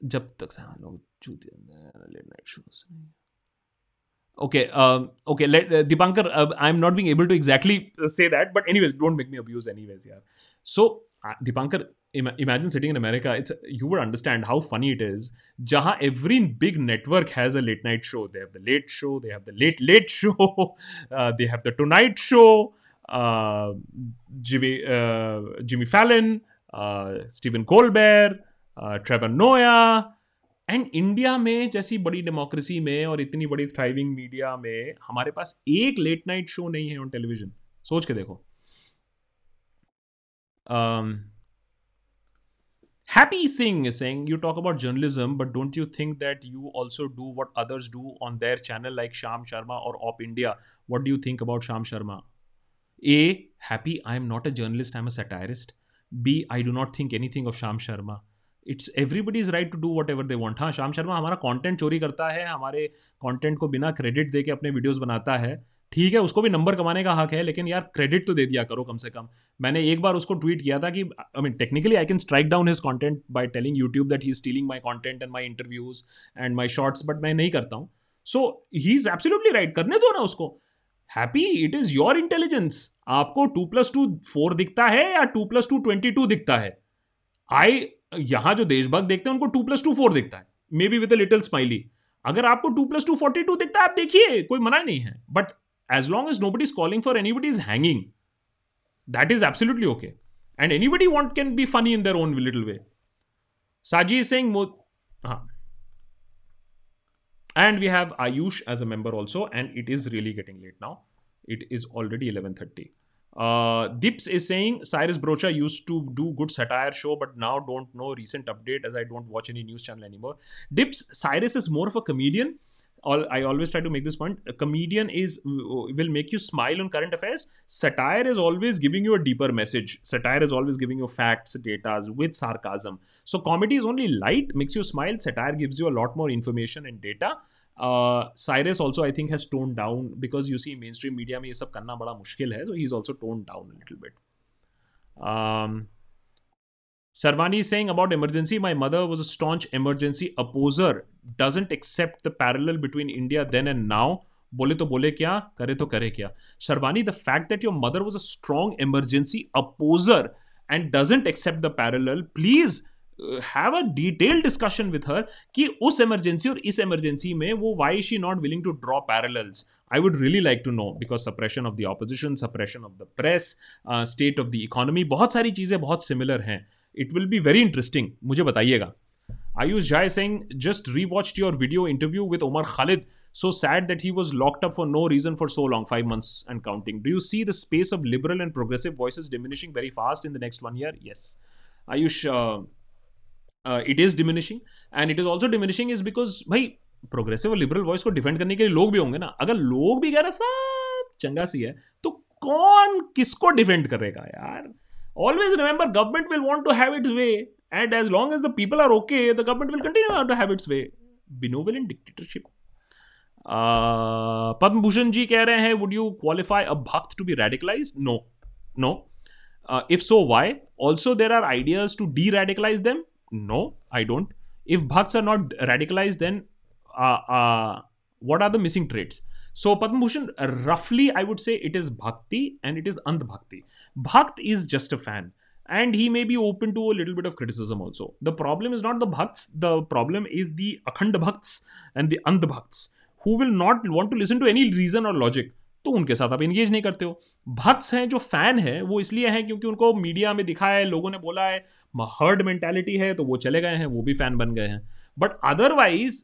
जब तक लोग late night shows. Okay, um, okay. Let uh, Dipankar, uh, I'm not being able to exactly say that, but anyways, don't make me abuse anyways, yeah. So uh, Dipankar, Im- imagine sitting in America. It's you would understand how funny it is. Jaha every big network has a late night show. They have the late show. They have the late late show. Uh, they have the Tonight Show. Uh, Jimmy uh, Jimmy Fallon, uh, Stephen Colbert, uh, Trevor Noah. And India में जैसी बड़ी डेमोक्रेसी में और इतनी बड़ी थ्राइविंग मीडिया में हमारे पास एक लेट नाइट शो नहीं है ऑन टेलीविज़न सोच के देखो. Happy Singh Singh you talk about journalism but don't you think that you also do what others do on their channel like Shyam Sharma और OpIndia what do you think about Shyam Sharma a Happy I am not a journalist I am a satirist be I do not think anything of Shyam Sharma it's everybody is right to do whatever they want हाँ श्याम शर्मा हमारा कॉन्टेंट चोरी करता है, हमारे कॉन्टेंट को बिना क्रेडिट दे के अपने वीडियोज़ बनाता है। ठीक है, उसको भी नंबर कमाने का हक है, लेकिन यार क्रेडिट तो दे दिया करो कम से कम। मैंने एक बार उसको ट्वीट किया था कि I mean technically I can strike down his content by telling YouTube that he is stealing my content and my interviews and my shorts but मैं नहीं करता हूँ। So he is absolutely right करने दो ना उसको। Happy it is your intelligence आपको टू प्लस टू फोर दिखता है या two plus two twenty two दिखता है? आई यहाँ जो देशभक्त देखते हैं, उनको टू प्लस टू फोर दिखता है। Maybe with little smiley अगर आपको two plus two forty two दिखता है, आप देखिए, कोई मना नहीं है। But as long as nobody is calling for anybody is hanging that is absolutely okay and anybody want can be funny in their own little way Saji is saying हाँ। And we have ayush as a member also, and it is really getting late now it is already 11:30 Uh, Dips is saying Cyrus Brocha used to do good satire show, but now don't know recent update as I don't watch any news channel anymore. Dips Cyrus is more of a comedian. All, I always try to make this point. A comedian is will make you smile on current affairs. Satire is always giving you a deeper message. Satire is always giving you facts, data with sarcasm. So comedy is only light, makes you smile. Satire gives you a lot more information and data. Cyrus also I think has tone down because you see mainstream media में ये सब करना बड़ा मुश्किल है so he is also tone down little bit Sarvani is saying about emergency. My mother was a staunch emergency opposer. Doesn't accept the parallel between India then and now. बोले तो बोले क्या, करे तो करे क्या Sharvani the fact that your mother was a strong emergency opposer and doesn't accept the parallel please have a detail discussion with her कि उस इमरजेंसी और इस इमरजेंसी में वो why she not willing to draw parallels I would really like to know because suppression of the opposition suppression of the press state of the economy बहुत सारी चीज़ें बहुत सिमिलर हैं। It will be very interesting मुझे बताइएगा। Ayush Jai Singh just rewatch your video interview with Umar Khalid so sad that he was locked up for no reason for so long five months and counting do you see the space of liberal and progressive voice diminishing very fast in the next one year yes Ayush it is diminishing and it is also diminishing is because भाई प्रोग्रेसिव और लिबरल वॉइस को डिफेंड करने के लिए लोग भी होंगे ना। अगर लोग भी कह रहे सब चंगा सी है तो कौन किसको डिफेंड करेगा यार? Always remember government will want to have its way and as long as the people are okay the government will continue to have its way बिनोवल in dictatorship Padma Bhushan ji कह रहे हैं would you qualify a bhakt to be radicalize no no if so why also there are ideas to deradicalize them No, I don't. If bhakts are not radicalized, then uh, uh, what are the missing traits? So Padma Bhushan, roughly, I would say it is bhakti and it is andh bhakti. Bhakt is just a fan. and he may be open to a little bit of criticism also. The problem is not the bhakts, the problem is the akhand bhakts and the andh bhakts who will not want to listen to any reason or logic. तो उनके साथ आप इंगेज नहीं करते हो भक्स हैं जो फ़ैन है वो इसलिए हैं क्योंकि उनको मीडिया में दिखाया है लोगों ने बोला है हर्ड मेंटेलिटी है तो वो चले गए हैं, वो भी फ़ैन बन गए हैं। But otherwise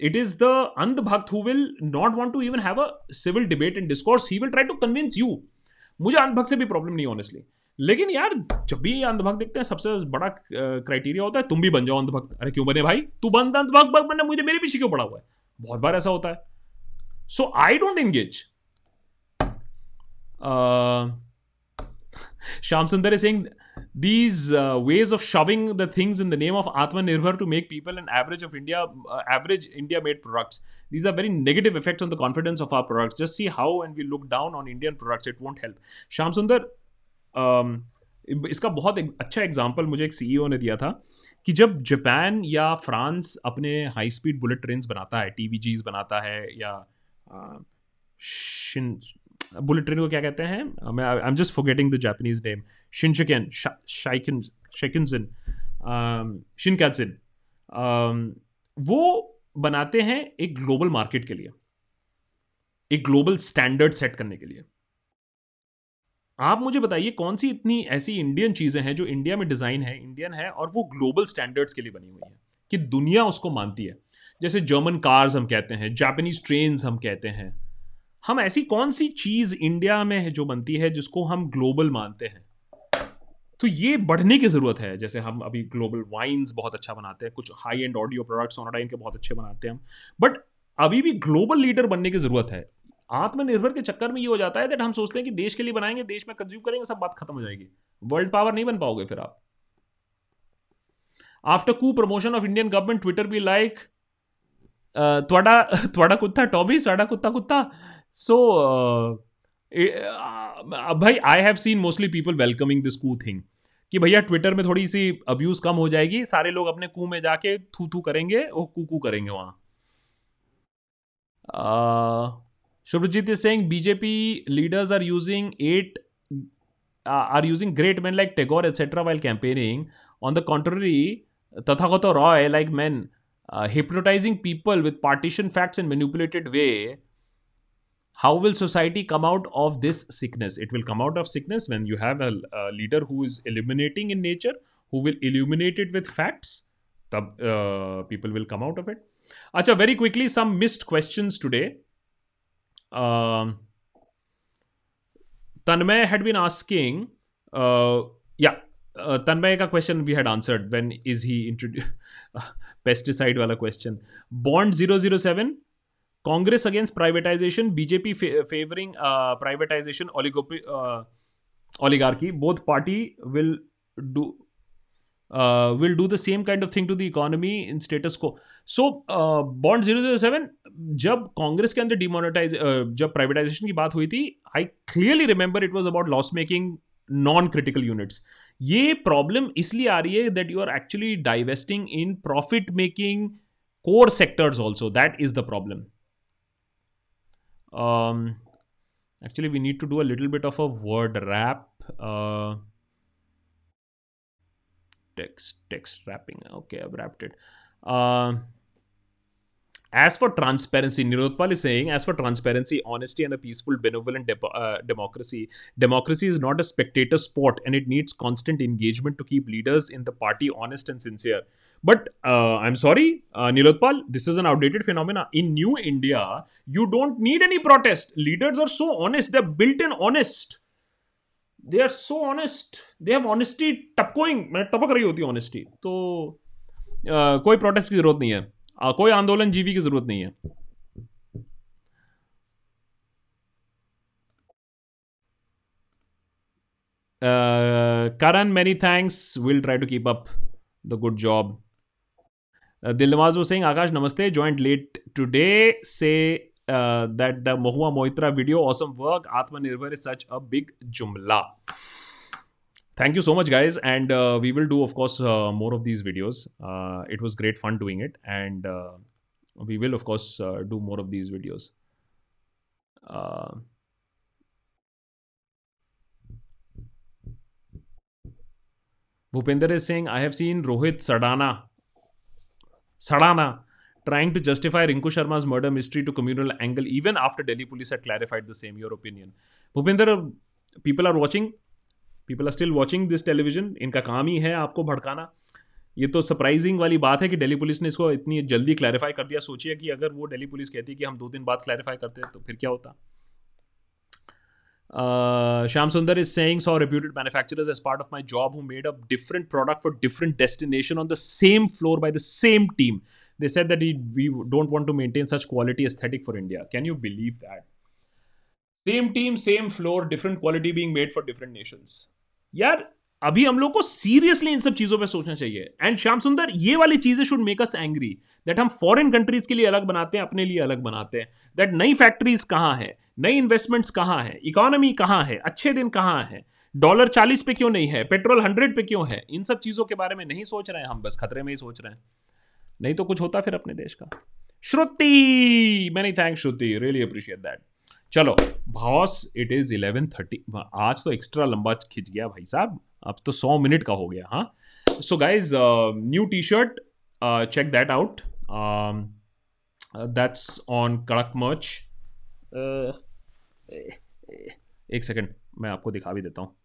it is the andhbhakt who will not want to even have a civil debate and discourse. He will try to convince you. मुझे अंधभक्त से भी प्रॉब्लम नहीं ऑनेस्टली लेकिन यार, जब भी अंधभक्त देखते हैं, सबसे बड़ा क्राइटेरिया होता है, तुम भी बन जाओ अंधभक्त। अरे क्यों बने भाई? तू बन अंधभक्त बनने मुझे मेरे पीछे क्यों पड़ा हुआ है? बहुत बार ऐसा होता है। So I don't engage Shyam Sundar is saying these uh, ways of shoving the things in the name of Atmanirbhar to make people an average of India, uh, average India made products. These are very negative effects on the confidence of our products. Just see how when we look down on Indian products, it won't help. Sham Sundar, um, इसका बहुत एक अच्छा एग्ज़ाम्पल मुझे एक सीईओ ने दिया था कि जब जापान या फ्रांस अपने हाई स्पीड बुलेट ट्रेन बनाता है टी बनाता है या बुलेट ट्रेन को क्या कहते हैं? मैं I am just forgetting the Japanese name शिनशिकन शाइकन शेकिनजन शिनकैटसन वो बनाते हैं एक ग्लोबल मार्केट के लिए, एक ग्लोबल स्टैंडर्ड सेट करने के लिए। आप मुझे बताइए, कौन सी इतनी ऐसी इंडियन चीज़ें हैं जो इंडिया में डिज़ाइन है इंडियन है, और वो ग्लोबल स्टैंडर्ड्स के लिए बनी हुई है, कि दुनिया उसको मानती है? जैसे जर्मन कार्स हम कहते हैं जापानीज ट्रेन हम कहते हैं हम ऐसी कौन सी चीज़ इंडिया में है जो बनती है जिसको हम ग्लोबल मानते हैं? तो ये बढ़ने की ज़रूरत है। जैसे हम अभी ग्लोबल वाइन्स बहुत अच्छा बनाते हैं, कुछ high end audio products online के बहुत अच्छे बनाते हैं हम। बट अभी भी ग्लोबल लीडर बनने की ज़रूरत है। आत्मनिर्भर के चक्कर में ये हो जाता है दैट हम सोचते हैं कि देश के लिए बनाएँगे, देश में कंज्यूम करेंगे, सब बात खत्म हो जाएगी। वर्ल्ड पावर नहीं बन पाओगे फिर आप। After Koo promotion of Indian government Twitter be like थोड़ा थोड़ा कुत्ता टॉबी साड़ा कुत्ता कुत्ता। सो भाई I have seen mostly people welcoming this Koo thing कि भैया ट्विटर में थोड़ी सी अब्यूज कम हो जाएगी, सारे लोग अपने कू में जाके थू थू करेंगे और कू कू करेंगे वहाँ। Subhajit saying BJP leaders are using at are using great man like Tagore etcetera while campaigning on the contrary Tathagata Roy like man hypnotizing people with partition facts in manipulated way. How will society come out of this sickness? It will come out of sickness when you have a, a leader who is illuminating in nature who will illuminate it with facts. The uh, people will come out of it. Acha very quickly some missed questions today. Um, tanmay had been asking uh, yeah uh, tanmay ka question we had answered when is he introduced pesticide wala question. Bond 007 BJP fa- favoring uh, privatization, oligopoly, uh, oligarchy. Both party will do uh, will do the same kind of thing to the economy in status quo. So uh, bond 007 जब कांग्रेस के अंदर डिमोनेटाइज uh, जब प्राइवेटाइजेशन की बात हुई थी I clearly remember it was about loss making non critical units ये प्रॉब्लम इसलिए आ रही है that you are actually divesting in profit making core sectors also that is the problem um, actually, we need to do a little bit of a word wrap. Uh, text text wrapping. Okay, I've wrapped it. Uh, as for transparency, Nirotpal is saying, as for transparency, honesty, and a peaceful, benevolent de- uh, democracy, democracy is not a spectator sport and it needs constant engagement to keep leaders in the party honest and sincere. But I am sorry Nilotpal this is an outdated phenomena in new India you don't need any protest leaders are so honest they built in honest they are so honest they have honesty टपकोइंग मैंने टपक रही होती है ऑनेस्टी तो कोई प्रोटेस्ट की ज़रूरत नहीं है. कोई आंदोलन जीवी की ज़रूरत नहीं है. Karan many thanks will try to keep up the good job Uh, Dilnawaz was saying, Akash, namaste. Joined late today. Say uh, that the Mohua Moitra video, awesome work. Atmanirbhar is such a big jumla. Thank you so much, guys. And uh, we will do, of course, uh, more of these videos. It was great fun doing it. And we will, of course, do more of these videos. Bhupinder is saying, I have seen Rohit Sadana, Sadana trying to justify Rinku Sharma murder mystery to communal angle even after Delhi police had clarified the same your opinion Bhupendra people are watching people are still watching this television इनका काम ही है आपको भड़काना। ये तो सरप्राइजिंग वाली बात है कि दिल्ली पुलिस ने इसको इतनी जल्दी क्लैरिफाई कर दिया। सोचिए कि अगर वो दिल्ली पुलिस कहती कि हम दो दिन बाद क्लैरिफाई करते हैं तो फिर क्या होता? Shyam Sundar is saying so reputed manufacturers as part of my job who made a different product for different destination on the same floor by the same team they said that we don't want to maintain such quality aesthetic for India can you believe that same team same floor different quality being made for different nation यार, अभी हम लोग को सीरियसली इन सब चीज़ों पे सोचना चाहिए। एंड श्याम सुंदर ये वाली चीज़ें should make us angry that हम फॉरेन कंट्रीज़ के लिए अलग बनाते हैं, अपने लिए अलग बनाते हैं दैट नई फैक्ट्रीज कहाँ है? नई इन्वेस्टमेंट्स कहाँ है? इकोनॉमी कहाँ है? अच्छे दिन कहाँ है? डॉलर चालीस पे क्यों नहीं है? पेट्रोल हंड्रेड पे क्यों है? इन सब चीज़ों के बारे में नहीं सोच रहे हैं हम, बस खतरे में ही सोच रहे हैं। नहीं तो कुछ होता फिर अपने देश का। Shruti! Many thank Shruti. Really appreciate that चलो boss it is eleven thirty आज तो एक्स्ट्रा लंबा खिंच गया भाई साहब। अब तो सौ मिनट का हो गया हाँ। So guys new T shirt check that out that's on Kadak merch एक सेकंड मैं आपको दिखा भी देता हूँ।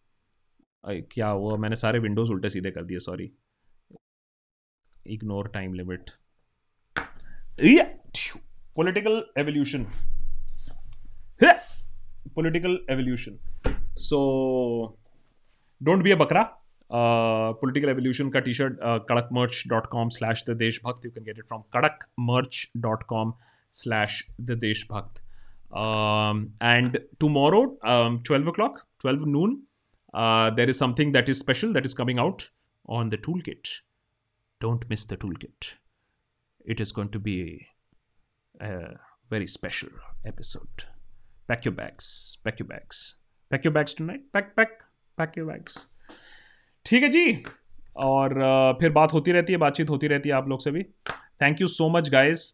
क्या वो मैंने सारे विंडोज़ उल्टे सीधे कर दिए sorry ignore time limit political evolution political evolution so don't be a बकरा पोलिटिकल एवोल्यूशन का T shirt Kadak merch dot com slash the Deshbhakt. You can get it from Kadak merch dot com slash the Deshbhakt. um, and tomorrow um, 12 o'clock 12 noon uh, there is something that is special that is coming out on the toolkit don't miss the toolkit. It is going to be a very special episode. Pack your bags, pack your bags, pack your bags tonight. Pack, pack, pack your bags. ठीक है जी और uh, फिर बात होती रहती है बातचीत होती रहती है आप लोग से भी thank you so much guys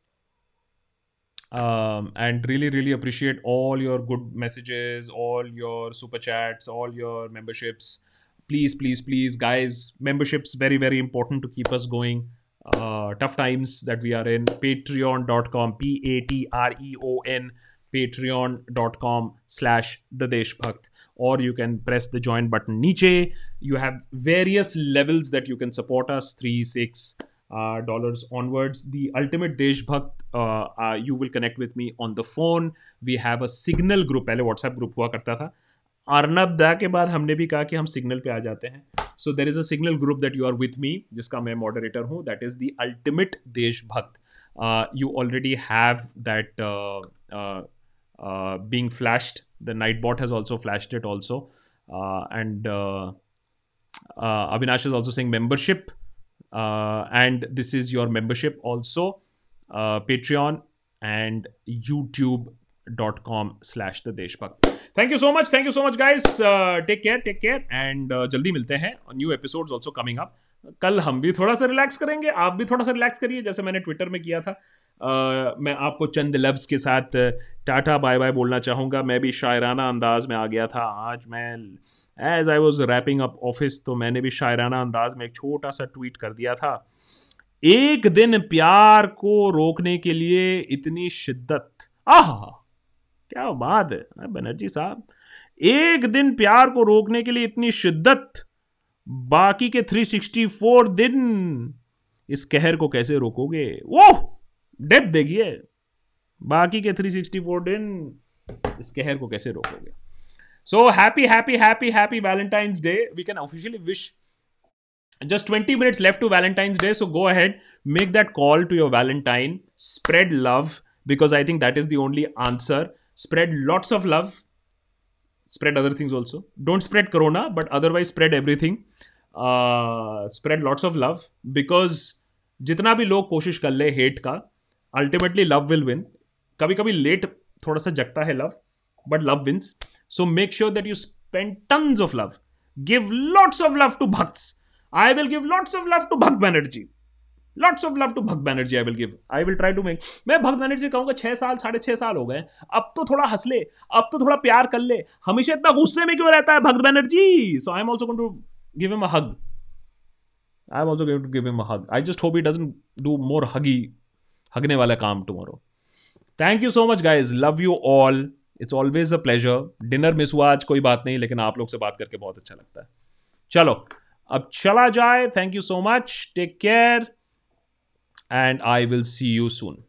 and really really appreciate all your good messages all your super chats all your memberships. Please please please guys memberships very very important to keep us going. Uh, tough times that we are in. Patreon.com p-a-t-r-e-o-n patreon.com slash the deshbhakt. Or you can press the join button. Niche you have various levels that you can support us. Three six dollars onwards the ultimate Deshbhakt you will connect with me on the phone we have a signal group पहले व्हाट्सएप ग्रुप हुआ करता था। अर्नब दा के बाद हमने भी कहा कि हम सिग्नल पे आ जाते हैं। So there is a signal group that you are with me जिसका मैं मॉडरेटर हूँ। That is the ultimate Deshbhakt you already have that being flashed the night bot has also flashed it also and Avinash is also sing membership uh, and this is your membership also. Uh, patreon and youtube.com slash the deshbhakt thank you so much thank you so much guys take care take care and जल्दी मिलते हैं new episode also coming up कल हम भी थोड़ा सा रिलैक्स करेंगे आप भी थोड़ा सा रिलैक्स करिए जैसे मैंने ट्विटर में किया था uh, मैं आपको चंद लफ्ज़ के साथ टाटा बाय बाय बोलना चाहूँगा मैं भी शायराना अंदाज में आ गया था आज मैं as I was wrapping up office तो मैंने भी शायराना अंदाज में एक छोटा सा ट्वीट कर दिया था। एक दिन प्यार को रोकने के लिए इतनी शिद्दत। आह! क्या बात है बनर्जी साहब। एक दिन प्यार को रोकने के लिए इतनी शिद्दत। बाकी के 364 दिन इस कहर को कैसे रोकोगे? वो डेप देखिए बाकी के 364 दिन इस कहर को कैसे रोकोगे? So happy happy happy happy Valentine's Day we can officially wish just twenty minutes left to Valentine's Day so go ahead make that call to your valentine spread love because I think that is the only answer spread lots of love spread other things also don't spread corona but otherwise spread everything spread lots of love because जितना भी लोग कोशिश कर ले हेट का अल्टीमेटली लव विल विन कभी कभी लेट थोड़ा सा जगता है love but love wins so make sure that you spend tons of love give lots of love to भक्ट्स I will give lots of love to Bhakt Banerjee lots of love to Bhakt Banerjee I will give I will try to make मैं भक्त बैनर्जी कहूँगा छह साल, साढ़े छह साल हो गए अब तो थोड़ा हंस ले, अब तो थोड़ा प्यार कर ले। हमेशा इतना गुस्से में क्यों रहता है भक्त बैनर्जी सो I am also to give am a hug I am also to give him hug I just hope he doesn't do more हगी हगने वाला काम tomorrow thank you so much guys love you all it's always a pleasure dinner miss हुआ, आज कोई बात नहीं, लेकिन आप लोग से बात करके बहुत अच्छा लगता है। चलो, अब चला जाए। Thank you so much take care and I will see you soon